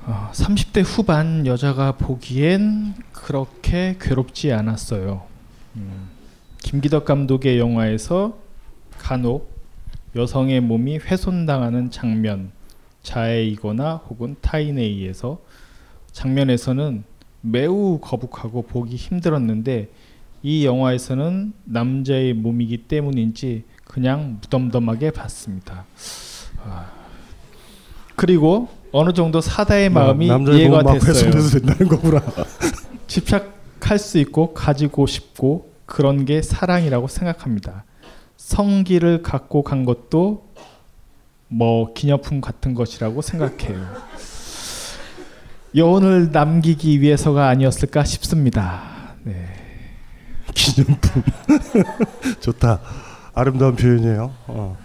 어, 30대 후반 여자가 보기엔 그렇게 괴롭지 않았어요. 음, 김기덕 감독의 영화에서 간혹 여성의 몸이 훼손당하는 장면, 자해이거나 혹은 타인에 의해서 장면에서는 매우 거북하고 보기 힘들었는데 이 영화에서는 남자의 몸이기 때문인지 그냥 무덤덤하게 봤습니다. 아, 그리고 어느 정도 사다의 마음이 이해가 됐어요. 된다는 거구나. 집착할 수 있고 가지고 싶고 그런 게 사랑이라고 생각합니다. 성기를 갖고 간 것도 뭐 기념품 같은 것이라고 생각해요. 여운을 남기기 위해서가 아니었을까 싶습니다. 네. 기념품 좋다. 아름다운 표현이에요. 어.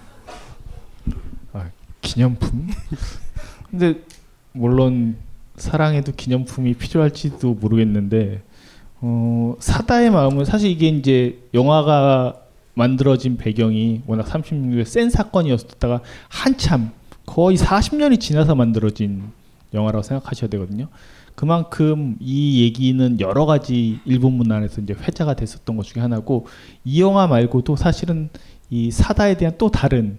아, 기념품? 근데 물론 사랑에도 기념품이 필요할지도 모르겠는데 어, 사다의 마음은 사실 이게 이제 영화가 만들어진 배경이 워낙 36년에 센 사건이었다가 한참 거의 40년이 지나서 만들어진 영화라고 생각하셔야 되거든요. 그만큼 이 얘기는 여러 가지 일본 문화에서 이제 회자가 됐었던 것 중에 하나고 이 영화 말고도 사실은 이 사다에 대한 또 다른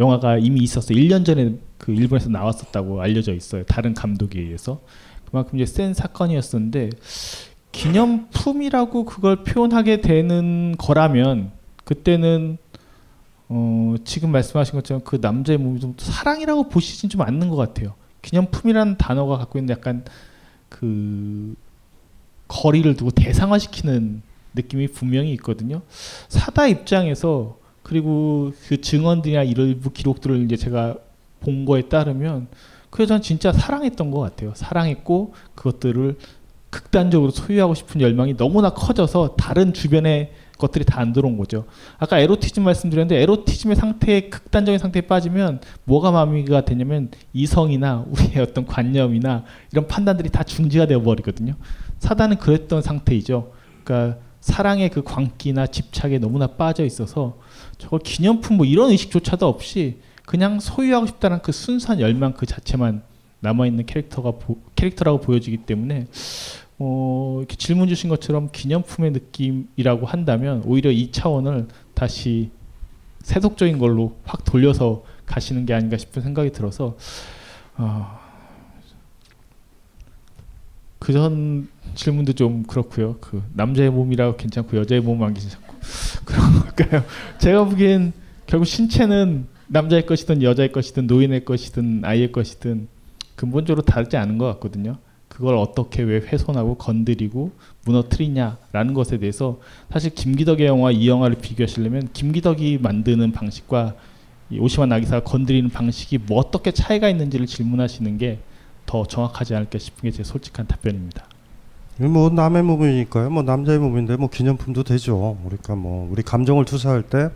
영화가 이미 있었어요. 1년 전에 그 일본에서 나왔었다고 알려져 있어요. 다른 감독에 의해서. 그만큼 이제 센 사건이었었는데 기념품이라고 그걸 표현하게 되는 거라면 그때는 어 지금 말씀하신 것처럼 그 남자의 몸이 좀 사랑이라고 보시진 좀 않는 것 같아요. 기념품이라는 단어가 갖고 있는 약간 그 거리를 두고 대상화시키는 느낌이 분명히 있거든요. 사다 입장에서 그리고 그 증언들이나 일부 기록들을 이제 제가 본 거에 따르면 그 여자는 진짜 사랑했던 것 같아요. 사랑했고 그것들을 극단적으로 소유하고 싶은 열망이 너무나 커져서 다른 주변의 것들이 다 안 들어온 거죠. 아까 에로티즘 말씀드렸는데 에로티즘의 상태에 극단적인 상태에 빠지면 뭐가 마비가 되냐면 이성이나 우리의 어떤 관념이나 이런 판단들이 다 중지가 되어 버리거든요. 사단은 그랬던 상태이죠. 그러니까 사랑의 그 광기나 집착에 너무나 빠져 있어서 저걸 기념품 뭐 이런 의식조차도 없이 그냥 소유하고 싶다는 그 순수한 열망 그 자체만 남아 있는 캐릭터가 보, 캐릭터라고 보여지기 때문에 어, 이렇게 질문 주신 것처럼 기념품의 느낌이라고 한다면 오히려 이 차원을 다시 세속적인 걸로 확 돌려서 가시는 게 아닌가 싶은 생각이 들어서 어, 그전 질문도 좀 그렇고요. 그 남자의 몸이라고 괜찮고 여자의 몸만 괜찮고 그런 걸까요? 제가 보기엔 결국 신체는 남자의 것이든 여자의 것이든 노인의 것이든 아이의 것이든 근본적으로 다르지 않은 것 같거든요. 그걸 어떻게 왜 훼손하고 건드리고 무너뜨리냐라는 것에 대해서 사실 김기덕의 영화 이 영화를 비교하시려면 김기덕이 만드는 방식과 이 오시마 나기사가 건드리는 방식이 뭐 어떻게 차이가 있는지를 질문하시는 게 더 정확하지 않을까 싶은 게 제 솔직한 답변입니다. 뭐 남의 몸이니까요. 뭐 남자의 몸인데 뭐 기념품도 되죠. 그러니까 뭐 우리 감정을 투사할 때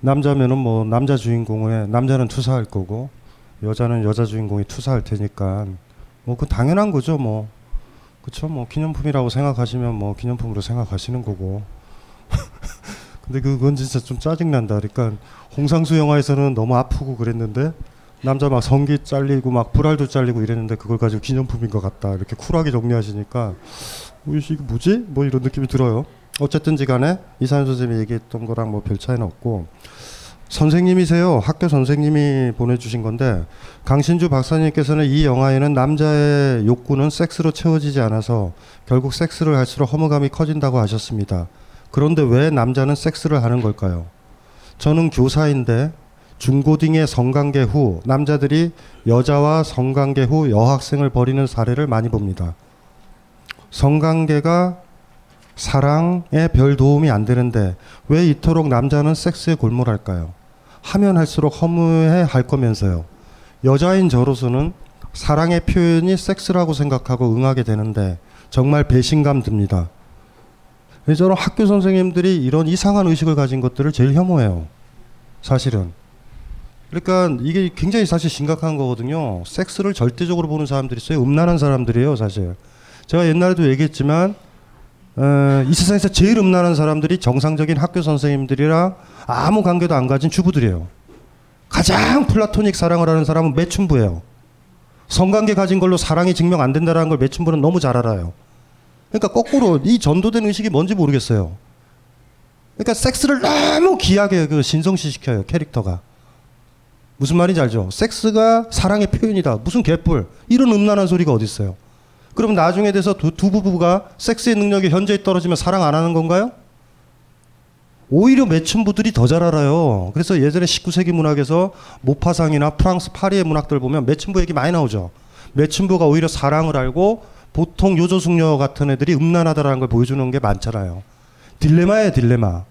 남자면은 뭐 남자 주인공에 남자는 투사할 거고 여자는 여자 주인공이 투사할 테니까 뭐 그 당연한 거죠. 뭐 그렇죠. 뭐 기념품이라고 생각하시면 뭐 기념품으로 생각하시는 거고. 근데 그건 진짜 좀 짜증 난다. 그러니까 홍상수 영화에서는 너무 아프고 그랬는데 남자 막 성기 잘리고 막 불알도 잘리고 이랬는데 그걸 가지고 기념품인 것 같다. 이렇게 쿨하게 정리하시니까 뭐 이게 뭐지? 뭐 이런 느낌이 들어요. 어쨌든지 간에 이사연 선생님이 얘기했던 거랑 뭐 별 차이는 없고 선생님이세요. 학교 선생님이 보내주신 건데 강신주 박사님께서는 이 영화에는 남자의 욕구는 섹스로 채워지지 않아서 결국 섹스를 할수록 허무감이 커진다고 하셨습니다. 그런데 왜 남자는 섹스를 하는 걸까요? 저는 교사인데 중고딩의 성관계 후 남자들이 여자와 성관계 후 여학생을 벌이는 사례를 많이 봅니다. 성관계가 사랑에 별 도움이 안 되는데 왜 이토록 남자는 섹스에 골몰할까요? 하면 할수록 허무해 할 거면서요. 여자인 저로서는 사랑의 표현이 섹스라고 생각하고 응하게 되는데 정말 배신감 듭니다. 저는 학교 선생님들이 이런 이상한 의식을 가진 것들을 제일 혐오해요. 사실은. 그러니까 이게 굉장히 사실 심각한 거거든요. 섹스를 절대적으로 보는 사람들이 있어요. 음란한 사람들이에요, 사실. 제가 옛날에도 얘기했지만 어, 이 세상에서 제일 음란한 사람들이 정상적인 학교 선생님들이랑 아무 관계도 안 가진 주부들이에요. 가장 플라토닉 사랑을 하는 사람은 매춘부예요. 성관계 가진 걸로 사랑이 증명 안 된다는 걸 매춘부는 너무 잘 알아요. 그러니까 거꾸로 이 전도된 의식이 뭔지 모르겠어요. 그러니까 섹스를 너무 귀하게 그 신성시 시켜요 캐릭터가. 무슨 말인지 알죠? 섹스가 사랑의 표현이다. 무슨 개뿔. 이런 음란한 소리가 어디 있어요? 그럼 나중에 돼서 두, 두 부부가 섹스의 능력이 현저히 떨어지면 사랑 안 하는 건가요? 오히려 매춘부들이 더 잘 알아요. 그래서 예전에 19세기 문학에서 모파상이나 프랑스 파리의 문학들 보면 매춘부 얘기 많이 나오죠. 매춘부가 오히려 사랑을 알고 보통 요조숙녀 같은 애들이 음란하다라는 걸 보여주는 게 많잖아요. 딜레마예요, 딜레마.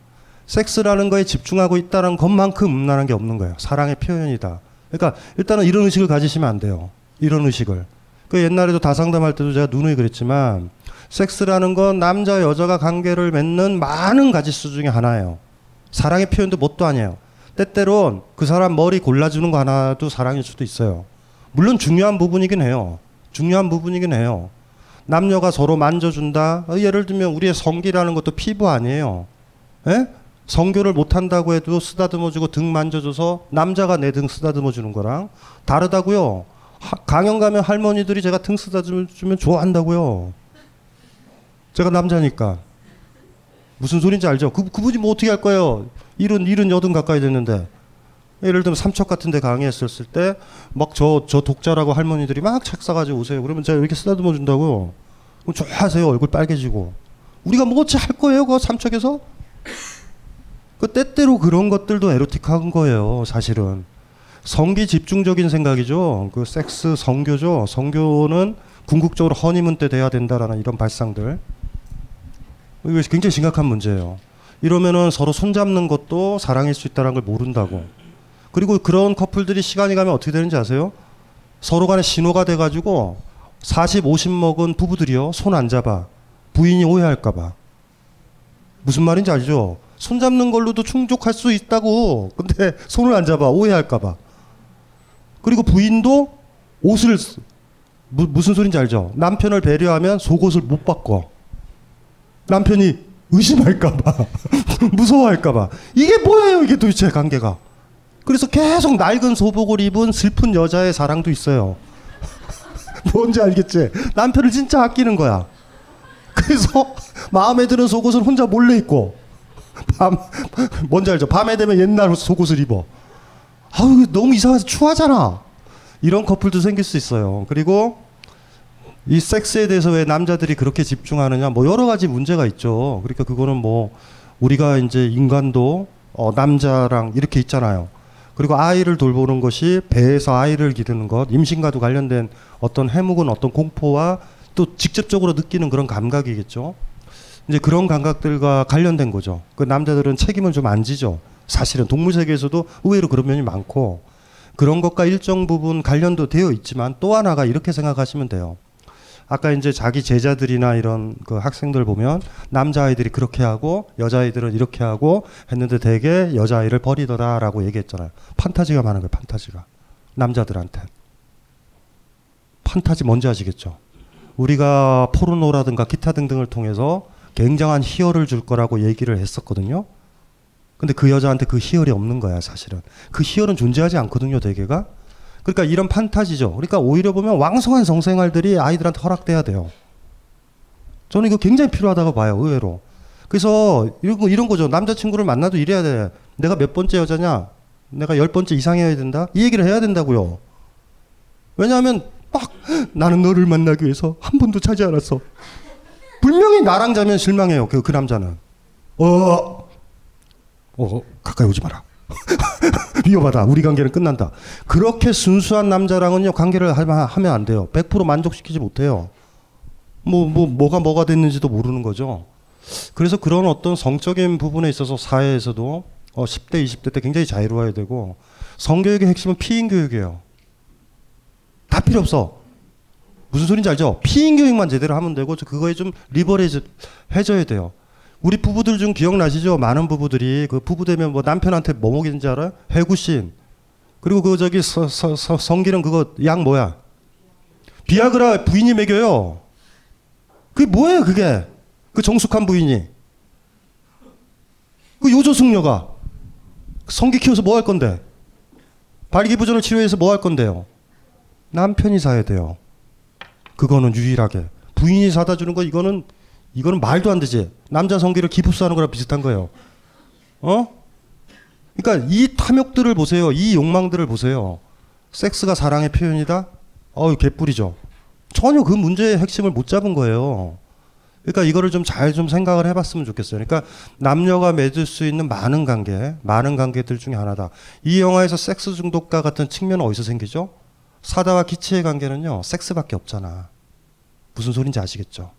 섹스라는 거에 집중하고 있다는 것만큼 음란한 게 없는 거예요. 사랑의 표현이다. 그러니까 일단은 이런 의식을 가지시면 안 돼요. 이런 의식을. 그 옛날에도 다상담할 때도 제가 누누이 그랬지만 섹스라는 건 남자 여자가 관계를 맺는 많은 가지수 중에 하나예요. 사랑의 표현도 뭣도 아니에요. 때때론 그 사람 머리 골라주는 거 하나도 사랑일 수도 있어요. 물론 중요한 부분이긴 해요. 중요한 부분이긴 해요. 남녀가 서로 만져준다. 어, 예를 들면 우리의 성기라는 것도 피부 아니에요. 예? 성교를 못한다고 해도 쓰다듬어주고 등 만져줘서 남자가 내 등 쓰다듬어주는 거랑 다르다고요. 하- 강연 가면 할머니들이 제가 등 쓰다듬어주면 좋아한다고요. 제가 남자니까. 무슨 소린지 알죠? 그, 그분이 뭐 어떻게 할 거예요? 일은, 일은 여든 가까이 됐는데. 예를 들면 삼척 같은 데 강의했었을 때 막 저 저 독자라고 할머니들이 막 책 사가지고 오세요. 그러면 제가 이렇게 쓰다듬어 준다고. 그럼 좋아하세요. 얼굴 빨개지고. 우리가 뭐 어찌 할 거예요? 그 삼척에서? 그 때때로 그런 것들도 에로틱한 거예요. 사실은. 성기 집중적인 생각이죠. 그 섹스 성교죠. 성교는 궁극적으로 허니문 때 돼야 된다라는 이런 발상들. 이거 굉장히 심각한 문제예요. 이러면은 서로 손잡는 것도 사랑일 수 있다는 걸 모른다고. 그리고 그런 커플들이 시간이 가면 어떻게 되는지 아세요? 서로 간에 신호가 돼가지고 40, 50 먹은 부부들이요. 손 안 잡아. 부인이 오해할까봐. 무슨 말인지 알죠? 손 잡는 걸로도 충족할 수 있다고. 근데 손을 안 잡아. 오해할까봐. 그리고 부인도 옷을, 쓰- 무, 무슨 소린지 알죠? 남편을 배려하면 속옷을 못 바꿔. 남편이 의심할까봐. 무서워할까봐. 이게 뭐예요, 이게 도대체 관계가. 그래서 계속 낡은 소복을 입은 슬픈 여자의 사랑도 있어요. 뭔지 알겠지? 남편을 진짜 아끼는 거야. 그래서 마음에 드는 속옷은 혼자 몰래 입고 밤 뭔지 알죠? 밤에 되면 옛날 속옷을 입어. 아우 너무 이상해서 추하잖아. 이런 커플도 생길 수 있어요. 그리고 이 섹스에 대해서 왜 남자들이 그렇게 집중하느냐 뭐 여러 가지 문제가 있죠. 그러니까 그거는 뭐 우리가 이제 인간도 어, 남자랑 이렇게 있잖아요. 그리고 아이를 돌보는 것이 배에서 아이를 기르는 것, 임신과도 관련된 어떤 해묵은 어떤 공포와 또 직접적으로 느끼는 그런 감각이겠죠. 이제 그런 감각들과 관련된 거죠. 그 남자들은 책임을 좀 안 지죠. 사실은 동물 세계에서도 의외로 그런 면이 많고 그런 것과 일정 부분 관련도 되어 있지만 또 하나가 이렇게 생각하시면 돼요. 아까 이제 자기 제자들이나 이런 그 학생들 보면 남자아이들이 그렇게 하고 여자아이들은 이렇게 하고 했는데 대개 여자아이를 버리더라라고 얘기했잖아요. 판타지가 많은 거예요, 판타지가. 남자들한테. 판타지 뭔지 아시겠죠? 우리가 포르노라든가 기타 등등을 통해서 굉장한 희열을 줄 거라고 얘기를 했었거든요. 근데 그 여자한테 그 희열이 없는 거야, 사실은. 그 희열은 존재하지 않거든요, 대개가. 그러니까 이런 판타지죠. 그러니까 오히려 보면 왕성한 성생활들이 아이들한테 허락돼야 돼요. 저는 이거 굉장히 필요하다고 봐요, 의외로. 그래서 이런 거 이런 거죠. 남자친구를 만나도 이래야 돼. 내가 몇 번째 여자냐? 내가 열 번째 이상이어야 된다. 이 얘기를 해야 된다고요. 왜냐하면 막 나는 너를 만나기 위해서 한 번도 차지 않았어. 분명히 나랑 자면 실망해요. 그, 그 남자는. 어, 어, 가까이 오지 마라. 위험하다. 우리 관계는 끝난다. 그렇게 순수한 남자랑은요, 관계를 하- 하면 안 돼요. 100% 만족시키지 못해요. 뭐, 뭐, 뭐가 뭐가 됐는지도 모르는 거죠. 그래서 그런 어떤 성적인 부분에 있어서 사회에서도 어, 10대, 20대 때 굉장히 자유로워야 되고, 성교육의 핵심은 피임 교육이에요. 다 필요 없어. 무슨 소린지 알죠? 피임 교육만 제대로 하면 되고, 저 그거에 좀 liberalize 해줘야 돼요. 우리 부부들 중 기억나시죠? 많은 부부들이 그 부부 되면 뭐 남편한테 뭐 먹이는지 알아요? 해구신. 그리고 그 저기 서, 서, 서, 성기는 그거 약 뭐야? 비아그라 부인이 먹여요. 그게 뭐예요, 그게? 그 정숙한 부인이. 그 요조숙녀가 성기 키워서 뭐 할 건데? 발기부전을 치료해서 뭐 할 건데요? 남편이 사야 돼요. 그거는 유일하게. 부인이 사다 주는 거 이거는 이거는 말도 안 되지. 남자 성기를 기부스하는 거랑 비슷한 거예요. 어? 그러니까 이 탐욕들을 보세요. 이 욕망들을 보세요. 섹스가 사랑의 표현이다? 어우, 개뿔이죠. 전혀 그 문제의 핵심을 못 잡은 거예요. 그러니까 이거를 좀 잘좀 생각을 해봤으면 좋겠어요. 그러니까 남녀가 맺을 수 있는 많은 관계, 많은 관계들 중에 하나다. 이 영화에서 섹스 중독과 같은 측면은 어디서 생기죠? 사다와 기치의 관계는요, 섹스밖에 없잖아. 무슨 소린지 아시겠죠?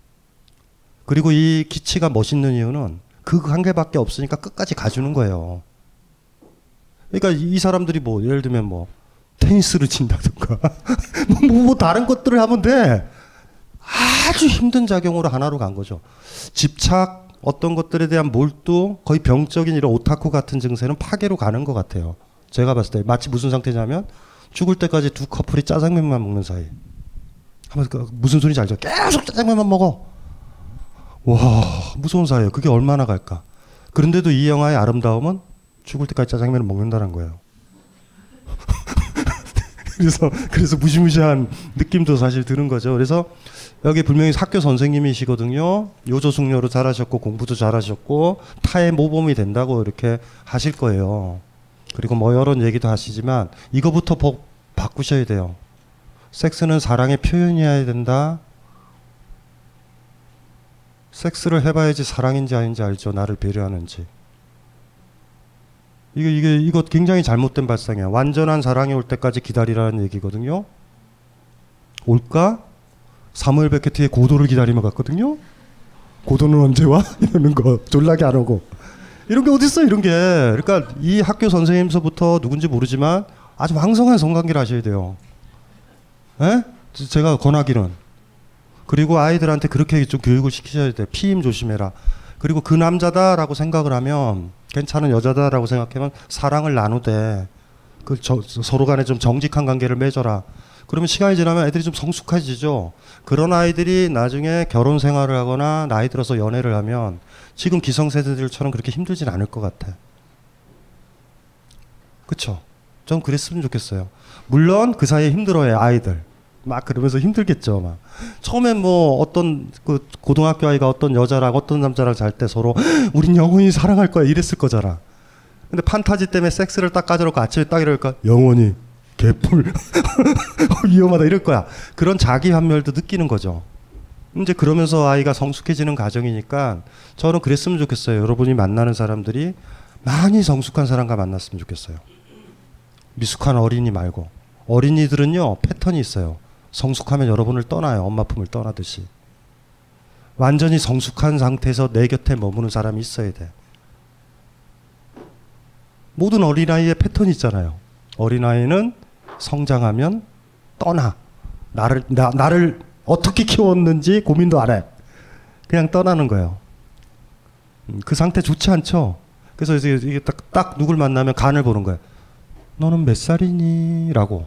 그리고 이 기치가 멋있는 이유는 그 관계밖에 없으니까 끝까지 가주는 거예요. 그러니까 이 사람들이 뭐 예를 들면 뭐 테니스를 친다든가 뭐, 뭐 다른 것들을 하면 돼. 아주 힘든 작용으로 하나로 간 거죠. 집착, 어떤 것들에 대한 몰두 거의 병적인 이런 오타쿠 같은 증세는 파괴로 가는 것 같아요. 제가 봤을 때 마치 무슨 상태냐면 죽을 때까지 두 커플이 짜장면만 먹는 사이. 그 무슨 소리인지 알죠? 계속 짜장면만 먹어. 와 무서운 사이예요. 그게 얼마나 갈까? 그런데도 이 영화의 아름다움은 죽을 때까지 짜장면을 먹는다는 거예요. 그래서 그래서 무시무시한 느낌도 사실 드는 거죠. 그래서 여기 분명히 학교 선생님이시거든요. 요조숙녀로 잘하셨고 공부도 잘하셨고 타의 모범이 된다고 이렇게 하실 거예요. 그리고 뭐 여러 얘기도 하시지만 이거부터 보, 바꾸셔야 돼요. 섹스는 사랑의 표현이어야 된다. 섹스를 해봐야지 사랑인지 아닌지 알죠. 나를 배려하는지. 이게 이게 이거 굉장히 잘못된 발상이야. 완전한 사랑이 올 때까지 기다리라는 얘기거든요. 올까? 사무엘 베케트의 고도를 기다리며 갔거든요. 고도는 언제 와? 이러는 거 졸라게 안 오고 이런 게 어딨어 이런 게. 그러니까 이 학교 선생님서부터 누군지 모르지만 아주 왕성한 성관계를 하셔야 돼요. 에? 제가 권하기는 그리고 아이들한테 그렇게 좀 교육을 시키셔야 돼. 피임 조심해라. 그리고 그 남자다라고 생각을 하면 괜찮은 여자다라고 생각하면 사랑을 나누되 그 저, 서로 간에 좀 정직한 관계를 맺어라. 그러면 시간이 지나면 애들이 좀 성숙해지죠. 그런 아이들이 나중에 결혼 생활을 하거나 나이 들어서 연애를 하면 지금 기성세대들처럼 그렇게 힘들진 않을 것 같아. 그쵸? 전 그랬으면 좋겠어요. 물론 그 사이에 힘들어요, 아이들. 막 그러면서 힘들겠죠, 막. 처음엔 뭐 어떤 그 고등학교 아이가 어떤 여자랑 어떤 남자랑 잘 때 서로 우린 영원히 사랑할 거야 이랬을 거잖아. 근데 판타지 때문에 섹스를 딱 가져놓고 아침에 딱 이럴까? 영원히 개뿔 위험하다 이럴 거야. 그런 자기 환멸도 느끼는 거죠. 이제 그러면서 아이가 성숙해지는 과정이니까 저는 그랬으면 좋겠어요. 여러분이 만나는 사람들이 많이 성숙한 사람과 만났으면 좋겠어요. 미숙한 어린이 말고 어린이들은요 패턴이 있어요. 성숙하면 여러분을 떠나요. 엄마 품을 떠나듯이. 완전히 성숙한 상태에서 내 곁에 머무는 사람이 있어야 돼. 모든 어린아이의 패턴이 있잖아요. 어린아이는 성장하면 떠나. 나를, 나, 나를 어떻게 키웠는지 고민도 안 해. 그냥 떠나는 거예요. 음, 그 상태 좋지 않죠? 그래서 이게 딱, 딱 누굴 만나면 간을 보는 거예요. 너는 몇 살이니? 라고.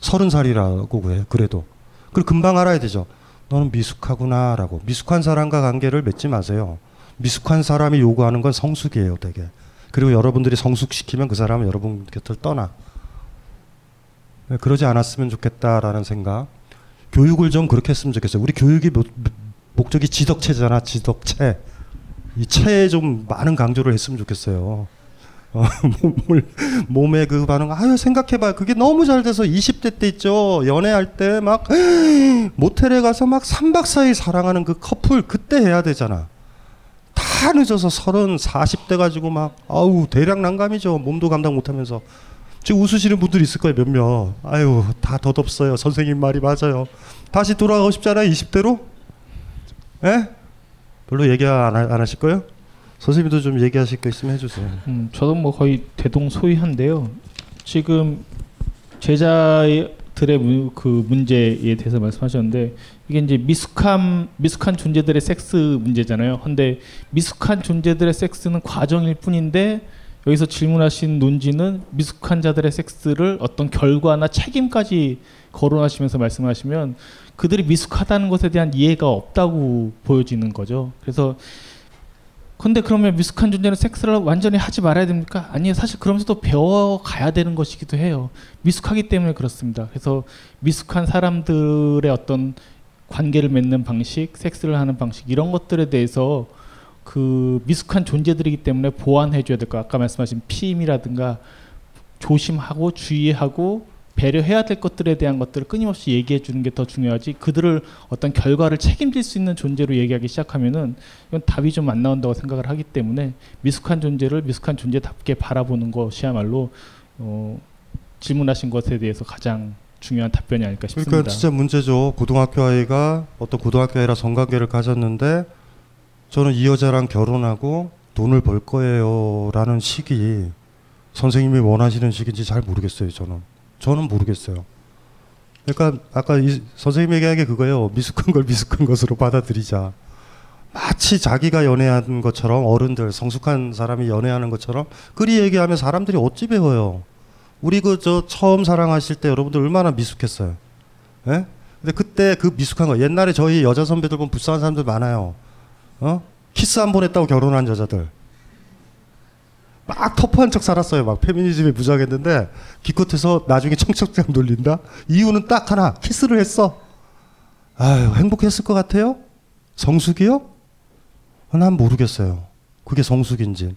서른 살이라고 해, 그래도. 그리고 금방 알아야 되죠. 너는 미숙하구나. 라고. 미숙한 사람과 관계를 맺지 마세요. 미숙한 사람이 요구하는 건 성숙이에요, 되게. 그리고 여러분들이 성숙시키면 그 사람은 여러분 곁을 떠나. 네, 그러지 않았으면 좋겠다라는 생각. 교육을 좀 그렇게 했으면 좋겠어요. 우리 교육이 목, 목적이 지덕체잖아, 지덕체. 이 체에 좀 많은 강조를 했으면 좋겠어요. 어, 몸을, 몸의 그 반응, 아유, 생각해봐요. 그게 너무 잘 돼서 20대 때 있죠. 연애할 때 막, 모텔에 가서 막 3박 4일 사랑하는 그 커플, 그때 해야 되잖아. 다 늦어서 30, 40대 가지고 막, 아우, 대략 난감이죠. 몸도 감당 못 하면서. 지금 웃으시는 분들 있을 거예요, 몇몇. 아유, 다 덧없어요. 선생님 말이 맞아요. 다시 돌아가고 싶잖아요, 20대로? 예? 별로 얘기 안, 하, 안 하실 거예요? 선생님도 좀 얘기하실 거 있으면 해주세요. 음, 저도 뭐 거의 대동소이한데요. 지금 제자들의 무, 그 문제에 대해서 말씀하셨는데 이게 이제 미숙한 미숙한 존재들의 섹스 문제잖아요. 근데 미숙한 존재들의 섹스는 과정일 뿐인데 여기서 질문하신 논지는 미숙한 자들의 섹스를 어떤 결과나 책임까지 거론하시면서 말씀하시면 그들이 미숙하다는 것에 대한 이해가 없다고 보여지는 거죠. 그래서 근데 그러면 미숙한 존재는 섹스를 완전히 하지 말아야 됩니까? 아니요. 사실 그러면서도 배워가야 되는 것이기도 해요. 미숙하기 때문에 그렇습니다. 그래서 미숙한 사람들의 어떤 관계를 맺는 방식, 섹스를 하는 방식 이런 것들에 대해서 그 미숙한 존재들이기 때문에 보완해 줘야 될 거. 아까 말씀하신 피임이라든가 조심하고 주의하고 배려해야 될 것들에 대한 것들을 끊임없이 얘기해 주는 게 더 중요하지 그들을 어떤 결과를 책임질 수 있는 존재로 얘기하기 시작하면은 이건 답이 좀 안 나온다고 생각을 하기 때문에 미숙한 존재를 미숙한 존재답게 바라보는 것이야말로 어, 질문하신 것에 대해서 가장 중요한 답변이 아닐까 싶습니다. 그러니까 진짜 문제죠. 고등학교 아이가 어떤 고등학교 아이라 성관계를 가졌는데 저는 이 여자랑 결혼하고 돈을 벌 거예요라는 시기 선생님이 원하시는 시기인지 잘 모르겠어요. 저는. 저는 모르겠어요. 그러니까 아까 이 선생님 얘기한 게 그거예요. 미숙한 걸 미숙한 것으로 받아들이자. 마치 자기가 연애한 것처럼 어른들 성숙한 사람이 연애하는 것처럼 그리 얘기하면 사람들이 어찌 배워요. 우리 그 저 처음 사랑하실 때 여러분들 얼마나 미숙했어요. 예? 근데 그때 그 미숙한 거 옛날에 저희 여자 선배들 보면 불쌍한 사람들 많아요. 어? 키스 한 번 했다고 결혼한 여자들. 막 터프한 척 살았어요. 막 페미니즘에 무장했는데 기껏해서 나중에 청첩장 돌린다. 이유는 딱 하나. 키스를 했어. 아유 행복했을 것 같아요? 성숙이요? 난 모르겠어요. 그게 성숙인지.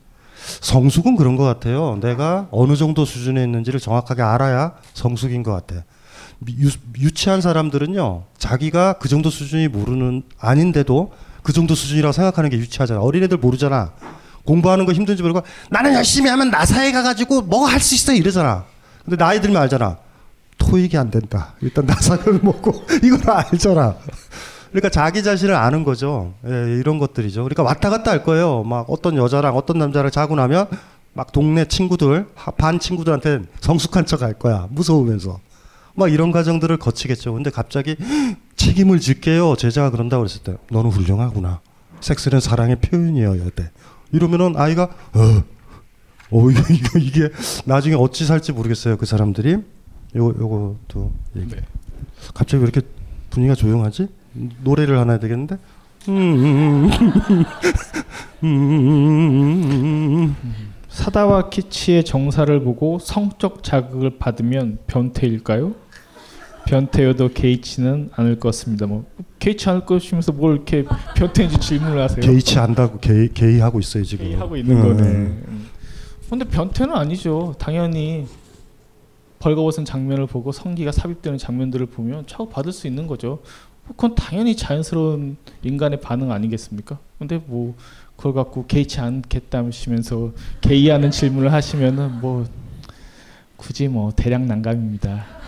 성숙은 그런 것 같아요. 내가 어느 정도 수준에 있는지를 정확하게 알아야 성숙인 것 같아. 유, 유치한 사람들은요, 자기가 그 정도 수준이 모르는, 아닌데도 그 정도 수준이라고 생각하는 게 유치하잖아. 어린애들 모르잖아. 공부하는 거 힘든지 모르고 나는 열심히 하면 나사에 가가지고 뭐 할 수 있어 이러잖아. 근데 나이 들면 알잖아. 토익이 안 된다. 일단 나사를 먹고 이걸 알잖아. 그러니까 자기 자신을 아는 거죠. 예, 이런 것들이죠. 그러니까 왔다 갔다 할 거예요. 막 어떤 여자랑 어떤 남자를 자고 나면 막 동네 친구들, 반 친구들한테 성숙한 척 할 거야. 무서우면서. 막 이런 과정들을 거치겠죠. 근데 갑자기 책임을 질게요. 제자가 그런다고 그랬을 때 너는 훌륭하구나. 섹스는 사랑의 표현이에요. 때 이러면은 아이가 어, 어 이거, 이거 이게 나중에 어찌 살지 모르겠어요. 그 사람들이 요거 요것도 얘기. 네. 갑자기 왜 이렇게 분위기가 조용하지? 노래를 하나 해야 되겠는데? 사다와 키치의 정사를 보고 성적 자극을 받으면 변태일까요? 변태여도 개의치는 않을 것입니다. 뭐 개의치 않을 것이면서 뭘 이렇게 변태인지 질문을 하세요? 개의치 안다고 개 개의하고 있어요 지금. 개의하고 있는 음, 거네. 음. 근데 변태는 아니죠. 당연히 벌거벗은 장면을 보고 성기가 삽입되는 장면들을 보면 차고 받을 수 있는 거죠. 그건 당연히 자연스러운 인간의 반응 아니겠습니까? 근데 뭐 그걸 갖고 개의치 않겠다시면서 개의하는 질문을 하시면은 뭐 굳이 뭐 대량 난감입니다.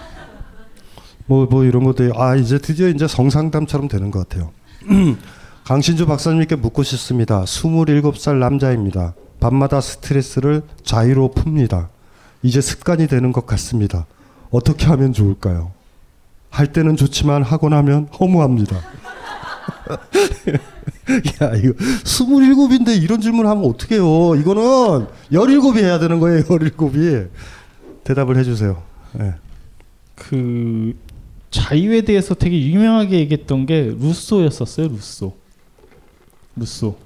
뭐뭐 뭐 이런 것도 아 이제 드디어 이제 성상담처럼 되는 것 같아요. 강신주 박사님께 묻고 싶습니다. 27살 남자입니다. 밤마다 스트레스를 자유로 풉니다. 이제 습관이 되는 것 같습니다. 어떻게 하면 좋을까요? 할 때는 좋지만 하고 나면 허무합니다. 야, 이거 27인데 이런 질문 하면 어떡해요. 이거는 17이 해야 되는 거예요, 17이. 대답을 해 주세요. 네. 그, 자유에 대해서 되게 유명하게 얘기했던 게 루소였었어요, 루소. 루소.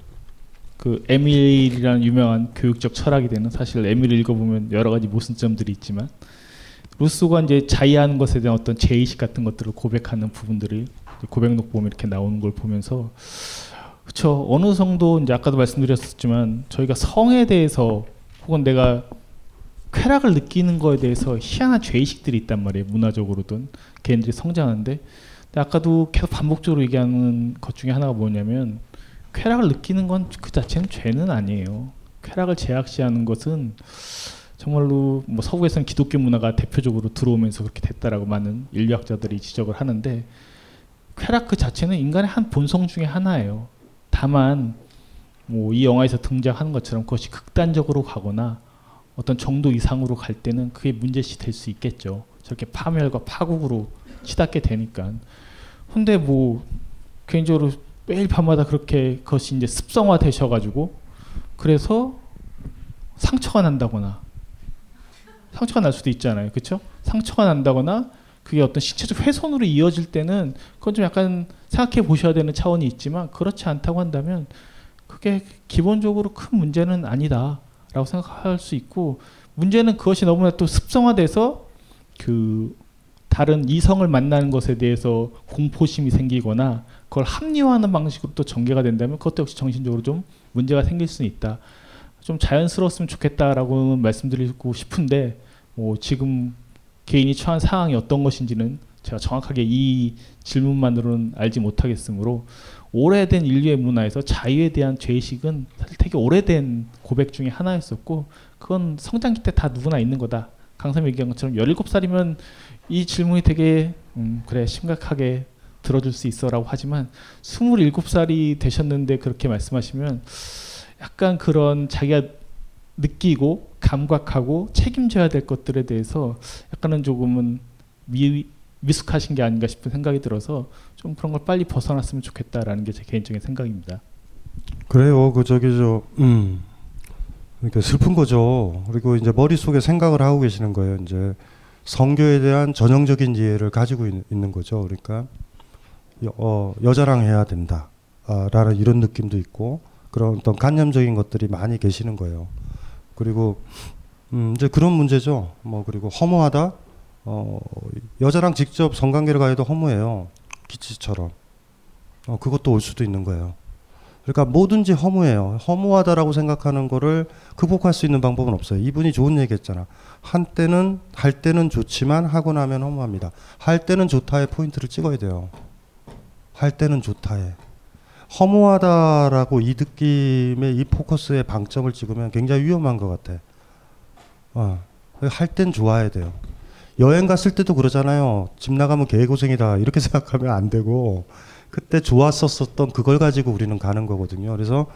그 에밀이라는 유명한 교육적 철학이 되는 사실 에밀 읽어보면 여러 가지 모순점들이 있지만 루소가 이제 자의하는 것에 대한 어떤 제의식 같은 것들을 고백하는 부분들이 고백록 보면 이렇게 나오는 걸 보면서 그렇죠 어느 정도 이제 아까도 말씀드렸었지만 저희가 성에 대해서 혹은 내가 쾌락을 느끼는 거에 대해서 희한한 죄의식들이 있단 말이에요 문화적으로든 개인들이 성장하는데 아까도 계속 반복적으로 얘기하는 것 중에 하나가 뭐냐면 쾌락을 느끼는 건 그 자체는 죄는 아니에요 쾌락을 제약시하는 것은 정말로 뭐 서구에서는 기독교 문화가 대표적으로 들어오면서 그렇게 됐다라고 많은 인류학자들이 지적을 하는데 쾌락 그 자체는 인간의 한 본성 중의 하나예요. 다만 뭐 이 영화에서 등장하는 것처럼 그것이 극단적으로 가거나 어떤 정도 이상으로 갈 때는 그게 문제시 될 수 있겠죠. 저렇게 파멸과 파국으로 치닫게 되니까. 근데 뭐 개인적으로 매일 밤마다 그렇게 그것이 이제 습성화 되셔가지고 그래서 상처가 난다거나 상처가 날 수도 있잖아요. 그렇죠? 상처가 난다거나 그게 어떤 신체적 훼손으로 이어질 때는 그건 좀 약간 생각해 보셔야 되는 차원이 있지만 그렇지 않다고 한다면 그게 기본적으로 큰 문제는 아니다라고 생각할 수 있고 문제는 그것이 너무나 또 습성화돼서 그 다른 이성을 만나는 것에 대해서 공포심이 생기거나 그걸 합리화하는 방식으로 또 전개가 된다면 그것도 역시 정신적으로 좀 문제가 생길 수는 있다. 좀 자연스러웠으면 좋겠다라고 말씀드리고 싶은데 뭐 지금 개인이 처한 상황이 어떤 것인지는 제가 정확하게 이 질문만으로는 알지 못하겠으므로 오래된 인류의 문화에서 자유에 대한 죄의식은 사실 되게 오래된 고백 중에 하나였었고 그건 성장기 때 다 누구나 있는 거다. 강삼 얘기한 것처럼 17살이면 이 질문이 되게 음 그래 심각하게 들어줄 수 있어라고 하지만 27살이 되셨는데 그렇게 말씀하시면 약간 그런 자기가 느끼고 감각하고 책임져야 될 것들에 대해서 약간은 조금은 미, 미숙하신 게 아닌가 싶은 생각이 들어서 좀 그런 걸 빨리 벗어났으면 좋겠다라는 게 제 개인적인 생각입니다. 그래요. 그 저기 저 음. 그러니까 슬픈 거죠. 그리고 이제 머릿속에 생각을 하고 계시는 거예요. 이제 성교에 대한 전형적인 이해를 가지고 있, 는 거죠. 그러니까 여, 어, 여자랑 해야 된다. 아, 라는 이런 느낌도 있고 그런 어떤 관념적인 것들이 많이 계시는 거예요. 그리고 음, 이제 그런 문제죠. 뭐 그리고 허무하다. 어, 여자랑 직접 성관계를 가해도 허무해요. 기치처럼. 어, 그것도 올 수도 있는 거예요. 그러니까 뭐든지 허무해요. 허무하다라고 생각하는 거를 극복할 수 있는 방법은 없어요. 이분이 좋은 얘기 했잖아. 한때는, 할 때는 좋지만 하고 나면 허무합니다. 할 때는 좋다에 포인트를 찍어야 돼요. 할 때는 좋다에. 허무하다라고 이 느낌의 이 포커스의 방점을 찍으면 굉장히 위험한 것 같아. 어, 할땐 좋아야 돼요. 여행 갔을 때도 그러잖아요. 집 나가면 개고생이다. 이렇게 생각하면 안 되고, 그때 좋았었었던 그걸 가지고 우리는 가는 거거든요. 그래서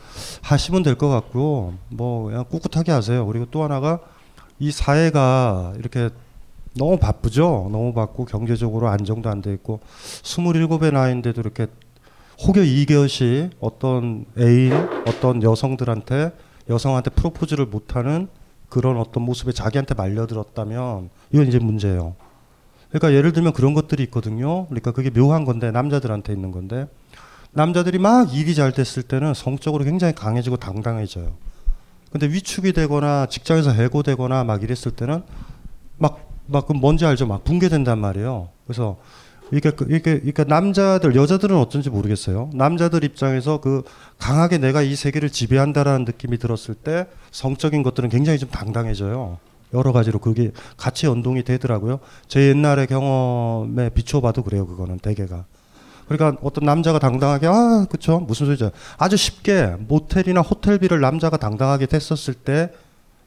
하시면 될 것 같고 뭐 그냥 꿋꿋하게 하세요. 그리고 또 하나가 이 사회가 이렇게 너무 바쁘죠. 너무 바쁘고 경제적으로 안정도 안 돼 있고 27의 나이인데도 이렇게 혹여 이것이 어떤 애인, 어떤 여성들한테 여성한테 프로포즈를 못하는 그런 어떤 모습에 자기한테 말려들었다면 이건 이제 문제예요. 그러니까 예를 들면 그런 것들이 있거든요. 그러니까 그게 묘한 건데 남자들한테 있는 건데 남자들이 막 일이 잘 됐을 때는 성적으로 굉장히 강해지고 당당해져요. 근데 위축이 되거나 직장에서 해고되거나 막 이랬을 때는 막 막 그 뭔지 알죠? 막 붕괴된단 말이에요. 그래서 이게 그, 이게 그러니까 남자들 여자들은 어쩐지 모르겠어요. 남자들 입장에서 그 강하게 내가 이 세계를 지배한다라는 느낌이 들었을 때 성적인 것들은 굉장히 좀 당당해져요. 여러 가지로 그게 같이 연동이 되더라고요. 제 옛날의 경험에 비춰봐도 그래요. 그거는 대개가. 그러니까 어떤 남자가 당당하게 아 그쵸 무슨 소리죠? 아주 쉽게 모텔이나 호텔비를 남자가 당당하게 댔었을 때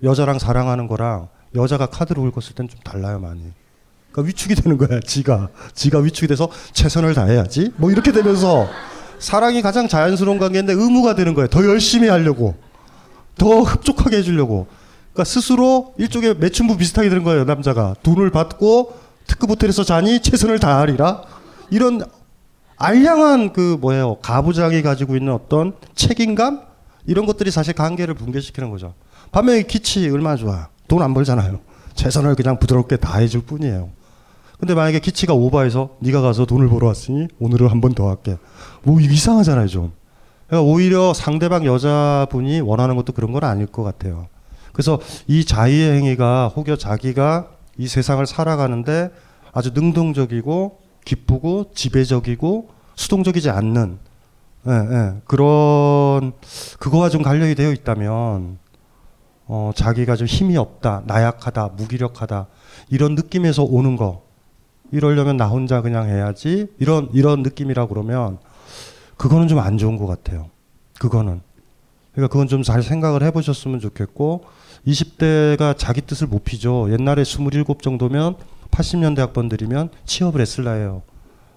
여자랑 사랑하는 거랑 여자가 카드를 긁었을 땐 좀 달라요 많이. 그러니까 위축이 되는 거야 지가 지가 위축이 돼서 최선을 다해야지 뭐 이렇게 되면서 사랑이 가장 자연스러운 관계인데 의무가 되는 거예요. 더 열심히 하려고 더 흡족하게 해주려고. 그러니까 스스로 일종의 매춘부 비슷하게 되는 거예요 남자가. 돈을 받고 특급 호텔에서 자니 최선을 다하리라. 이런 알량한 그 뭐예요? 가부장이 가지고 있는 어떤 책임감? 이런 것들이 사실 관계를 붕괴시키는 거죠. 반면에 기치 얼마나 좋아. 돈 안 벌잖아요. 최선을 그냥 부드럽게 다해줄 뿐이에요. 근데 만약에 기치가 오버해서 네가 가서 돈을 벌어 왔으니 오늘은 한 번 더 할게. 뭐 이상하잖아요 좀. 그러니까 오히려 상대방 여자분이 원하는 것도 그런 건 아닐 것 같아요 그래서 이 자의의 행위가 혹여 자기가 이 세상을 살아가는데 아주 능동적이고 기쁘고 지배적이고 수동적이지 않는 예, 예, 그런 그거와 좀 관련이 되어 있다면 어, 자기가 좀 힘이 없다, 나약하다, 무기력하다 이런 느낌에서 오는 거 이러려면 나 혼자 그냥 해야지 이런 이런 느낌이라 그러면 그거는 좀 안 좋은 것 같아요. 그거는 그러니까 그건 좀 잘 생각을 해보셨으면 좋겠고 20대가 자기 뜻을 못 피죠. 옛날에 27 정도면 80년대 학번들이면 취업을 했을 나예요.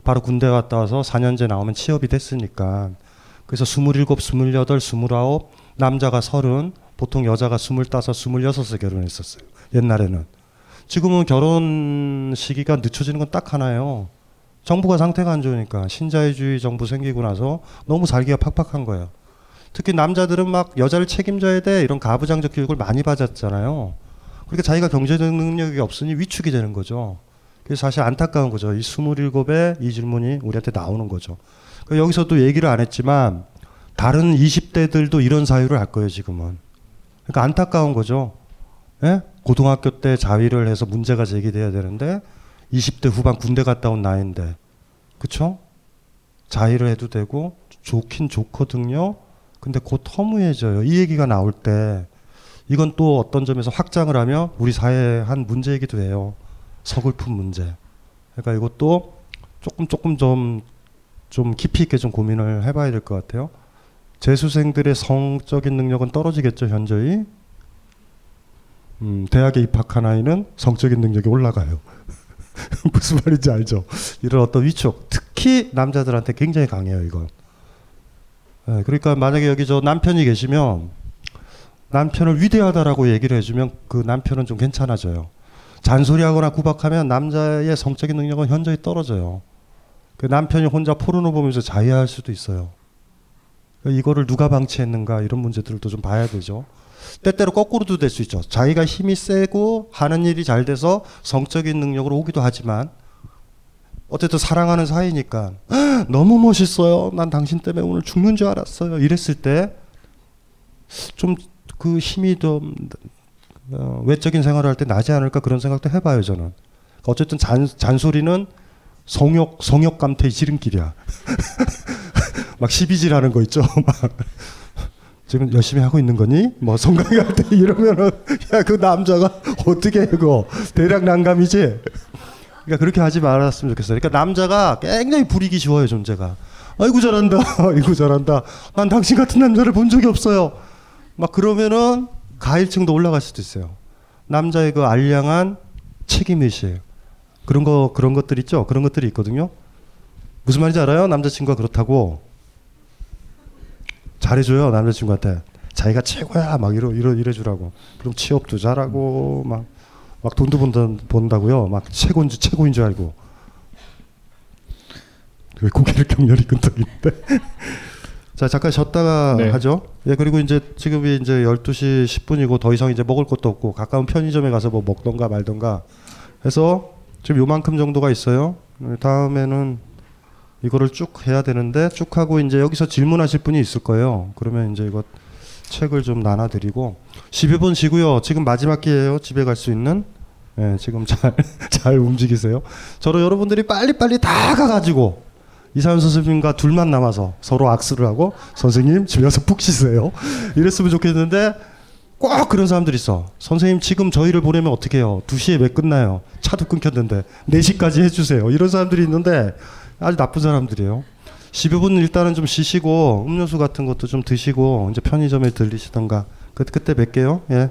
바로 군대 갔다 와서 4년제 나오면 취업이 됐으니까. 그래서 27, 28, 29, 남자가 30, 보통 여자가 25, 26에 결혼했었어요. 옛날에는. 지금은 결혼 시기가 늦춰지는 건 딱 하나예요. 정부가 상태가 안 좋으니까 신자유주의 정부 생기고 나서 너무 살기가 팍팍한 거예요. 특히 남자들은 막 여자를 책임져야 돼 이런 가부장적 교육을 많이 받았잖아요. 그러니까 자기가 경제적 능력이 없으니 위축이 되는 거죠. 그래서 사실 안타까운 거죠. 이 27의 이 질문이 우리한테 나오는 거죠. 그러니까 여기서도 얘기를 안 했지만 다른 20대들도 이런 사유를 할 거예요, 지금은. 그러니까 안타까운 거죠. 예? 고등학교 때 자위를 해서 문제가 제기돼야 되는데 20대 후반 군대 갔다 온 나이인데 그쵸? 자위를 해도 되고 좋긴 좋거든요. 근데 곧 허무해져요. 이 얘기가 나올 때 이건 또 어떤 점에서 확장을 하면 우리 사회의 한 문제이기도 해요. 서글픈 문제. 그러니까 이것도 조금 조금 좀, 좀 깊이 있게 좀 고민을 해봐야 될 것 같아요. 재수생들의 성적인 능력은 떨어지겠죠, 현저히. 음, 대학에 입학한 아이는 성적인 능력이 올라가요. 무슨 말인지 알죠? 이런 어떤 위축, 특히 남자들한테 굉장히 강해요, 이건. 네, 그러니까 만약에 여기 저 남편이 계시면 남편을 위대하다라고 얘기를 해주면 그 남편은 좀 괜찮아져요. 잔소리하거나 구박하면 남자의 성적인 능력은 현저히 떨어져요. 그 남편이 혼자 포르노 보면서 자해할 수도 있어요. 이거를 누가 방치했는가 이런 문제들도 좀 봐야 되죠. 때때로 거꾸로도 될 수 있죠. 자기가 힘이 세고 하는 일이 잘 돼서 성적인 능력으로 오기도 하지만 어쨌든 사랑하는 사이니까 너무 멋있어요. 난 당신 때문에 오늘 죽는 줄 알았어요. 이랬을 때 좀 그 힘이 좀 어, 외적인 생활을 할 때 나지 않을까 그런 생각도 해봐요 저는. 어쨌든 잔, 잔소리는 성욕 성욕 감퇴의 지름길이야. 막 시비질하는 거 있죠. 막 지금 열심히 하고 있는 거니? 뭐 성관계 할때 이러면은 야 그 남자가 어떻게 해 그거 대략 난감이지. 그러니까 그렇게 하지 말았으면 좋겠어요. 그러니까 남자가 굉장히 부리기 쉬워요 존재가. 아이고 잘한다, 아이고 잘한다. 난 당신 같은 남자를 본 적이 없어요. 막 그러면은 가일층도 올라갈 수도 있어요. 남자의 그 알량한 책임의식 그런 거 그런 것들 있죠. 그런 것들이 있거든요. 무슨 말인지 알아요? 남자친구가 그렇다고 잘해줘요 남자친구한테 자기가 최고야 막 이러 이러 이래주라고 그럼 취업도 잘하고 막 막 돈도 본다, 본다고요 막 최고인 줄 최고인 줄 알고 왜 고개를 격렬히 끈덕이는데 자 잠깐 쉬었다가 네. 하죠 예 그리고 이제 지금이 이제 12시 10분이고 더 이상 이제 먹을 것도 없고 가까운 편의점에 가서 뭐 먹던가 말던가 해서 지금 요만큼 정도가 있어요 네, 다음에는 이거를 쭉 해야 되는데 쭉 하고 이제 여기서 질문하실 분이 있을 거예요. 그러면 이제 이거 책을 좀 나눠드리고 12분 쉬고요. 지금 마지막 기회예요. 집에 갈 수 있는. 예, 지금 잘 잘 움직이세요. 저로 여러분들이 빨리빨리 다 가가지고 이사연 선생님과 둘만 남아서 서로 악수를 하고 선생님 집에 가서 푹 쉬세요. 이랬으면 좋겠는데 꼭 그런 사람들이 있어. 선생님 지금 저희를 보내면 어떻게 해요? 2시에 왜 끝나요? 차도 끊겼는데 4시까지 해주세요. 이런 사람들이 있는데 아주 나쁜 사람들이에요. 12분 일단은 좀 쉬시고 음료수 같은 것도 좀 드시고 이제 편의점에 들리시던가 그, 그때 뵐게요. 예.